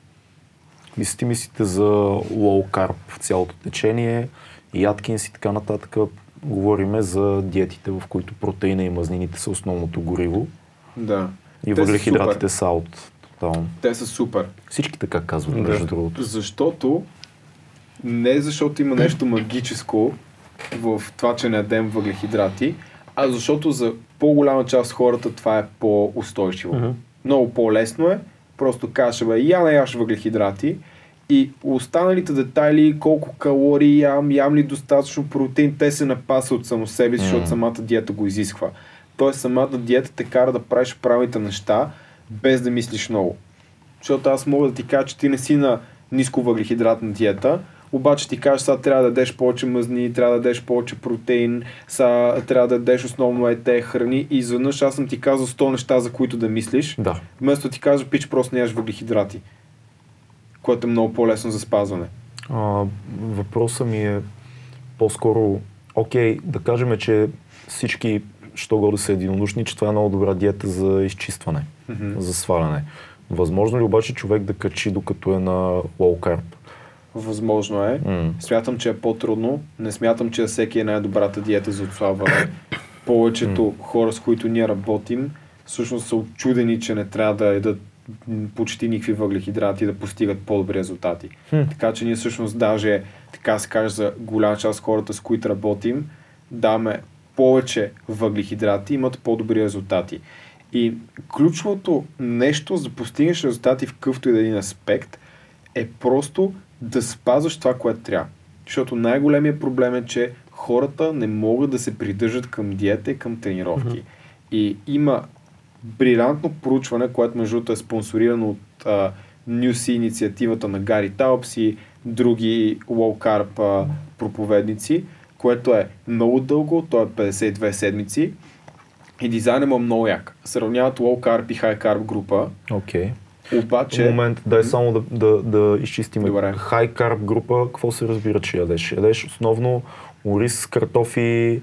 Мислите, мислите за carb в цялото течение, и Аткинс и така нататък. Говориме за диетите, в които протеина и мазнините са основното гориво Да. и въглехидратите са аут. Тотално. Те са супер. Всички така казват, Да. между другото. Защото не защото има нещо магическо в това, че не ядем въглехидрати, а защото за по-голяма част от хората това е по-устойчиво. Мгм. Много по-лесно е. Просто кажеш, бе, я не яш въглехидрати и останалите детайли, колко калории ям, ям ли достатъчно протеин, те се напасват от само себе си, защото Мгм. самата диета го изисква. Тоест самата диета те кара да правиш правилните неща, без да мислиш много. Защото аз мога да ти кажа, че ти не си на ниско въглехидратна диета, обаче ти кажеш, сега трябва да дадеш повече мъзни, трябва да дадеш повече протеин, сега трябва да дадеш основно е те храни и изведнъж аз съм ти казал 100 неща, за които да мислиш, Да. вместо ти кажа, пич, просто не яш въглехидрати, което е много по-лесно за спазване. А, въпросът ми е по-скоро, окей, да кажем, че всички, що годе са единодушни, че това е много добра диета за изчистване, Мгм. за сваляне. Възможно ли обаче човек да качи докато е на low carb? Възможно е. М. Смятам, че е по-трудно. Не смятам, че всеки е най-добрата диета за отслабване. Повечето хора, с които ние работим, всъщност са очудени, че не трябва да ядат м, почти никакви въглехидрати да постигат по-добри резултати. Хм. Така че ние всъщност даже, така се каже, за голяма част от хората, с които работим, даваме повече въглехидрати, имат по-добри резултати. И ключовото нещо за да постигнеш резултати в къвто и да е един аспект е просто да спазваш това, което трябва. Защото най-големият проблем е, че хората не могат да се придържат към диета и към тренировки. И има брилянтно проучване, което между другото е спонсорирано от а, Нюси инициативата на Гари Таупс и други а, проповедници, което е много дълго, то е 52 седмици и дизайнът му е много як. Сравняват carb и carb група, Окей. Обаче... В момент, дай само да, да, да изчистим. Добре. High carb група, какво се разбира, че ядеш? Ядеш основно ориз, картофи,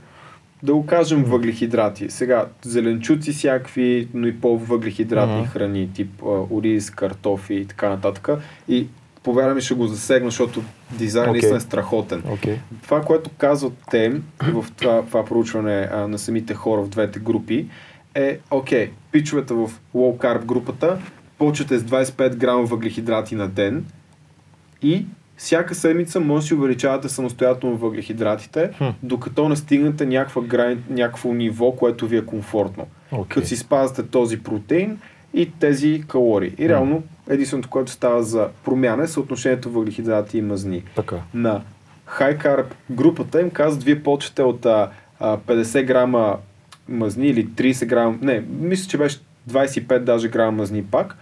Да го кажем въглехидрати. Сега, зеленчуци всякакви, но и по-въглехидратни Мгм. храни, тип а, ориз, картофи и така нататък. И повярвам ми ще го засегна, защото Окей. наистина е страхотен. окей. Това, което казват те в това, това проучване а, на самите хора в двете групи, е, окей, пичовете в low carb групата почвате с 25 грама въглехидрати на ден и всяка седмица може да си увеличавате самостоятелно въглехидратите, Хм. докато не стигнете някаква грани, някакво ниво, което ви е комфортно. Окей. Като си спазвате този протеин и тези калории. И реално единственото, което става за промяна е съотношението въглехидрати и мазни Така. на High Carb групата им казват, вие почвате от а, а, 50 грама мазни или 30 грама, не, мисля, че беше 25 даже грама мазни пак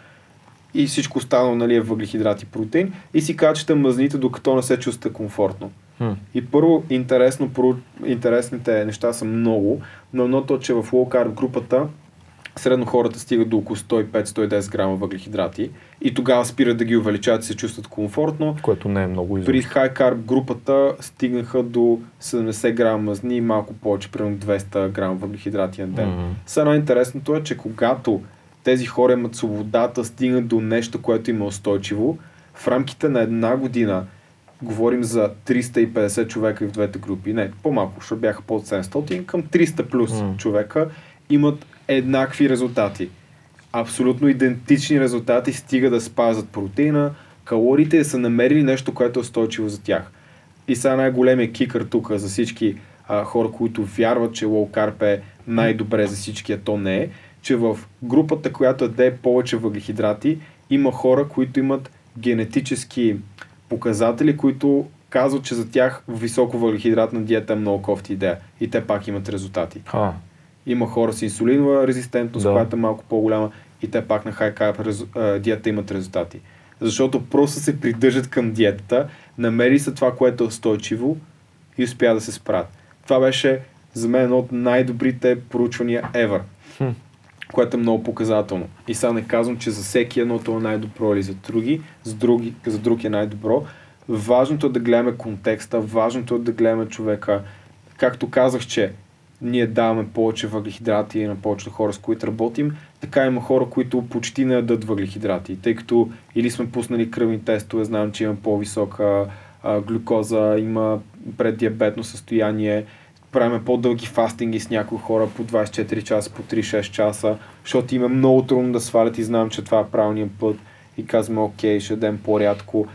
и всичко останало нали, е въглехидрати и протеин и си качате мазните, докато не се чувствате комфортно. И първо, интересно, интересните неща са много, но едното, че в low carb групата средно хората стигат до около 105-110 грама въглехидрати и тогава спират да ги увеличават и се чувстват комфортно. Което не е много При изобщо. High Carb групата стигнаха до 70 грама мазни и малко повече, примерно 200 грама въглехидрати на ден. Мгм. Сега най-интересното е, че когато тези хора имат свободата, стигнат до нещо, което им е устойчиво. В рамките на една година, говорим за 350 човека в двете групи, не, по-малко, защото бяха под 700, към 300 плюс М. човека имат еднакви резултати. Абсолютно идентични резултати, стига да спазват протеина, калориите и са намерили нещо, което е устойчиво за тях. И сега най-големия кикър тук за всички а, хора, които вярват, че carb е най-добре за всички, а то не е, че в групата, която яде повече въглехидрати, има хора, които имат генетически показатели, които казват, че за тях високо въглехидратна диета е много кофти идея. И те пак имат резултати. А, Има хора с инсулинова резистентност, Да. която е малко по-голяма и те пак на high carb диета имат резултати. Защото просто се придържат към диетата, намери са това, което е устойчиво и успя да се справят. Това беше за мен едно от най-добрите проучвания ever, Хм. Което е много показателно. И сега не казвам, че за всеки едното е най-добро или за други, за, други, за друг е най-добро. Важното е да гледаме контекста, важното е да гледаме човека. Както казах, че ние даваме повече въглехидрати на повечето хора, с които работим, така има хора, които почти не ядат въглехидрати, тъй като или сме пуснали кръвни тестове, знаем, че има по-висока глюкоза, има преддиабетно състояние, правим по-дълги фастинги с някои хора по 24 часа, по 3-6 часа, защото им е много трудно да свалят и знам, че това е правилният път и казваме, окей, ще дадем по-рядко.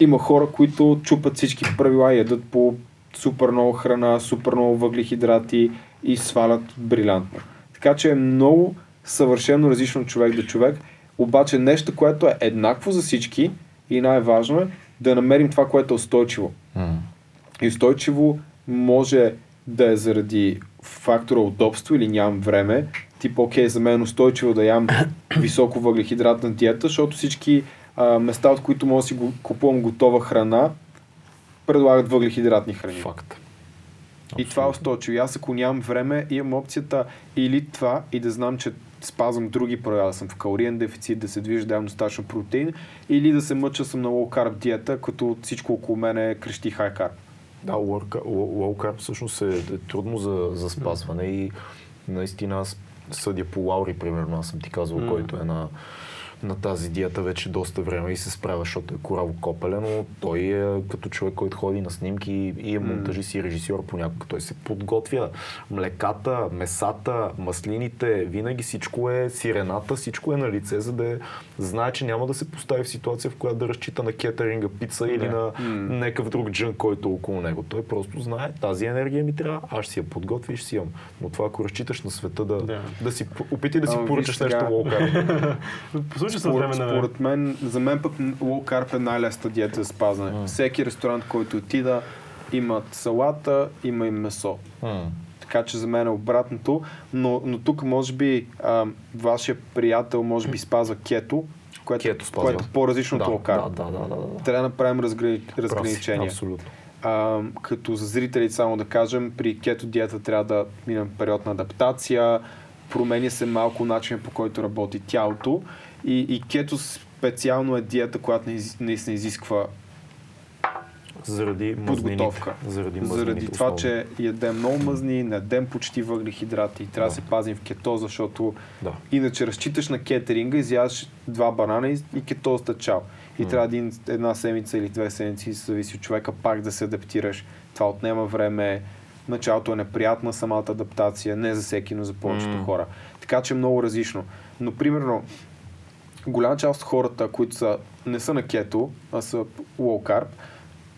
Има хора, които чупат всички правила и ядат по супер много храна, супер много въглехидрати и свалят брилянтно. Така че е много съвършено различно човек до човек, обаче нещо, което е еднакво за всички и най-важно е да намерим това, което е устойчиво. м. И устойчиво може да е заради фактора удобство или нямам време. Тип, окей, за мен е устойчиво да ям високо въглехидратна диета, защото всички а, места, от които мога да си го, купувам готова храна, предлагат въглехидратни храни. Факт. И това е устойчиво. Аз ако нямам време, имам опцията или това и да знам, че спазвам други правила, да съм в калориен дефицит, да се движа, да ям достатъчно протеин, или да се мъча съм на low carb диета, като всичко около мен крещи high carb. Да, carb всъщност е, е трудно за, за спазване и наистина аз съдя по Лаури, примерно, аз съм ти казал, М. който е на, на тази диета вече доста време и се справя, защото е кораво копеле, но той е като човек, който ходи на снимки и е монтажист и режисьор понякога. Той се подготвя млеката, месата, маслините, винаги всичко е сирената, всичко е на лице, за да знае, че няма да се постави в ситуация, в която да разчита на кетеринга, пица или на някакъв друг джън, който е около него. Той просто знае, тази енергия ми трябва, аз си я подготвя и ще си имам. Но това, ако разчиташ на света да, Да. да си опитай да си Ама поръчаш нещо low от Според, време на според мен, за мен пък low carb е най-лесната диета за спазване. М. Всеки ресторант, който отида, имат салата, има и месо. М. Така че за мен е обратното, но, но тук може би а, вашия приятел може би спазва кето, което, Кето спазва. което е по-различно да, от carb. да, да, да, да, да. Трябва да направим разграни... Разграничение. Абсолютно. А, като за зрителите само да кажем, при кето диета трябва да минем период на адаптация, променя се малко начин по който работи тялото и, и кето специално е диета, която наистина изисква Заради подготовка. Заради, Заради това, основно. че ядем много мазни, не ядем почти въглехидрати, трябва да Да. се пазим в кетоза, защото Да. иначе разчиташ на кетеринга, изядаш два банана и, и кетозата чао. И М. трябва един, една седмица или две седмици, зависи от човека, пак да се адаптираш. Това отнема време. Началото е неприятна самата адаптация, не за всеки, но за повечето М. хора. Така че е много различно. Но примерно, голяма част от хората, които са, не са на кето, а са low carb,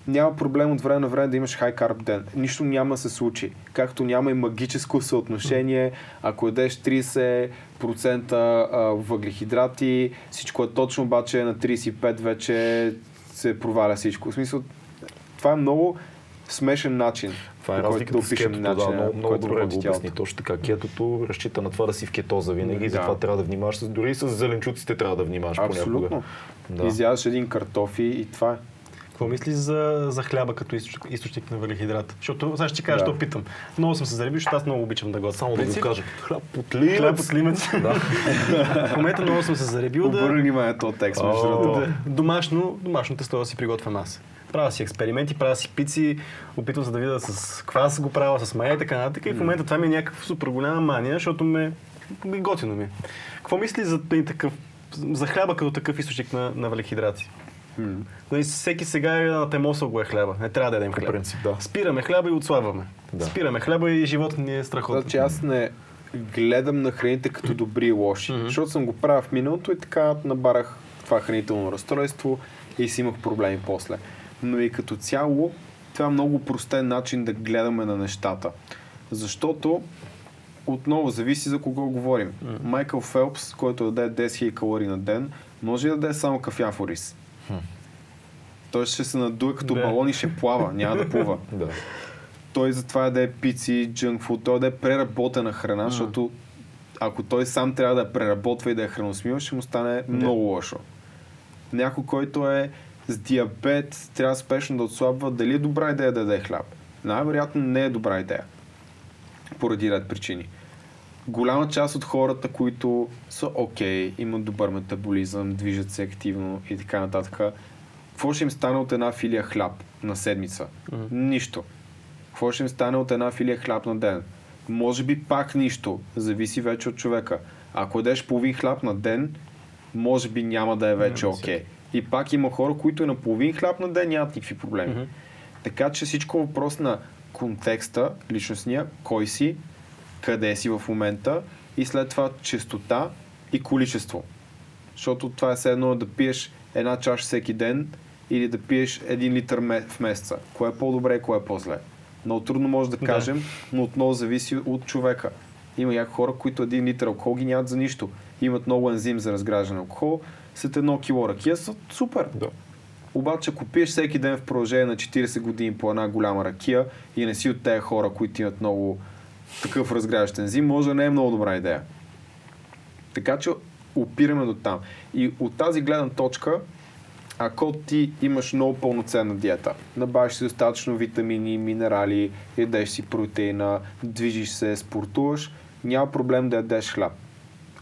няма проблем от време на време да имаш high carb ден. Нищо няма да се случи. Както няма и магическо съотношение, ако ядеш 30% а, въглехидрати, всичко е точно, обаче на 35 вече се проваля всичко. В смисъл, това е много смешен начин. Това е разликата с кетото, да, много, много добре го тялото. обясни. Точно така, кетото разчита на това да си в кетоза винаги и Да. затова трябва да внимаваш. Дори и с зеленчуците трябва да внимаваш Абсолютно. понякога. Да. Изядаш един картофи и това е. Какво мислиш за, за хляба като източник, източник на въглехидрат? Защото сега ще ти кажа, Да. да. опитам. Много съм се заребил, защото аз много обичам да готвя. Само да го кажа. Хляб от ливец. Хляб от ливец. Да. В момента много съм се заребил да, Обърни внимание този текст, между О. другото. да домашно, домашно тесто да си приготвям аз. Правя си експерименти, правя си пици, опитвам се да видя с квас го правя, с мая и така нататък. И в момента това ми е някаква супер голяма мания, защото ме готино ми. е. Какво мисли за такъв, за хляба като такъв източник на, на въглехидрати? Нали, всеки сега е на темосъл го е хляба. Не трябва да ядем хляб. принцип, да. Спираме хляба и отслабваме. Да. Спираме хляба и животът ни е страхотен. Значи аз не гледам на храните като добри и лоши, Мгм. защото съм го правил в миналото и така набарах това хранително разстройство и си имах проблеми после. Но и като цяло, това е много простен начин да гледаме на нещата. Защото отново зависи за кого говорим. Майкъл Фелпс, който яде 10 000 калории на ден, може да яде само кафяв рис. Той ще се надуе като Да. балон и ще плава, няма да плува Да. той затова да е пици, джънк фуд, той да е преработена храна, защото ако той сам трябва да преработва и да е храносмил, ще му стане много лошо. Някой, който е с диабет, трябва спешно да отслабва, дали е добра идея да яде хляб? Най-вероятно не е добра идея. Поради ред причини. Голяма част от хората, които са окей, имат добър метаболизъм, движат се активно и така нататък, какво ще им стане от една филия хляб на седмица? Нищо. Какво ще им стане от една филия хляб на ден? Може би пак нищо. Зависи вече от човека. Ако ядеш половин хляб на ден, може би няма да е вече окей. И пак има хора, които и на половин хляб на ден нямат никакви проблеми. Така че всичко е въпрос на контекста, личностния, кой си, къде си в момента и след това честота и количество. Защото това е все едно да пиеш една чаша всеки ден или да пиеш един литър в месеца. Кое е по-добре и кое е по-зле. Много трудно може да Да. кажем, но отново зависи от човека. Има някои хора, които един литър алкохол ги нямат за нищо. Имат много ензим за разграждане алкохол, след едно кило ракия са супер. Да. Обаче, ако пиеш всеки ден в продължение на 40 години по една голяма ракия и не си от тези хора, които имат много такъв разграждащ ензим, може да не е много добра идея. Така че опираме до там. И от тази гледна точка, ако ти имаш много пълноценна диета, набавиш си достатъчно витамини, минерали, ядеш си протеина, движиш се, спортуваш, няма проблем да ядеш хляб.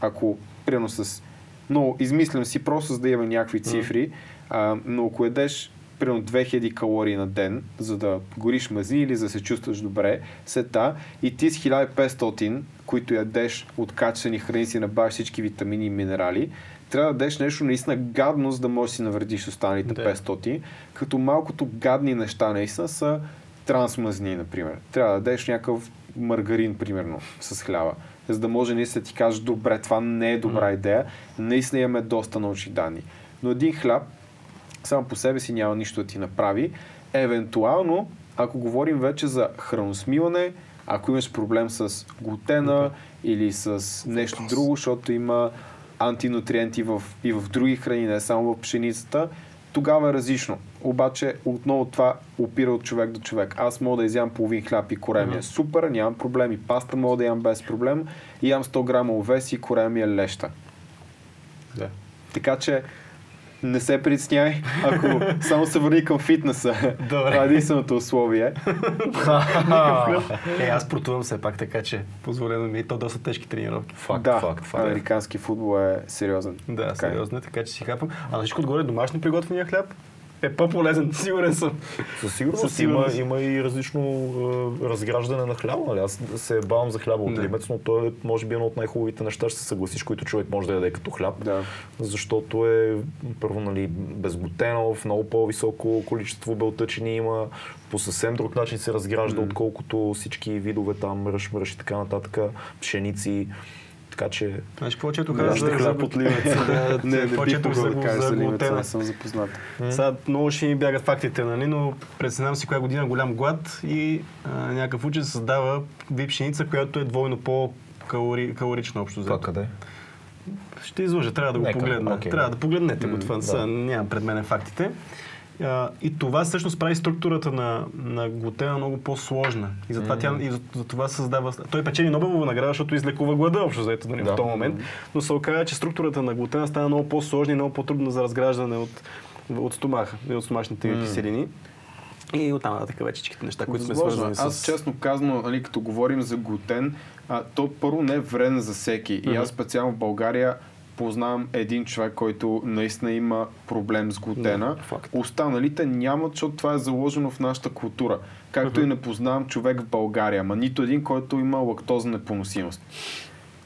Ако, примерно с... Но измислям си просто за да имаме някакви цифри, а, но ако ядеш примерно 2000 калории на ден, за да гориш мази или за да се чувстваш добре, сета и ти с 1500, които ядеш от качествени храни си набавиш всички витамини и минерали, трябва да дадеш нещо наистина гадно, за да можеш да си навредиш останалите Да. 500, като малкото гадни неща наистина са трансмазни, например. Трябва да дадеш някакъв маргарин, примерно, с хляба, за да може наистина да ти кажеш, добре, това не е добра идея, наистина имаме доста научни данни. Но един хляб само по себе си няма нищо да ти направи. Евентуално, ако говорим вече за храносмилане, ако имаш проблем с глутена или с нещо друго, защото има антинутриенти в, и в други храни, не само в пшеницата, тогава е различно. Обаче отново това опира от човек до човек. Аз мога да изям половин хляб и корем е супер, нямам проблем. И паста мога да ям без проблем. И ям 100 грама овес и корем е леща. Да. Така че не се притеснявай, ако само се върни към фитнеса. Добре. Това е единственото условие. Е, аз спортувам все пак, така че позволено ми е и то доста тежки тренировки. Факт, да, факт, факт. американски футбол е сериозен. Да, Така е. сериозно е, така че си хапвам. А на всичко отгоре домашно приготвения хляб е по-полезен, сигурен съм. Със сигурност. Има, има и различно е, разграждане на хляба. Нали? Аз се бавам за хляба от лимец, но то е, може би, едно от най-хубавите неща, ще се съгласиш, които човек може да яде като хляб. Да. Защото е, първо, нали, безглутенов, много по-високо количество белтъчини има, по съвсем друг начин се разгражда, отколкото всички видове там, ръж, мръж и така нататък, пшеници. Така че Значи, повечето хора за, хляб от ливец. Да, Не, не бих могъл да кажа за ливеца, глутена. не съм запознат. Сега много ще ми бягат фактите, нали, но представям си коя година голям глад и а, някакъв учен създава вип пшеница, която е двойно по-калорична общо взето. къде? Ще излъжа, трябва да го Нека, погледна. окей. трябва да погледнете го това. да. Са, нямам пред мен фактите. А, и това всъщност прави структурата на, на глутена много по-сложна. И затова, тя, и за, за това създава... Той печели Нобелова награда, защото излекува глада общо заето нали, Да. в този момент. Но се оказа, че структурата на глутена става много по-сложна и много по-трудна за разграждане от, от стомаха и от стомашните mm. киселини. И оттам нататък вече всичките неща, които сме свързани Аз с... честно казвам, нали, като говорим за глутен, а, то първо не е вреден за всеки. И аз специално в България познавам един човек, който наистина има проблем с глутена. Да. Останалите нямат, защото това е заложено в нашата култура. Както и не познавам човек в България, ама нито един, който има лактозна непоносимост.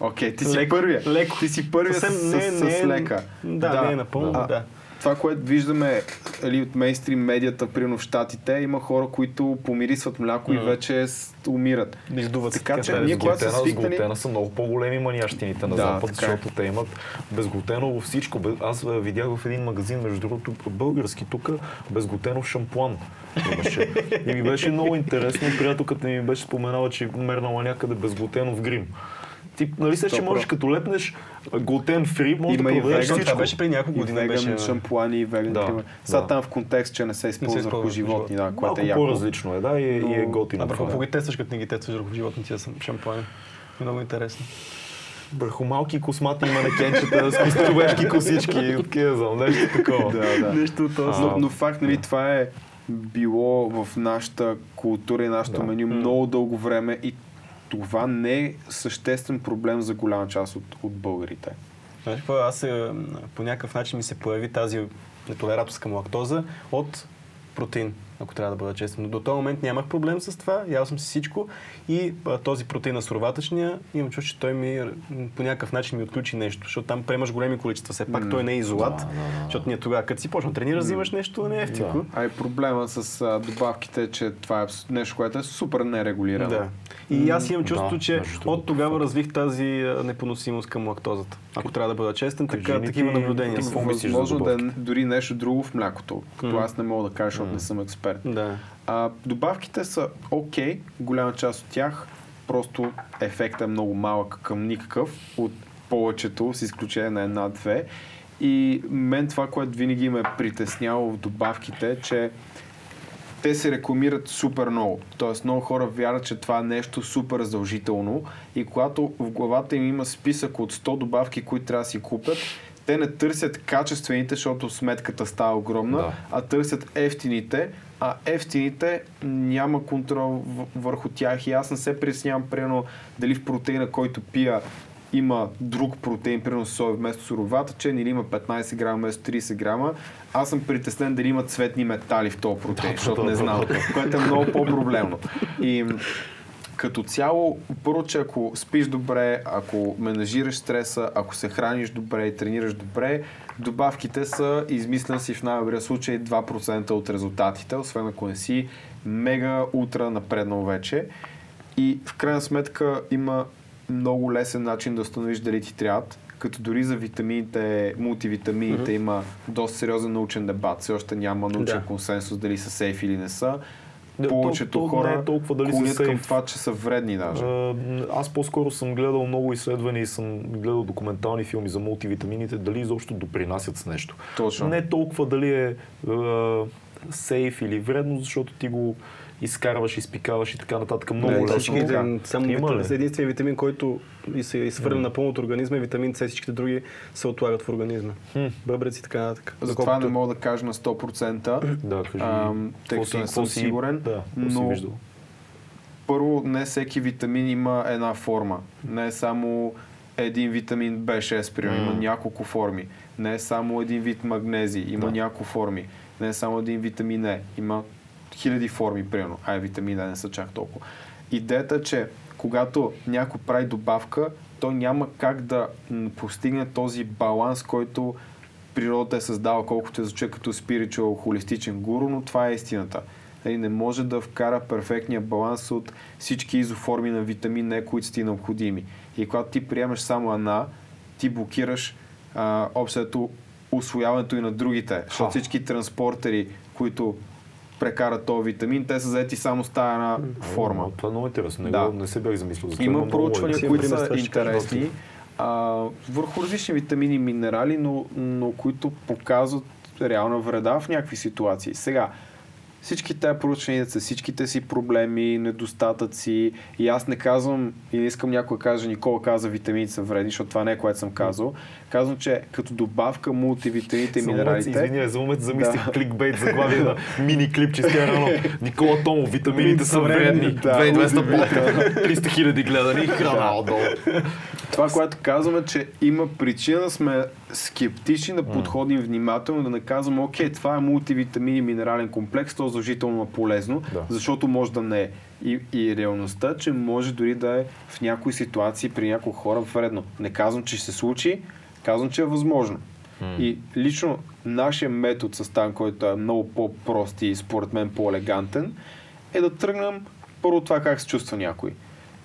Окей, ти си Леко- първия. леко. Ти си първия Съвсем с, не- с, не с е- лека. Да, не е напълно, А, да. Това, което виждаме али, от мейнстрим медията, примерно в Штатите, има хора, които помирисват мляко и вече умират. Издуват се Така че така, ние, С когато са свикнали... глутена са много по-големи манящините на Да, Запад, така е. защото те имат безглутеново всичко. Аз а, видях в един магазин, между другото, български тук, безглутенов шампуан. И ми беше много интересно. Приятелката ми беше споменала, че мернала някъде безглутенов грим. Ти, нали се, че можеш като лепнеш глутен фри, може Има да и провериш веган, всичко. Това беше преди няколко и години. веган беше, шампуани и веган Да. Сега да. там в контекст, че не се използва върху животни, да, което е яко. по-различно е, да, и, и е Но- готино. А върху ги тестваш, като не ги тестваш върху животните да съм шампуани? Много интересно. Върху малки космати манекенчета с човешки косички и такива, знам, нещо такова. Да, да. Нещо от този. Но, но факт, нали, това е било в нашата култура и нашето Да. меню много дълго време и това не е съществен проблем за голяма част от, от българите. Знаеш какво, аз е, по някакъв начин ми се появи тази нетолерантност към лактоза от протеин, ако трябва да бъда честен. Но до този момент нямах проблем с това, ял съм си всичко и а, този протеин на суроватъчния, имам чувство, че той ми по някакъв начин ми отключи нещо, защото там приемаш големи количества, все пак М, той не е изолат, да, да, да. защото ние тогава, като си почна да тренираш, взимаш нещо не е ефтико. Да. А и проблема с а, добавките е, че това е нещо, което е супер нерегулирано. Да. И аз имам чувство, да, че от тогава развих тази непоносимост към лактозата. Ако трябва да бъда честен, Кажи така, такива наблюдения са. Възможно да е дори нещо друго в млякото, като М. аз не мога да кажа, защото не съм експерт. Да. А, добавките са окей, голяма част от тях, просто ефектът е много малък към никакъв от повечето, с изключение на една-две. И мен това, което винаги ме е притесняло в добавките, е, че те се рекламират супер много. Тоест много хора вярват, че това е нещо супер задължително и когато в главата им има списък от 100 добавки, които трябва да си купят, те не търсят качествените, защото сметката става огромна, Да. а търсят ефтините, а ефтините няма контрол върху тях и аз не се притеснявам, примерно, дали в протеина, който пия, има друг протеин, примерно сой вместо суроватъчен или има 15 грама вместо 30 грама. Аз съм притеснен дали има цветни метали в този протеин, защото не знам, което е много по-проблемно. И като цяло, първо, че ако спиш добре, ако менажираш стреса, ако се храниш добре и тренираш добре, добавките са, измислен си в най-добрия случай, 2% от резултатите, освен ако не си мега утра напреднал вече. И в крайна сметка има много лесен начин да установиш дали ти трябват, като дори за витамините, мултивитамините има доста сериозен научен дебат. Все още няма научен Да. консенсус дали са сейф или не са. Да, Повечето то- то хора не е толкова дали са клонят към сейф. това, че са вредни даже. А, Аз по-скоро съм гледал много изследвания и съм гледал документални филми за мултивитамините, дали изобщо допринасят с нещо. Точно. Не толкова дали е а, сейф или вредно, защото ти го изкарваш, изпикаваш и така нататък. Много Не, лесно. всички- само Има ли? единственият витамин, който и се изхвърля напълно от организма е витамин С, всичките други се отлагат в организма. Бъбреци и така нататък. Затова Доколкото- не мога да кажа на 100%, Да, кажи. ам, тъй като си- не съм си- сигурен, Да, си но виждал? първо не всеки витамин има една форма. Не е само един витамин B6, примерно, има М. няколко форми. Не е само един вид магнези, има Да. няколко форми. Не е само един витамин Е, има хиляди форми, примерно. Ай, витамин Е не са чак толкова. Идеята е, че когато някой прави добавка, той няма как да постигне този баланс, който природата е създала, колкото е звучи като спиричуал холистичен гуру, но това е истината. Нали, не може да вкара перфектния баланс от всички изоформи на витамин Е, които са ти необходими. И когато ти приемаш само една, ти блокираш а, общото освояването и на другите, защото всички транспортери, които прекарат този витамин, те са заети само с тази една форма. О, Това е много интересно. Не, Да. го- не се бях замислил. за това Има проучвания, които са интересни а, върху различни витамини и минерали, но, но които показват реална вреда в някакви ситуации. Сега, всички тези проучвания са всичките си проблеми, недостатъци и аз не казвам и не искам някой да каже, Никола каза витамините са вредни, защото това не е което съм казал. Казвам, че като добавка мултивитамините и минералите... извиня, за момент замислих Да. кликбейт заглавие на мини клип, че рано. Никола Томов, витамините са вредни. Да, 2200 удивително. блока, 300 хиляди гледани и храна отдолу. Това, което казваме, че има причина да сме скептични, да подходим внимателно, да не казваме, окей, това е мултивитамин и минерален комплекс, то задължително е полезно, Да. защото може да не е. И, и реалността, че може дори да е в някои ситуации при някои хора вредно. Не казвам, че ще се случи, казвам, че е възможно. И лично нашия метод с там, който е много по-прост и според мен по-елегантен, е да тръгнем първо това как се чувства някой.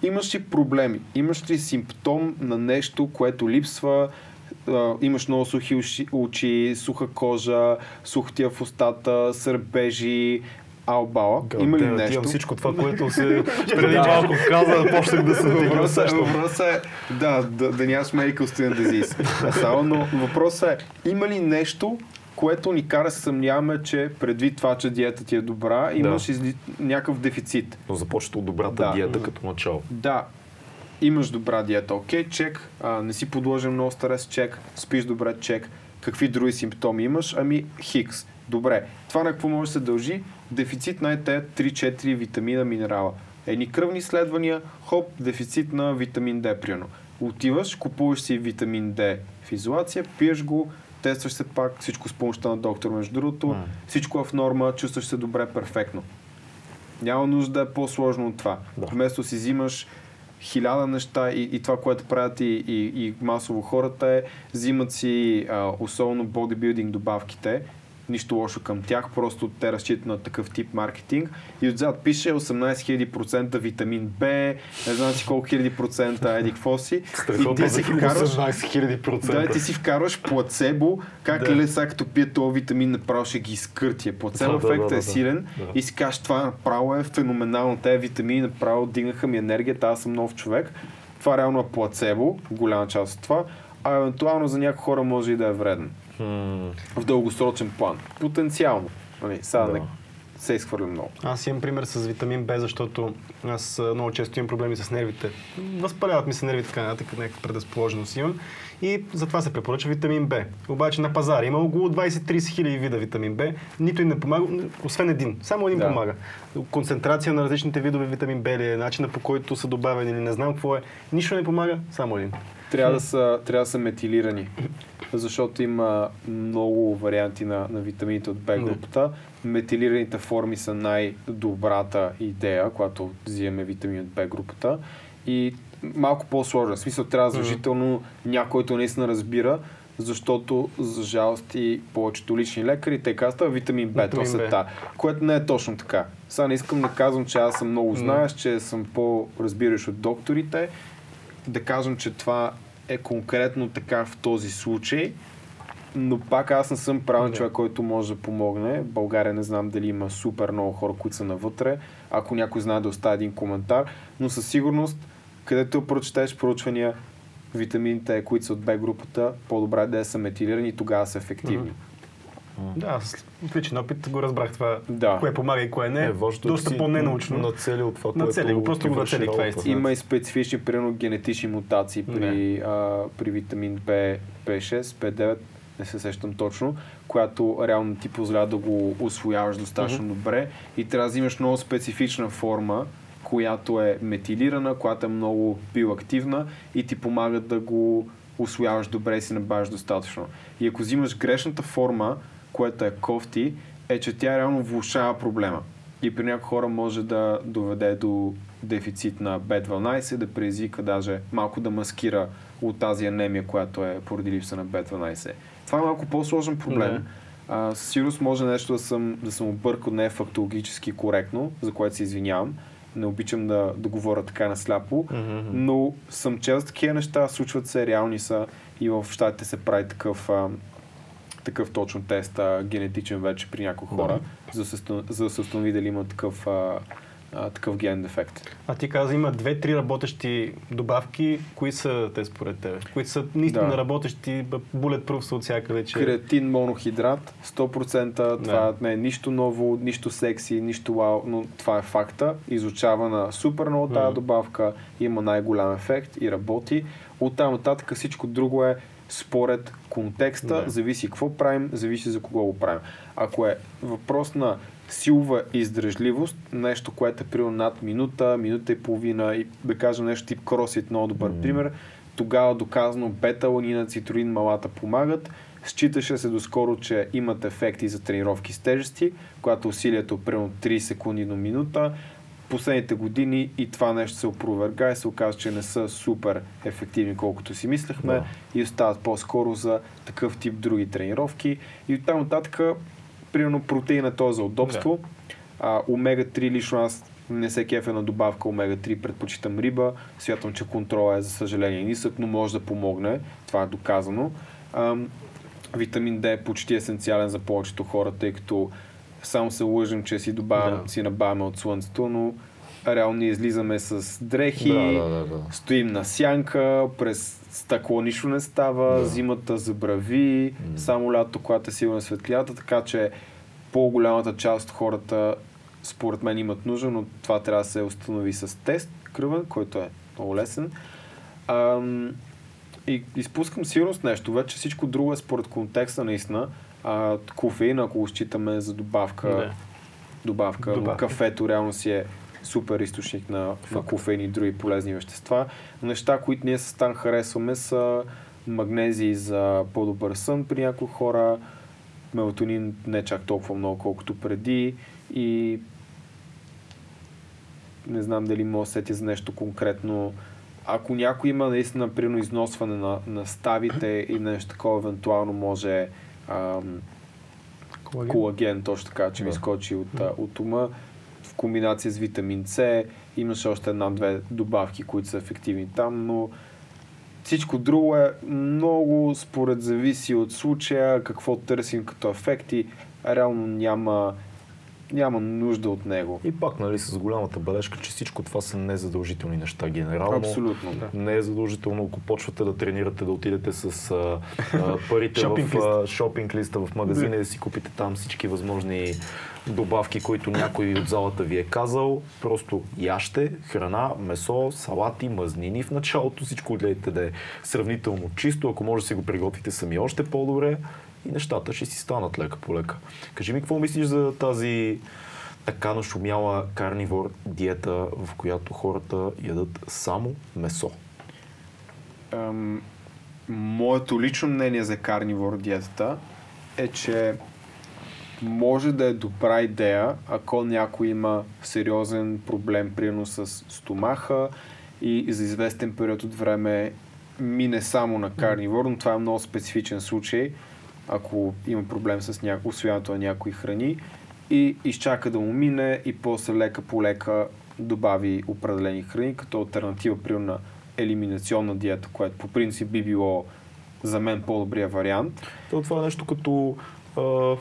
Имаш ли проблеми? Имаш ли симптом на нещо, което липсва? Имаш много сухи очи, суха кожа, сухотия в устата, сърбежи, албала. Има ли нещо? Имам всичко това, което се преди малко каза, почнах да се Въпросът е, въпросът е да, да, да нямаш medical student disease. Само, но въпросът е, има ли нещо, което ни кара да се съмняваме, че предвид това, че диета ти е добра, имаш изли... някакъв дефицит. Но започвате от добрата Да. диета като начало. Да, имаш добра диета, окей, чек, а, не си подложен много стрес, чек, спиш добре, чек, какви други симптоми имаш, ами хикс. Добре, това на какво може да се дължи? Дефицит на те 3-4 витамина, минерала. Едни кръвни изследвания, хоп, дефицит на витамин D, примерно. Отиваш, купуваш си витамин D в изолация, пиеш го, тестваш се пак, всичко с помощта на доктор, между другото, всичко е в норма, чувстваш се добре, перфектно. Няма нужда да е по-сложно от това. Да. Вместо си взимаш хиляда неща и, и това, което правят и, и, и масово хората е, взимат си а, особено бодибилдинг добавките, нищо лошо към тях, просто те разчитат на такъв тип маркетинг и отзад пише 18 000% витамин Б, не знам си колко хиляди процента, еди какво си, и ти си вкарваш 18 000%. да, ти си вкарваш плацебо, как Да. ли сега като пие този витамин направо ще ги изкърти. Плацебо Да, ефектът да, е да. силен Да. и си кажеш това направо е феноменално. Те витамини направо дигнаха ми енергията, аз съм нов човек. Това реално е плацебо, голяма част от това, а евентуално за някои хора може и да е вреден. В дългосрочен план. Потенциално. Нали, сега Да. не се изхвърля много. Аз имам пример с витамин Б, защото аз много често имам проблеми с нервите. Възпаляват ми се нервите, така нататък, някаква предразположеност имам. И затова се препоръчва витамин Б. Обаче на пазара има около 20-30 хиляди вида витамин Б. Нито и не помага, освен един. Само един Да. помага. Концентрация на различните видове витамин Б ли е, начина по който са добавени или не знам какво е. Нищо не помага, само един. Трябва да са, трябва да са метилирани, защото има много варианти на, на витамините от Б групата. Метилираните форми са най-добрата идея, когато взимаме витамин от Б групата. И малко по-сложно. В смисъл трябва задължително някой, който наистина разбира, защото за жалост и повечето лични лекари те казват витамин Б, то са та, което не е точно така. Сега не искам да казвам, че аз съм много знаеш, че съм по-разбираш от докторите, да кажем, че това е конкретно така в този случай, но пак аз не съм правен Да. човек, който може да помогне. В България не знам дали има супер много хора, които са навътре. Ако някой знае да остави един коментар, но със сигурност, където прочетеш проучвания, витамините, които са от Б групата, по-добре е да са метилирани и тогава са ефективни. Да, аз в личен опит го разбрах това, Да. кое помага и кое не. Е, Доста по-ненаучно. Нацели от това, което го, просто го нацели каква е. Има и специфични, примерно генетични мутации при, а, при витамин B, B6, B9, не се сещам точно, която реално ти позволява да го освояваш достатъчно добре и трябва да взимаш много специфична форма, която е метилирана, която е много биоактивна и ти помага да го освояваш добре и си набавяш достатъчно. И ако взимаш грешната форма, което е кофти, е, че тя реално влушава проблема. И при някои хора може да доведе до дефицит на B12, да предизвика даже малко да маскира от тази анемия, която е поради липса на B12. Това е малко по-сложен проблем. А, със сигурност може нещо да съм, да съм объркал, не е фактологически коректно, за което се извинявам. Не обичам да, да говоря така насляпо, но съм чел такива неща, случват се, реални са и в щатите се прави такъв а, такъв точно тест, а, генетичен вече при някои хора, за, да за да се установи дали има такъв, а, а, такъв ген дефект. А ти каза, има две-три работещи добавки. Кои са те според теб? Които са наистина Да. работещи, bulletproof са от всякъде, че... Креатин монохидрат, 100%, това не е нищо ново, нищо секси, нищо вау, но това е факта. Изучавана супер много тази добавка, има най-голям ефект и работи. От там нататък всичко друго е според контекста, Да. зависи какво правим, зависи за кого го правим. Ако е въпрос на силова издръжливост, нещо, което е примерно над минута, минута и половина и да кажем нещо тип кросит, много добър пример, тогава доказано бета-ланина, цитрулин, малата помагат. Считаше се доскоро, че имат ефекти за тренировки с тежести, когато усилието е примерно 3 секунди до минута. Последните години и това нещо се опроверга и се оказа, че не са супер ефективни, колкото си мислехме Да. и остават по-скоро за такъв тип други тренировки. И оттам нататък, примерно протеина то е за удобство. А, омега-3 лично аз не се кефя на добавка омега-3, предпочитам риба. Смятам, че контрола е за съжаление нисък, но може да помогне. Това е доказано. Ам, витамин D е почти есенциален за повечето хора, тъй като само се лъжим, че си, добавям, Да. си набавяме от слънцето, но реално ние излизаме с дрехи, Да, да, да, да. стоим на сянка, през стъкло нищо не става, Да. зимата забрави, само лято, когато е силна светлината, така че по-голямата част от хората според мен имат нужда, но това трябва да се установи с тест кръвен, който е много лесен. Ам, и изпускам сигурно с нещо, вече всичко друго е според контекста наистина. А, кофеин, ако го считаме за добавка, Да. добавка, Добавка. кафето реално си е супер източник на, на кофеин и други полезни вещества. Неща, които ние с Стан харесваме са магнезии за по-добър сън при някои хора, мелатонин не чак толкова много, колкото преди и не знам дали мога да сетя за нещо конкретно. Ако някой има наистина примерно износване на, на ставите и нещо такова, евентуално може ам, Колаген. колаген, точно така, че ми Да. скочи от, а, от ума. В комбинация с витамин С имаше още една-две добавки, които са ефективни там, но всичко друго е много според зависи от случая, какво търсим като ефекти. Реално няма, няма нужда от него. И пак, нали, с голямата бележка, че всичко това са незадължителни неща генерално. Абсолютно. Да. Не е задължително, ако почвате да тренирате, да отидете с а, а, парите Шопинг в а, шопинг листа в магазина и да си купите там всички възможни добавки, които някой от залата ви е казал. Просто яще, храна, месо, салати, мазнини в началото. Всичко гледайте да е сравнително чисто. Ако може да си го приготвите сами още по-добре и нещата ще си станат лека по лека. Кажи ми, какво мислиш за тази така нашумяла карнивор диета, в която хората ядат само месо? Ам, моето лично мнение за карнивор диетата е, че може да е добра идея, ако някой има сериозен проблем, примерно с стомаха и за известен период от време мине само на карнивор, но това е много специфичен случай, ако има проблем с ня... освояването на някои храни и изчака да му мине и после лека по лека добави определени храни, като альтернатива примерно на елиминационна диета, което по принцип би било за мен по-добрия вариант. То това е нещо като а,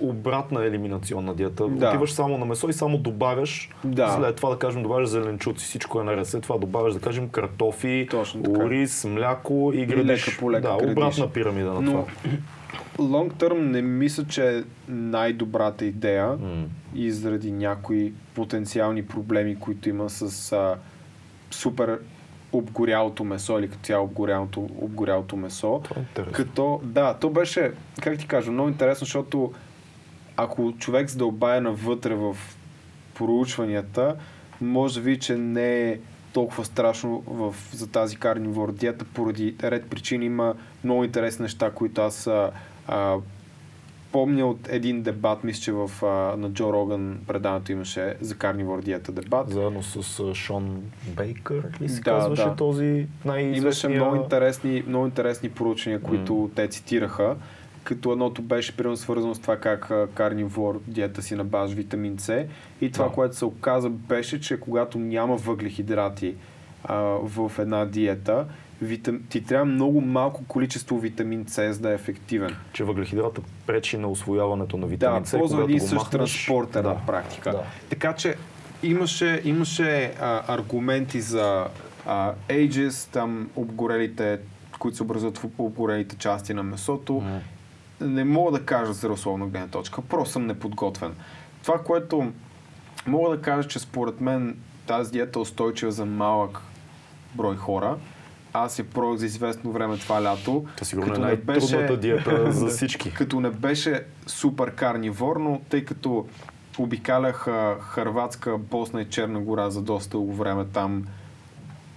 обратна елиминационна диета. Да. Отиваш само на месо и само добавяш. Да. След това да кажем добавяш зеленчуци, всичко е наред. След това добавяш да кажем картофи, ориз, мляко и градиш. лека да, градиш. обратна пирамида на Но това. long term не мисля, че е най-добрата идея М. и заради някои потенциални проблеми, които има с а, супер обгорялото месо или като цяло обгорялото, обгорялото месо. Това е. Като, да, то беше, как ти кажа, много интересно, защото ако човек задълбае навътре в проучванията, може види, че не е толкова страшно в, за тази карнивор диета, поради ред причини има много интересни неща, които аз а, а, помня от един дебат, мисля, че в, а, на Джо Роган предаването имаше за карнивор диета дебат. Заедно с а, Шон Бейкър ли се Да, казваше да. този най Имаше много интересни, много интересни проучвания, които те цитираха. Като едното беше примерно свързано с това как карнивор диета си на база витамин С. И това, Да. което се оказа, беше, че когато няма въглехидрати а, в една диета, витам... ти трябва много малко количество витамин С, за да е ефективен. Че въглехидрата пречи на освояването на витамин Да, С, ползва когато един същ транспортер да. на практика. Да. Така че имаше, имаше а, аргументи за а, ages, там обгорелите, които се образуват в обгорелите части на месото. М. Не мога да кажа за условна гледна точка, просто съм неподготвен. Това, което мога да кажа, че според мен тази диета е устойчива за малък брой хора. Аз я пробвах за известно време това лято. Това сигурно е най-трудната диета за всички. Като не беше супер карниворно, тъй като обикалях а, Харватска, Босна и Черна гора за доста дълго време там.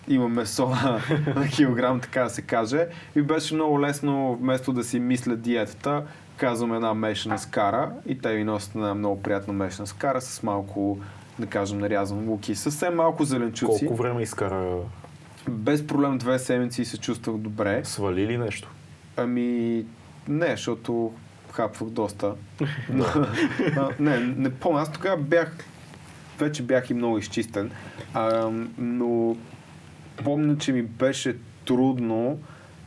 има месо на, на килограм, така да се каже. И беше много лесно, вместо да си мисля диетата, казвам една мешана скара и те ми носят една много приятна мешана скара с малко, да кажем, нарязан лук и съвсем малко зеленчуци. Колко време изкара? Без проблем две седмици се чувствах добре. Свали ли нещо? Ами, не, защото хапвах доста. Но, а, не, не помня. Аз тогава бях, вече бях и много изчистен, а, но помня, че ми беше трудно,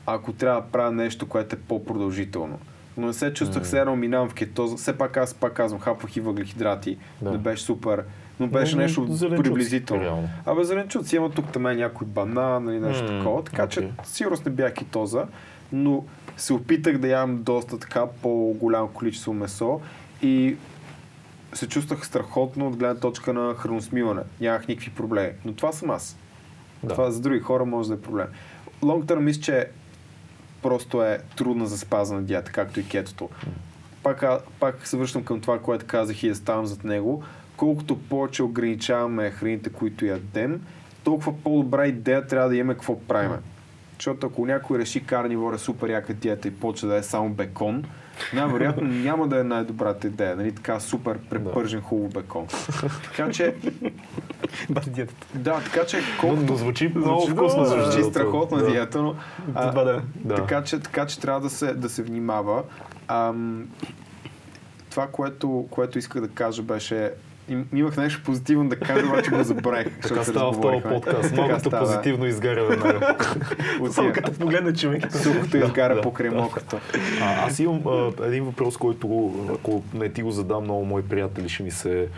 ако трябва да правя нещо, което е по-продължително. Но не се чувствах все едно минавам в кетоза. Все пак аз пак казвам, хапвах и въглехидрати. Да. Не беше супер. Но беше Но нещо зеленчуци, приблизително. реално. Абе, зеленчуци има тук там някой банан или нещо М, такова. Така че окей. сигурно не бях кетоза, но се опитах да ям доста така по-голямо количество месо и се чувствах страхотно от гледна точка на храносмиване. Нямах никакви проблеми. Но това съм аз. Да. Това за други хора може да е проблем. Long term мисля, че просто е трудна за спазване диета, както и кетото. Пак, пак се връщам към това, което казах и да ставам зад него. Колкото повече ограничаваме храните, които ядем, толкова по-добра идея трябва да имаме какво правиме. Защото ако някой реши карнивор е супер яка диета и почва да е само бекон, най-вероятно няма да е най-добрата идея. Нали? Така супер препържен хубаво бекон. Така че, диетата. да, така че Но, колкото но звучи много вкусно. между Звучи страхотна Да. диета, но... а, Два дена. Да. Така, че, така че трябва да се, да се внимава. Ам, това, което, което исках да кажа беше... им- Имах нещо позитивно да кажа, обаче го забравих. Така става в този подкаст. Малкото става. позитивно изгаря веднага. Само като погледне човек. Сухото изгаря да, покрай мокрото. А, аз имам а, един въпрос, който ако не ти го задам, много мои приятели ще ми се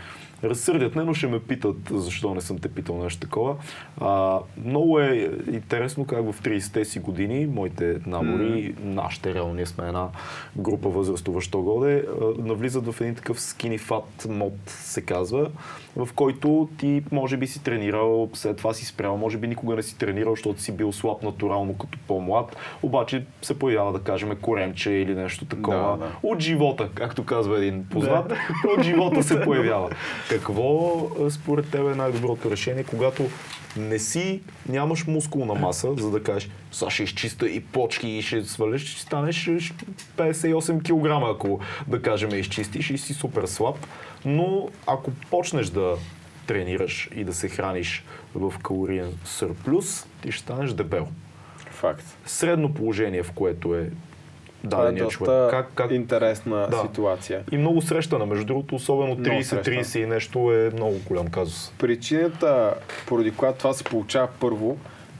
разсърдят, не, но ще ме питат защо не съм те питал нещо такова. А, много е интересно как в 30-те си години моите набори, нашите реално, ние сме една група възрастова, що годе, навлизат в един такъв skinny fat мод, се казва, в който ти може би си тренирал, след това си спрял, може би никога не си тренирал, защото си бил слаб натурално като по-млад, обаче се появява, да кажем, коремче или нещо такова. Да, да. От живота, както казва един познат, от живота се появява. Какво според теб е най-доброто решение, когато не си, нямаш мускулна маса, за да кажеш, сега ще изчиста и почки и ще свалиш, ще станеш ще 58 кг, ако да кажем изчистиш и си супер слаб. Но ако почнеш да тренираш и да се храниш в калориен сърплюс, ти ще станеш дебел. Факт. Средно положение, в което е е дадения доста човек. Как, как, интересна Да. ситуация. и много срещана, между другото, особено Много 30-30 и нещо е много голям казус. Причината, поради която това се получава първо,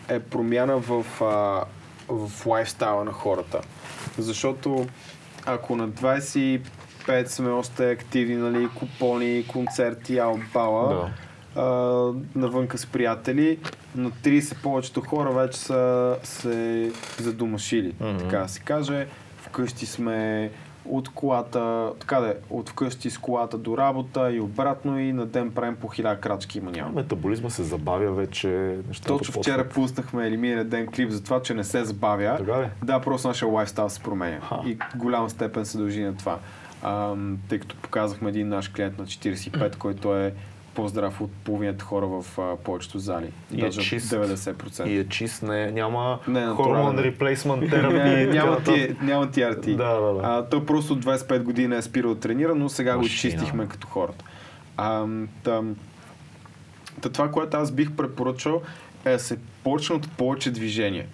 е промяна в, а, в лайфстайла на хората. Защото ако на 25 сме още активни, нали, купони, концерти, албала, Да. навънка с приятели, на 30 повечето хора вече са се задумашили, Мгм. така да се каже. Вкъщи сме от колата, така да е, от вкъщи с колата до работа и обратно и на ден правим по хиляда крачки има няма. Метаболизма се забавя вече. Нещата Точно вчера пуснахме или миналия ден клип за това, че не се забавя. Ли? Да, просто нашия лайфстайл се променя. Ха. И голяма степен се дължи на това. Тъй като показахме един наш клиент на 45, който е по-здрав от половината хора в а, повечето зали. И е Даже чист. 90%. И е чист, не, няма Не, хормон реплейсмент терапия. няма, ти, няма. Да, да, да. А, той просто от 25 години е спирал тренира, но сега го Машина. изчистихме като хората. А, там, та това, което аз бих препоръчал е да се почне от повече движение.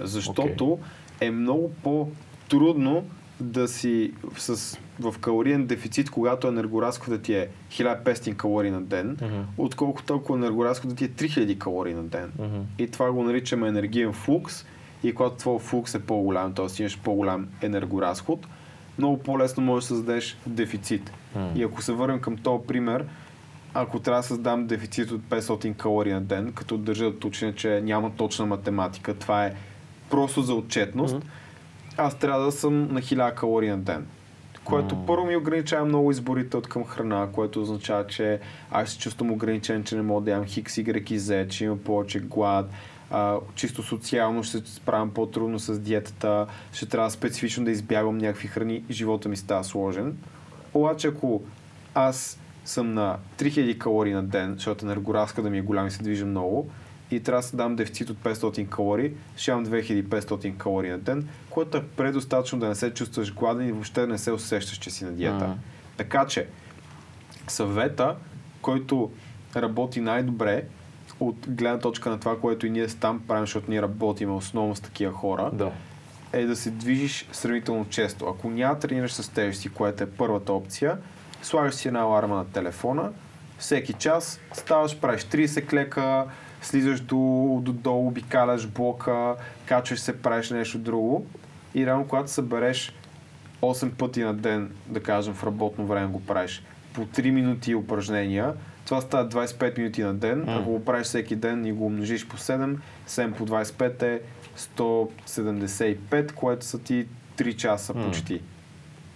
Защото е много по-трудно да си с, в калориен дефицит, когато енергоразходът ти е 1500 калории на ден, Мгм. отколкото ако енергоразходът ти е 3000 калории на ден. Мгм. И това го наричаме енергиен флукс. И когато твой флукс е по-голям, т.е. имаш по-голям енергоразход, много по-лесно можеш да създадеш дефицит. М. И ако се върнем към този пример, ако трябва да създам дефицит от 500 калории на ден, като държа да уточня, че няма точна математика, това е просто за отчетност, аз трябва да съм на 1000 калории на ден. Което М. първо ми ограничава много изборите от към храна, което означава, че аз се чувствам ограничен, че не мога да ям хикс, y и z, че имам повече глад, а, чисто социално ще се справям по-трудно с диетата, ще трябва специфично да избягвам някакви храни и живота ми става сложен. Обаче ако аз съм на 3000 калории на ден, защото енергоразхода ми е голям и се движа много, и трябва да се дам дефицит от 500 калории, ще имам 2500 калории на ден, което е предостатъчно да не се чувстваш гладен и въобще не се усещаш, че си на диета. Мгм. Така че, съвета, който работи най-добре от гледна точка на това, което и ние там правим, защото ние работим основно с такива хора, Да. е да се движиш сравнително често. Ако няма тренираш с тежести, което е първата опция, слагаш си една аларма на телефона, всеки час ставаш, правиш 30 клека, слизаш до, до долу, обикаляш блока, качваш се, правиш нещо друго и реално когато събереш 8 пъти на ден, да кажем в работно време го правиш, по 3 минути упражнения, това става 25 минути на ден. Ако го правиш всеки ден и го умножиш по 7, 7 по 25 е 175, което са ти 3 часа почти.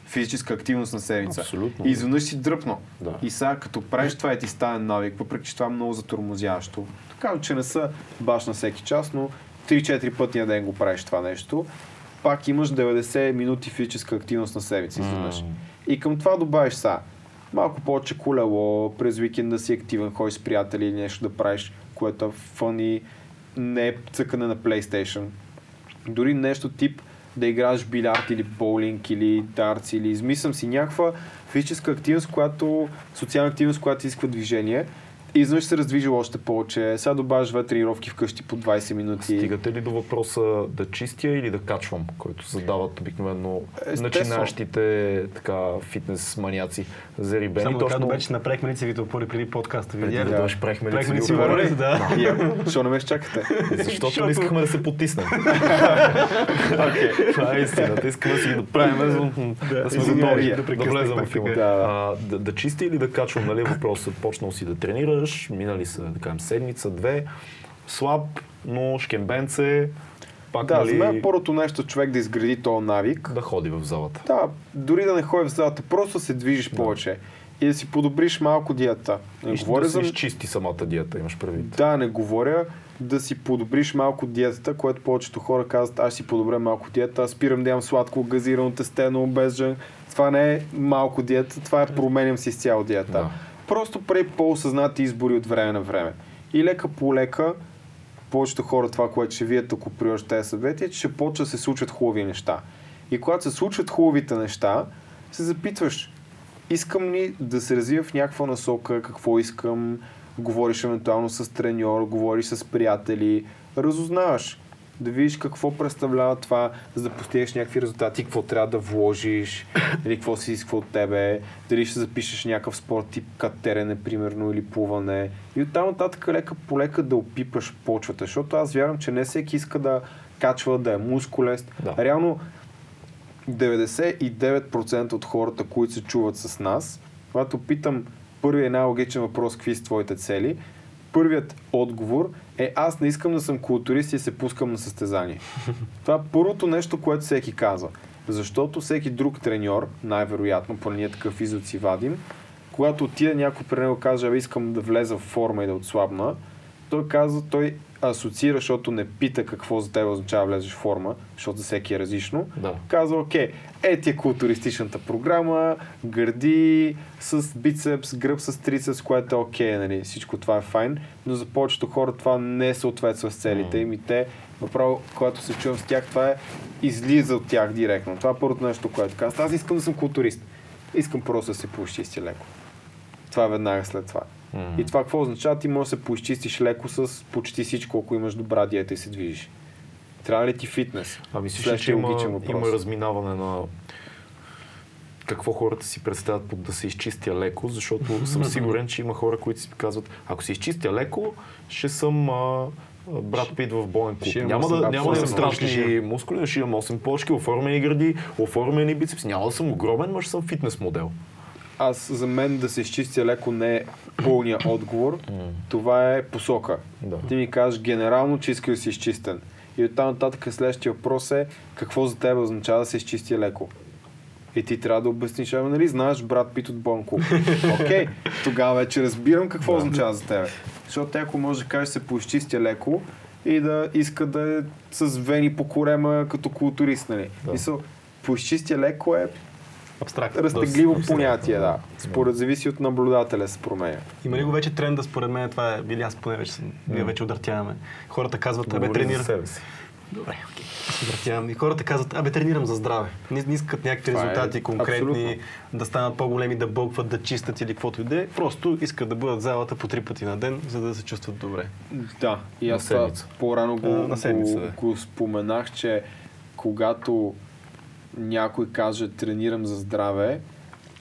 Физическа активност на седмица. Абсолютно. И изведнъж си дръпно. Да. И сега като правиш това и ти стане навик, въпреки че това е много затормозящо. Така че не са баш на всеки час, но 3-4 пъти на ден го правиш това нещо. Пак имаш 90 минути физическа активност на седмица изведнъж. И към това добавиш са малко повече колело, през уикенда си активен, ходиш с приятели или нещо да правиш, което е фън и не е цъкане на PlayStation. Дори нещо тип да играеш билярд или боулинг или дартс или измислям си някаква физическа активност, която, социална активност, която изисква движение. И изведнъж се раздвижи още повече. Сега добавяш две тренировки вкъщи по 20 минути. Стигате ли до въпроса да чистя или да качвам, който задават обикновено начинащите така, фитнес маняци за рибени? Само точно добре, че направихме лицевите опори преди подкаста. преди да дойдеш правихме Правихме лицеви лицеви опори. да. Ако- Защо не ме чакате? Защото не искахме да се потиснем. Това е истината. Искаме да си ги направим, да, сме готови да влезем в филма. да чисти или да качвам, нали, въпросът. Почнал си да тренираш, минали са, да кажем, седмица, две, слаб, но шкембенце, пак, Да, нали, за мен първото нещо е човек да изгради този навик. да ходи в залата. Да, дори да не ходиш в залата, просто се движиш повече и да си подобриш малко диета. Не И говоря да за... се изчисти самата диета, имаш предвид. Да, не говоря да си подобриш малко диетата, което повечето хора казват, аз си подобря малко диета, аз спирам да ям сладко, газирано, тестено, обезжен. Това не е малко диета, това е променям си изцяло диета. Да. Просто прави по-осъзнати избори от време на време. И лека по лека, повечето хора това, което ще видят, ако приложиш тези съвети, е, че ще почва да се случват хубави неща. И когато се случват хубавите неща, се запитваш, искам ли да се развия в някаква насока, какво искам, говориш евентуално с треньор, говориш с приятели, разузнаваш, да видиш какво представлява това, за да постигнеш някакви резултати, какво трябва да вложиш, или какво се изисква от тебе, дали ще запишеш някакъв спорт тип катерене, примерно, или плуване. И оттам нататък лека по лека да опипаш почвата, защото аз вярвам, че не всеки иска да качва, да е мускулест. Да. Реално 99% от хората, които се чуват с нас, когато питам първият най-логичен въпрос, какви са твоите цели, първият отговор е аз не искам да съм културист и се пускам на състезание. Това е първото нещо, което всеки казва. Защото всеки друг треньор, най-вероятно, поне ние такъв изот си вадим, когато отиде някой при него каже, «Абе, искам да влеза в форма и да отслабна, той казва, той асоциира, защото не пита какво за теб означава влезеш в форма, защото за всеки е различно. Да. Казва, окей, е ти е културистичната програма, гърди с бицепс, гръб с трицепс, което е окей, нали, всичко това е файн, но за повечето хора това не съответства с целите им и те, направо, когато се чувам с тях, това е излиза от тях директно. Това е първото нещо, което казвам. Аз искам да съм културист. Искам просто да се поизчисти леко. Това е веднага след това. Мгм. И това какво означава? Ти можеш да се поизчистиш леко с почти всичко, ако имаш добра диета и се движиш. Трябва ли ти фитнес? А мислиш, ли, че има, въпрос. има разминаване на какво хората си представят под да се изчистя леко, защото съм сигурен, че има хора, които си казват, ако се изчистя леко, ще съм а, брат Пит в боен клуб. Няма да, няма да имам страшни мускули, но ще имам 8 плочки, оформени гради, оформени бицепс. Няма да съм огромен, но ще съм фитнес модел. Аз за мен да се изчистя леко не е пълния отговор. Това е посока. Да. Ти ми кажеш генерално, че искаш да си изчистен. И оттам нататък следващия въпрос е какво за теб означава да се изчисти леко. И ти трябва да обясниш, ами нали знаеш брат Пит от Бонко. Окей, тогава вече разбирам какво Да. означава за тебе. Защото те, ако може да кажеш се поизчистя леко и да иска да е с вени по корема като културист, нали? Да. Мисъл, поизчистя леко е Абстрактно. разтегливо Доста понятие, да. Според зависи от наблюдателя се променя. Има ли го вече тренда, според мен, това е, били аз поне вече, ние вече удъртяваме. Хората казват, абе, си. Добре, окей. Удъртявам. И хората казват, абе, тренирам за здраве. Не, не искат някакви Това е резултати конкретни, абсолютно. да станат по-големи, да бълкват, да чистят или каквото и да е. Просто искат да бъдат в залата по три пъти на ден, за да се чувстват добре. Да, и На аз по-рано го, А, на седмица, го, да. го споменах, че когато някой каже тренирам за здраве,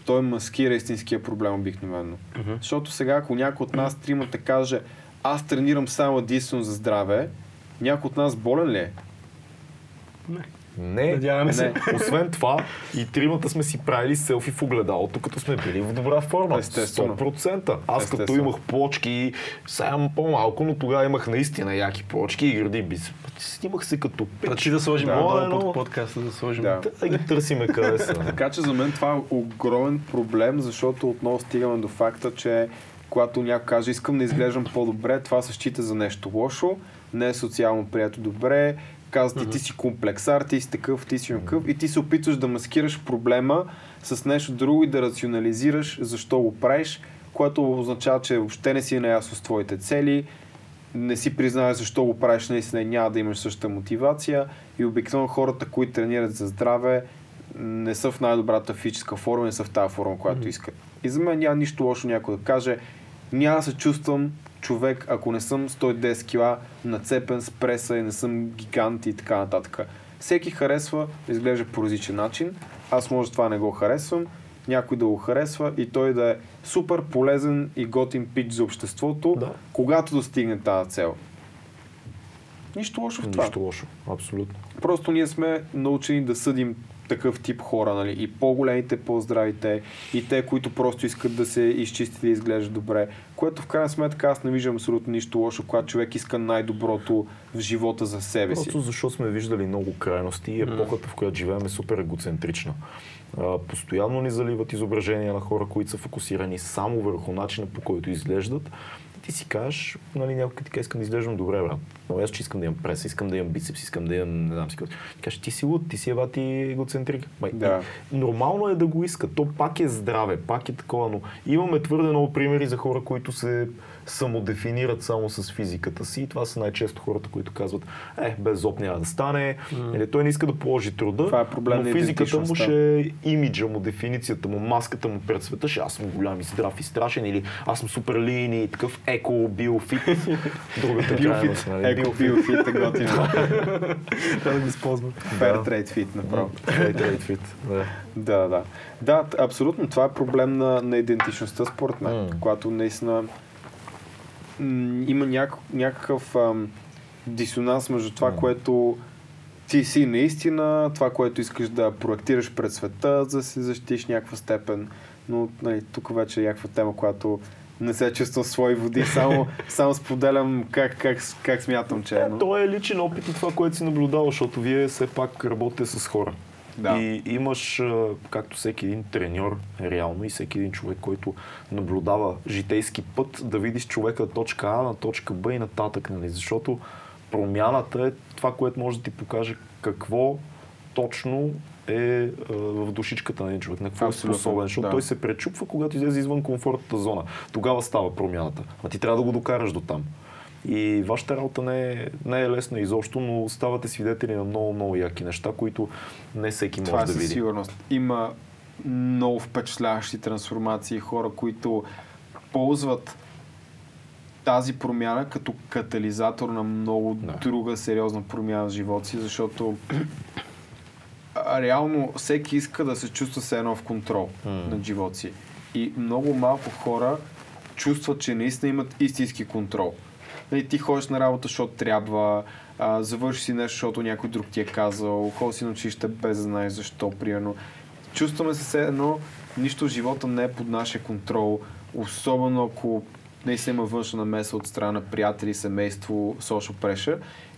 той маскира истинския проблем обикновено. Защото сега, ако някой от нас тримата каже аз тренирам само единствено за здраве, някой от нас болен ли е? Не, Надяваме се. не. Освен това, и тримата сме си правили селфи в огледалото, като сме били в добра форма. Естествено. 100%. Аз като Естествено. имах плочки, сега имам по-малко, но тогава имах наистина яки плочки и гради бицеп. Снимах се като пич. Значи да сложим Да, да, но- под подкаста, да сложим. Да. Да ги търсиме къде са. Така че за мен това е огромен проблем, защото отново стигаме до факта, че когато някой каже искам да изглеждам по-добре, това се счита за нещо лошо, не е социално прието добре, казват ти, ти си комплексар, ти си такъв, ти си такъв и ти се опитваш да маскираш проблема с нещо друго и да рационализираш защо го правиш, което означава, че въобще не си наясно с твоите цели, не си признаваш защо го правиш, наистина няма да имаш същата мотивация и обикновено хората, които тренират за здраве, не са в най-добрата физическа форма, не са в тази форма, която искат. И за мен няма нищо лошо някой да каже, няма да се чувствам човек, ако не съм 110 кила, нацепен с преса и не съм гигант и така нататък. Всеки харесва да изглежда по различен начин. Аз може това не го харесвам, някой да го харесва и той да е супер полезен и готин пич за обществото, Да. когато достигне тази цел. Нищо лошо в това. Нищо лошо. Абсолютно. Просто ние сме научени да съдим такъв тип хора, нали? И по-големите, по-здравите, и те, които просто искат да се изчистят и да изглеждат добре. Което в крайна сметка аз не виждам абсолютно нищо лошо, когато човек иска най-доброто в живота за себе си. Просто защото сме виждали много крайности и епохата, в която живеем е супер егоцентрична. Постоянно ни заливат изображения на хора, които са фокусирани само върху начина по който изглеждат. Ти си кажеш, нали, някой ти каже, искам да изглеждам добре, брат. Но аз, че искам да имам прес, искам да имам бицепс, искам да имам, не знам си какво. Ти кажеш, ти си луд, ти си ева ти егоцентрик. Ма, Да. и Нормално е да го иска. То пак е здраве, пак е такова, но имаме твърде много примери за хора, които се самодефинират само с физиката си. И това са най-често хората, които казват, е, без зоб няма да стане. Или той не иска да положи труда, Това е проблем но физиката му ще е имиджа му, дефиницията му, маската му пред света, ще аз съм голям и здрав и страшен, или аз съм супер лин и такъв еко, биофит. Другата крайност, нали? Еко, биофит е готин. Трябва да го използвам. Fair trade fit направо. Trade, trade fit, да. Да, да. Да, абсолютно. Това е проблем на, на идентичността, според мен. М. Когато наистина има няк, някакъв ам, дисонанс между това, което ти си наистина, това, което искаш да проектираш пред света, за да си защитиш някаква степен. Но нали, тук вече е някаква тема, която не се чувствам свои води, само, само споделям как, как, как смятам, че е. Но... то е личен опит и това, което си наблюдавал, защото вие все пак работите с хора. Да. И имаш, както всеки един треньор, реално и всеки един човек, който наблюдава житейски път, да видиш човека от точка А на точка Б и нататък, нали? Защото промяната е това, което може да ти покаже какво точно е в душичката на един човек, на какво е способен, защото да. той се пречупва, когато излезе извън комфортната зона. Тогава става промяната. А ти трябва да го докараш до там. И вашата работа не е, не е лесна изобщо, но ставате свидетели на много, много яки неща, които не всеки може Това е да види. сигурност. Има много впечатляващи трансформации, хора, които ползват тази промяна като катализатор на много Да. друга сериозна промяна в живота си, защото реално всеки иска да се чувства все едно в контрол М. над живота си. И много малко хора чувстват, че наистина имат истински контрол. Нали, ти ходиш на работа, защото трябва, а, завършиш си нещо, защото някой друг ти е казал, ходиш си на училище без да знаеш защо, примерно. Чувстваме се едно, нищо в живота не е под нашия контрол, особено ако наистина има външна намеса от страна на приятели, семейство, social pressure.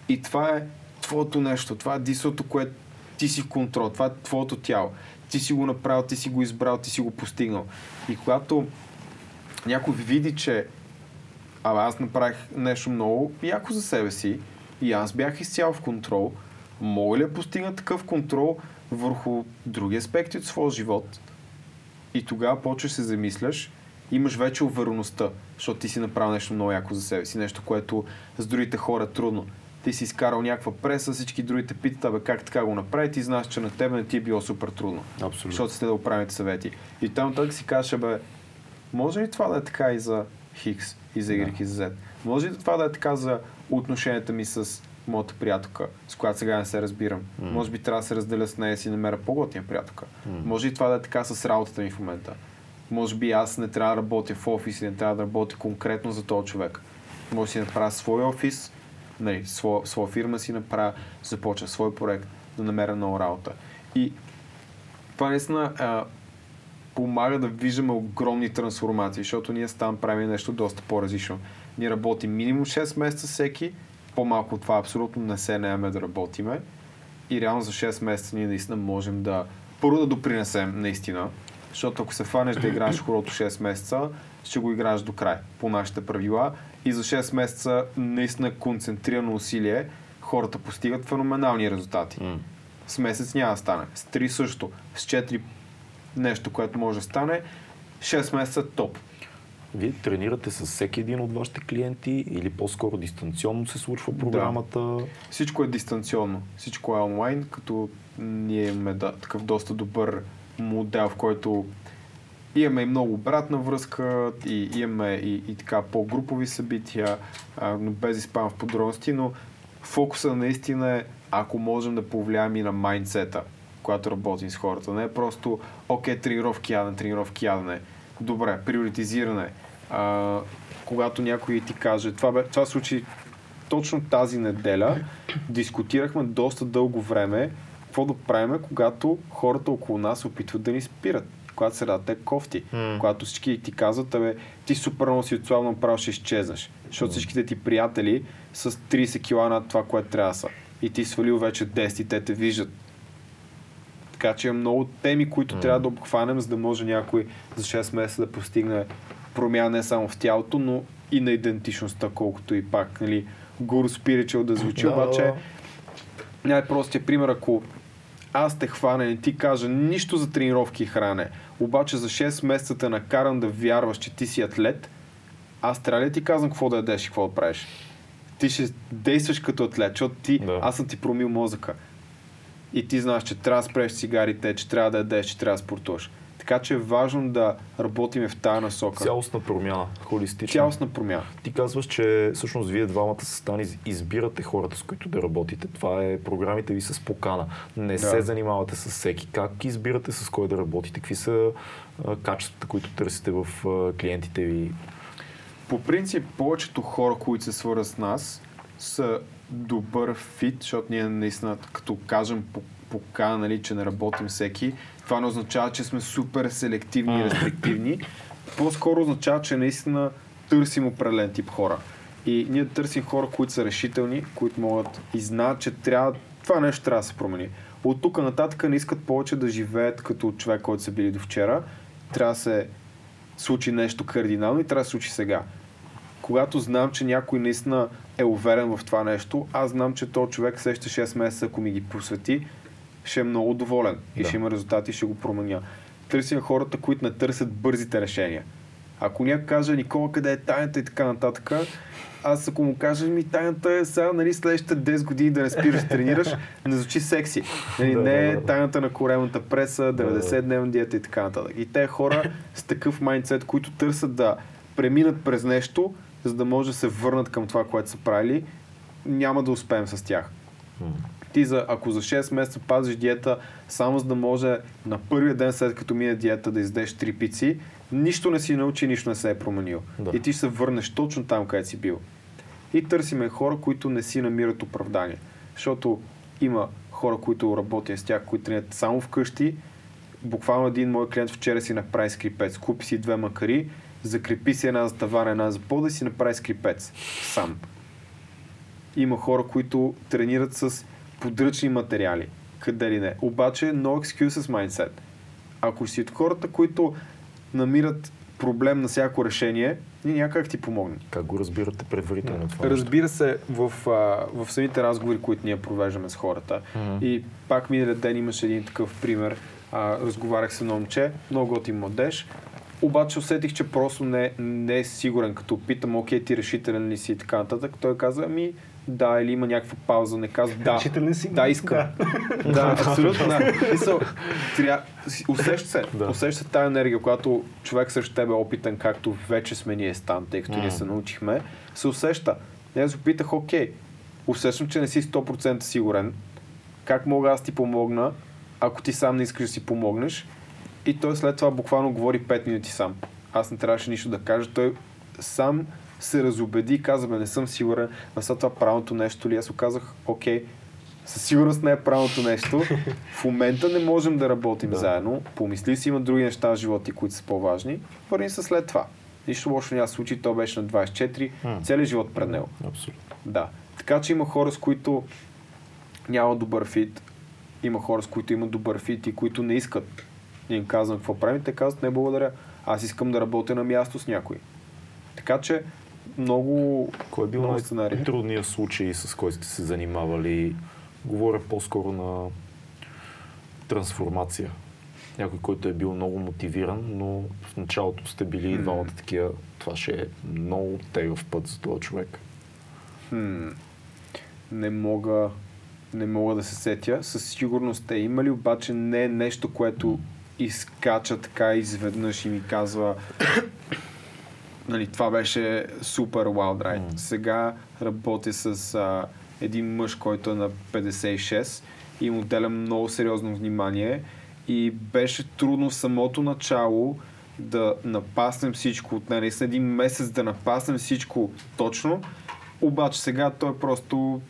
И това е твоето нещо, това е дисото, което ти си в контрол, това е твоето тяло. Ти си го направил, ти си го избрал, ти си го постигнал. И когато някой види, че а, аз направих нещо много яко за себе си и аз бях изцяло в контрол, мога ли да постигна такъв контрол върху други аспекти от своя живот. И тогава почваш се замисляш, имаш вече увереността, защото ти си направил нещо много яко за себе си, нещо, което с другите хора е трудно. Ти си изкарал някаква преса, всички другите питат, абе как така го направи, ти знаеш, че на тебе не ти е било супер трудно. Абсолютно. Защото сте да оправите съвети. И там так си кажеш, бе, може ли това да е така и за Хикс, и за Y, и за Z? Може ли това да е така за отношенията ми с моята приятелка, с която сега не се разбирам? М. Може би трябва да се разделя с нея и си намеря по-готина приятелка. М. Може ли това да е така с работата ми в момента? Може би аз не трябва да работя в офис и не трябва да работя конкретно за този човек. Може да си направя свой офис, нали, своя, своя фирма си направя, започна свой проект, да намеря нова работа. И това наистина помага да виждаме огромни трансформации, защото ние там правим нещо доста по-различно. Ние работим минимум 6 месеца всеки, по-малко от това абсолютно не се наеме да работиме и реално за 6 месеца ние наистина можем да първо да допринесем наистина, защото ако се фанеш да играеш хорото 6 месеца, ще го играеш до край, по нашите правила и за 6 месеца наистина концентрирано усилие хората постигат феноменални резултати. М. С месец няма да стане. С 3 също. С 4 нещо, което може да стане. 6 месеца топ. Вие тренирате с всеки един от вашите клиенти или по-скоро дистанционно се случва програмата? Всичко е дистанционно. Всичко е онлайн, като ние имаме да, такъв доста добър модел, в който имаме и много обратна връзка, и имаме и, и така по-групови събития, а, но без изпам в подробности, но фокуса наистина е, ако можем да повлияем и на майндсета, когато работим с хората. Не е просто, окей, тренировки ядене, тренировки ядене. Добре, приоритизиране. А, когато някой ти каже, това, бе, това се случи точно тази неделя, дискутирахме доста дълго време какво да правим, когато хората около нас се опитват да ни спират. Когато средата е кофти. М. Когато всички ти казват, абе, ти супер много си отслабно направо ще изчезнеш. Защото всичките ти приятели с 30 кила над това, което трябва да са. И ти свалил вече 10 и те те виждат. Така че има много теми, които М. трябва да обхванем, за да може някой за 6 месеца да постигне промяна не само в тялото, но и на идентичността, колкото и пак, нали, гуру спиричел да звучи, Да, обаче да. най-простият пример, ако аз те хвана и ти кажа нищо за тренировки и хране, обаче за 6 месеца те накарам да вярваш, че ти си атлет, аз трябва ли да ти казвам какво да ядеш и какво да правиш? Ти ще действаш като атлет, защото ти, Да. аз съм ти промил мозъка. И ти знаеш, че трябва да спреш цигарите, че трябва да ядеш, че трябва да спортуваш. Така че е важно да работиме в тази насока. Цялостна промяна, холистична. Цялостна промяна. Ти казваш, че всъщност вие двамата с Стани избирате хората, с които да работите. Това е програмите ви с покана. Не Да. се занимавате с всеки. Как избирате с кой да работите? Какви са а, качествата, които търсите в а, клиентите ви? По принцип, повечето хора, които се свързват с нас, са добър фит, защото ние наистина, като кажем по, покана, нали, че не работим всеки, това не означава, че сме супер селективни и рестриктивни. По-скоро означава, че наистина търсим определен тип хора. И ние търсим хора, които са решителни, които могат и знаят, че трябва, това нещо трябва да се промени. От тук нататък не искат повече да живеят като човек, който са били до вчера. Трябва да се случи нещо кардинално и трябва да се случи сега. Когато знам, че някой наистина е уверен в това нещо, аз знам, че този човек следващите 6 месеца, ако ми ги посвети, ще е много доволен и Да. ще има резултати и ще го променя. Търсим хората, които не търсят бързите решения. Ако някой каже, Никола, къде е тайната и така нататък, аз ако му кажа, ми тайната е сега, нали, следващите 10 години да не спираш да тренираш, не звучи секси. Нали, Да, не да, е да. тайната на коремната преса, да. 90-дневна диета и така нататък. И те хора с такъв майндсет, които търсят да преминат през нещо, за да може да се върнат към това, което са правили, няма да успеем с тях. Ти за, ако за 6 месеца пазиш диета, само за да може на първия ден след като мине диета да издеш 3 пици, нищо не си научи, нищо не се е променил. Да. И ти ще се върнеш точно там, където си бил. И търсиме хора, които не си намират оправдание. Защото има хора, които работят с тях, които тренират само вкъщи. Буквално един мой клиент вчера си направи скрипец. Купи си две макари, закрепи си една за тавана, една за пода и си направи скрипец. Сам. Има хора, които тренират с подръчни материали. Къде ли не. Обаче, no excuses mindset. Ако си от хората, които намират проблем на всяко решение, общини някак ти помогне. Как го разбирате предварително това? Разбира се, в, а, в самите разговори, които ние провеждаме с хората. Мгм. И пак миналия ден имаше един такъв пример. А, разговарях с едно момче, много готин младеж. Обаче усетих, че просто не, не е сигурен, като питам, окей, ти решителен ли си и така нататък. Той каза, ами да, или има някаква пауза, не казва да. Решителен си? Да, искам. Да. Да, абсолютно. Да. Мисъл, тря... усеща се, Да. усеща се тази енергия, когато човек срещу тебе е опитен, както вече сме ние стан, тъй като ние се научихме, се усеща. И Аз го питах, окей, усещам, че не си 100% сигурен. Как мога аз ти помогна, ако ти сам не искаш да си помогнеш? И той след това буквално говори 5 минути сам. Аз не трябваше нищо да кажа. Той сам се разобеди и каза, не съм сигурен, а след това правилното нещо ли? Аз му казах, окей, със сигурност не е правилното нещо. В момента не можем да работим Да. заедно. Помисли си, има други неща в живота които са по-важни. Върни се след това. Нищо лошо няма случи, той беше на 24, М. целият живот пред него. Абсолютно. Да. Така че има хора, с които няма добър фит, има хора, с които има добър фит и които не искат. Ние им казвам какво правим, те казват не благодаря. Аз искам да работя на място с някой. Така че много, Кой е бил много сценарии. най-трудният случай, с който сте се занимавали? Говоря по-скоро на трансформация. Някой, който е бил много мотивиран, но в началото сте били М. двамата такива. Това ще е много тегъв път за този човек. Хм, не мога не мога да се сетя. Със сигурност е имали, обаче не е нещо, което изкача така изведнъж и ми казва нали, това беше супер wild ride. М. Сега работя с а, един мъж, който е на 56 и му отделям много сериозно внимание и беше трудно в самото начало да напаснем всичко нея. Наистина един месец да напаснем всичко точно, обаче сега той просто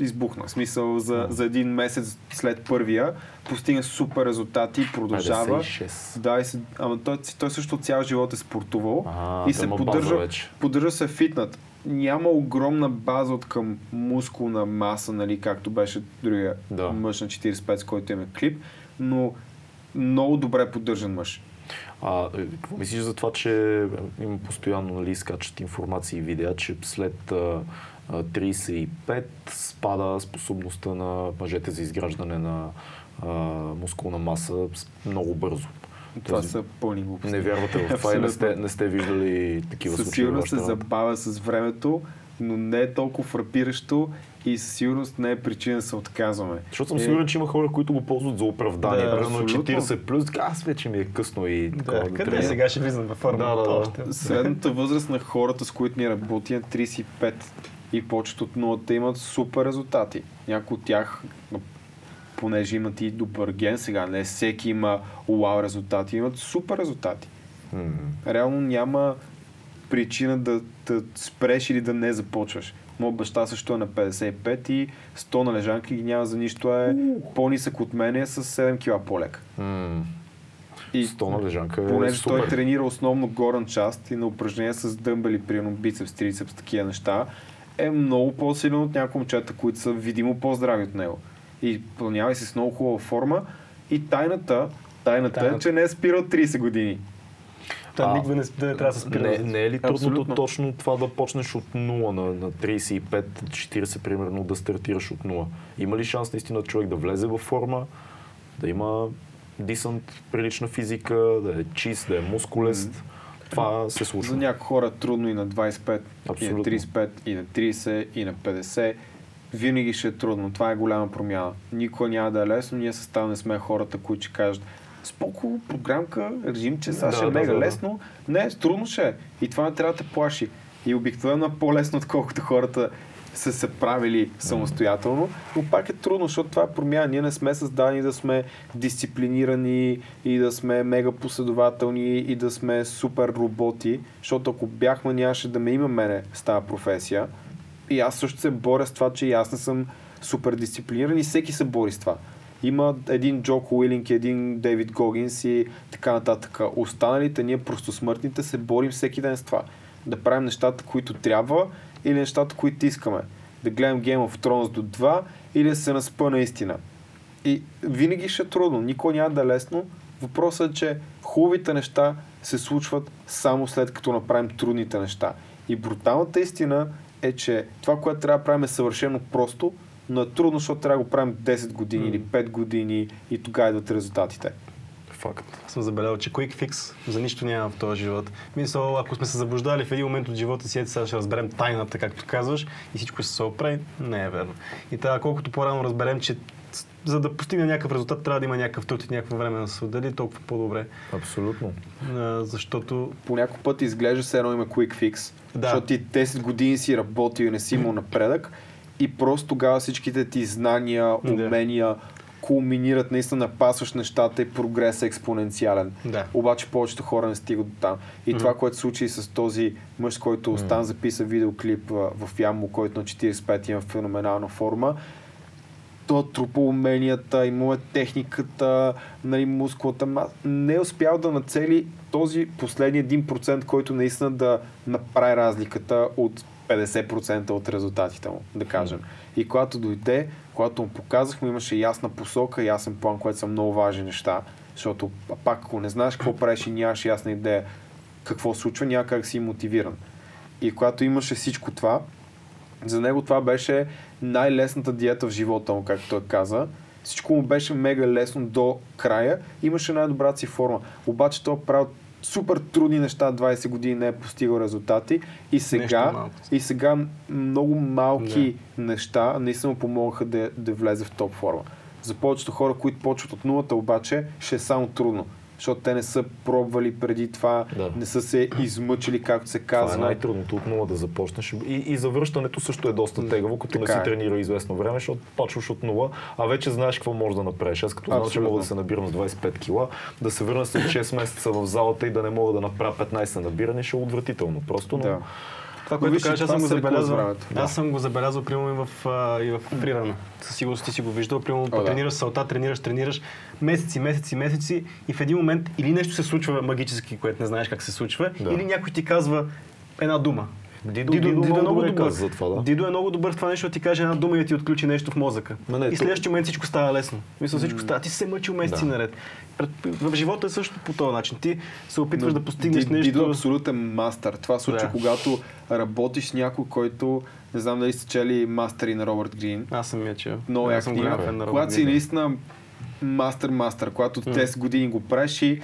избухна. Смисъл за, за един месец след първия постигна супер резултати, продължава. 56. Да, и се, ама той, той също цял живот е спортувал А, и се поддържа, поддържа се фитнат. Няма огромна база от към мускулна маса, нали, както беше другия Да. мъж на 45, с който имаме клип, но много добре поддържан мъж. А, е, какво мислиш за това, че е, има постоянно нали, скачат информации и видеа, че след а, 35 спада способността на мъжете за изграждане на а, мускулна маса много бързо. Това Тоест, са пълни глупости. Не вярвате в това и не сте, не сте виждали такива Със случаи. сигурност се забавя с времето, но не е толкова фрапиращо и със сигурност не е причина да се отказваме. Защото съм Е, сигурен, че има хора, които го ползват за оправдание. Да, Примерно абсолютно. 40 плюс, така, аз вече ми е късно и такова. Да, къде трябва. сега ще влизам във форма? Да, да, да. Още. Средната възраст на хората, с които ние работим, е 35 и почват от нулата имат супер резултати. Някои от тях, понеже имат и добър ген сега, не всеки има уау резултати, имат супер резултати. М. Реално няма причина да, да спреш или да не започваш. Моят баща също е на 55 и 100 на лежанка и няма за нищо е по-нисък от мен е с 7 кила по-лек. М. И 100 на лежанка е понеже той тренира основно горен част и на упражнения с дъмбели, примерно бицепс, трицепс, такива неща, е много по-силен от някои момчета, които са видимо по-здрави от него. И планява се с много хубава форма и тайната, тайната е, Тайната. че не е спирал 30 години. Той А, никога не, не трябва да се спира. Не, не е ли трудното точно това да почнеш от 0 на, на 35-40 примерно да стартираш от 0? Има ли шанс наистина човек да влезе във форма, да има дисант, прилична физика, да е чист, да е мускулест? Това се случва. За някои хора е трудно и на 25, и на Абсолютно. 35, и на 30, и на 50. Винаги ще е трудно. Това е голяма промяна. Никога няма да е лесно. Ние състав не сме хората, които ще кажат споко, програмка, режим, че сега Да, ще е да, мега да. лесно. Не, трудно ще е. И това не трябва да те плаши. И обикновено е по-лесно, отколкото хората са се правили самостоятелно, но пак е трудно, защото това е промяна. Ние не сме създадени да сме дисциплинирани и да сме мега последователни и да сме супер роботи, защото ако бяхме, нямаше да ме има мене с тази професия. И аз също се боря с това, че и аз не съм супер дисциплиниран и всеки се бори с това. Има един Джоко Уилинг, един Дейвид Гогинс и така нататък. Останалите, ние просто смъртните, се борим всеки ден с това. Да правим нещата, които трябва или нещата, които искаме. Да гледам Game of Thrones до 2 или да се наспа наистина. И винаги ще е трудно. Никой няма да е лесно, Въпросът е, че хубавите неща се случват само след като направим трудните неща. И бруталната истина е, че това, което трябва да правим е съвършено просто, но е трудно, защото трябва да го правим 10 години mm. или 5 години и тогава идват резултатите. Факт. Аз съм забелязал, че quick fix за нищо няма в този живот. Мисля, ако сме се заблуждали в един момент от живота си, ето сега ще разберем тайната, както казваш, и всичко ще се оправи, не е верно. И така, колкото по-рано разберем, че за да постигне някакъв резултат, трябва да има някакъв труд и някакво време да се отдели, толкова по-добре. Абсолютно. А, защото... По някой път изглежда се едно има quick fix, да. защото ти 10 години си работил и не си имал напредък и просто тогава всичките ти знания, умения, да кулминират наистина напасваш нещата и прогрес е експоненциален. Да. Обаче повечето хора не стигат до там. И mm-hmm. това, което се случи с този мъж, който mm-hmm. Стан записа видеоклип в Яммо, който на 45 има феноменална форма, то трупа уменията, има е техниката, нали, мускулата. Не е успял да нацели този последния 1%, който наистина да направи разликата от 50% от резултатите му, да кажем. И когато дойде, когато му показахме, имаше ясна посока, ясен план, което са много важни неща, защото пак ако не знаеш какво правиш и нямаш ясна идея какво случва, няма как си мотивиран. И когато имаше всичко това, за него това беше най-лесната диета в живота му, както той каза. Всичко му беше мега лесно до края. Имаше най-добрата си форма. Обаче той правил супер трудни неща, 20 години не е постигал резултати и сега, и сега много малки да. неща наистина му помогнаха да, да влезе в топ форма. За повечето хора, които почват от нулата, обаче ще е само трудно защото те не са пробвали преди това, да. не са се измъчили, както се казва. Това е най-трудното от нула да започнеш. И, и завръщането също е доста тегаво, като така не си е. тренира известно време, защото почваш от нула, а вече знаеш какво можеш да направиш. Аз като знам, че мога да се набирам на 25 кила, да се върна след 6 месеца в залата и да не мога да направя 15 набиране, ще е отвратително. Просто, но... Да. Това, което кажеш, аз съм го забелязал. Аз съм го забелязал, примерно и в, а, и в фрирана. Със сигурност ти си го виждал. Примерно, О, да. тренираш салта, тренираш, тренираш месеци, месеци, месеци и в един момент или нещо се случва магически, което не знаеш как се случва, да. или някой ти казва една дума. Дидо, Дидо, Дидо, Дидо е много добър. За това, да. Дидо е много добър в това нещо, да ти каже една дума и да ти отключи нещо в мозъка. Ма не, и следващия момент всичко става лесно. Мисля, всичко става. Ти се мъчил месеци да. наред. В живота е също по този начин. Ти се опитваш Но, да постигнеш Дидо нещо. Дидо е абсолютен мастър. Това случва, да. когато работиш с някой, който не знам дали сте чели мастери на Робърт Грин. Аз съм я чел. Много як книга. Когато си наистина мастер-мастер, когато 10 години го правиш и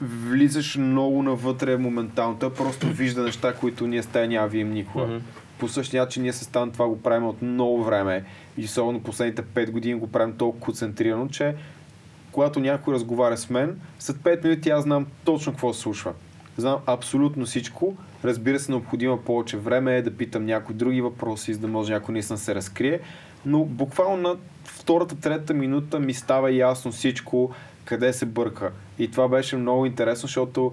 влизаш много навътре моментално. Той просто вижда неща, които ние с тая няма видим никога. Mm-hmm. По същия начин ние с Стан това го правим от много време и особено последните 5 години го правим толкова концентрирано, че когато някой разговаря с мен, след 5 минути аз знам точно какво се случва. Знам абсолютно всичко. Разбира се, необходимо повече време е да питам някои други въпроси, за да може някой наистина се разкрие. Но буквално на втората, трета минута ми става ясно всичко, къде се бърка. И това беше много интересно, защото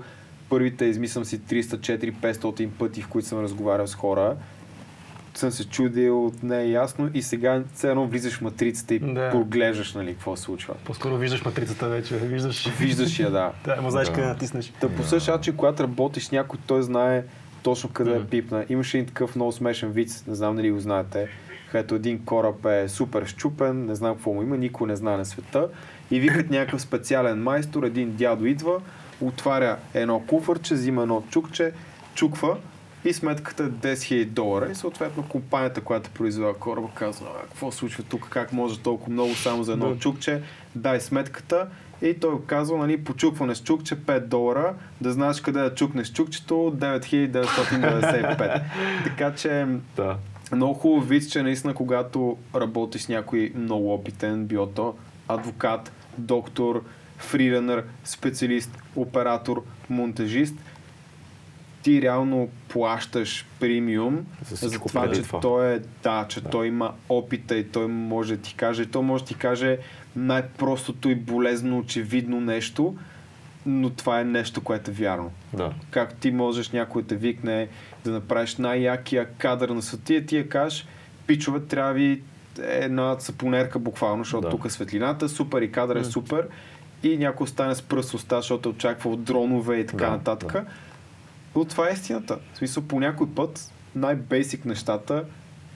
първите, измислям си 300-400-500 пъти, в които съм разговарял с хора, съм се чудил, не е ясно и сега все едно влизаш в матрицата и да. поглеждаш, нали, какво се случва. По-скоро виждаш матрицата вече, виждаш. Виждаш я, да. да, му знаеш да. къде натиснеш. Та по същия начин, когато работиш с някой, той знае точно къде mm. е пипна. Имаше един такъв много смешен вид, не знам дали го знаете, където един кораб е супер щупен, не знам какво му има, никой не знае на света и викат някакъв специален майстор, един дядо идва, отваря едно куфърче, взима едно чукче, чуква и сметката е 10 000 долара. И съответно компанията, която произвела кораба казва, какво случва тук, как може толкова много само за едно чукче, дай сметката и той казва, нали, почукване с чукче 5 долара, да знаеш къде да чукнеш чукчето? 9995. така че да. много хубаво вид, че наистина когато работиш с някой много опитен, било то адвокат, доктор, фриранър, специалист, оператор, монтажист, ти реално плащаш премиум за, за това, че това. той е, да, че да. той има опита и той може да ти каже, той може да ти каже най-простото и болезно очевидно нещо, но това е нещо, което е вярно. Да. Как ти можеш някой да викне да направиш най-якия кадър на света, ти я кажеш, пичове, трябва ви една сапонерка буквално, защото да. тук е светлината, супер и кадър е супер и някой остане с пръст уста, защото очаква от дронове и така да, нататък. Да. Но това е истината. В смисъл, по някой път най-бейсик нещата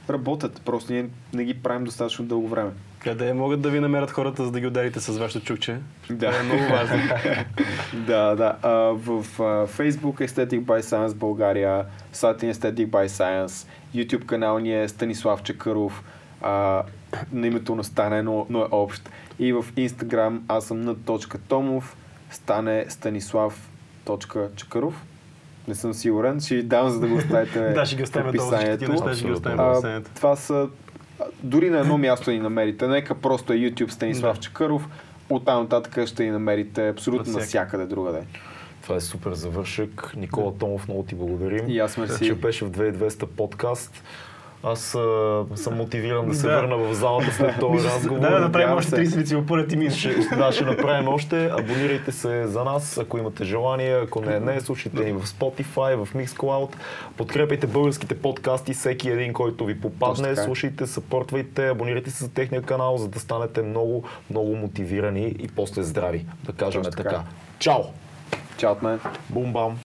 работят. Просто ние не ги правим достатъчно дълго време. Къде могат да ви намерят хората, за да ги ударите с вашето чукче? Да. Това е много важно. да, да. А, в а, Facebook Aesthetic by Science България, сайта ни е Aesthetic by Science, YouTube канал ни е Станислав Чакъров, а, на името на Стане, но, но е общ. И в Instagram аз съм на точка Томов, стане Станислав.чакъров. Не съм сигурен, ще ви дам, за да го оставите да, ще ги оставим описанието. неща, ще ги оставим А, това са дори на едно място ни намерите. Нека просто е YouTube Станислав Да. Чакъров. Оттам нататък ще ни намерите абсолютно Навсякъде. навсякъде другаде. Това е супер завършък. Никола Томов, много ти благодарим. И аз мерси. Че беше в 2200 подкаст. Аз а, съм мотивиран да се Да. върна в залата след този разговор. Да, да направим още се. 30 лицевопълет и мис. Ще, да, ще направим още. Абонирайте се за нас, ако имате желание. Ако не, не, слушайте ни в Spotify, в Mixcloud. Подкрепяйте българските подкасти, всеки един, който ви попадне. Слушайте, съпортвайте, абонирайте се за техния канал, за да станете много, много мотивирани и после здрави. Да кажем така. така. Чао! Чао от мен. Бум-бам!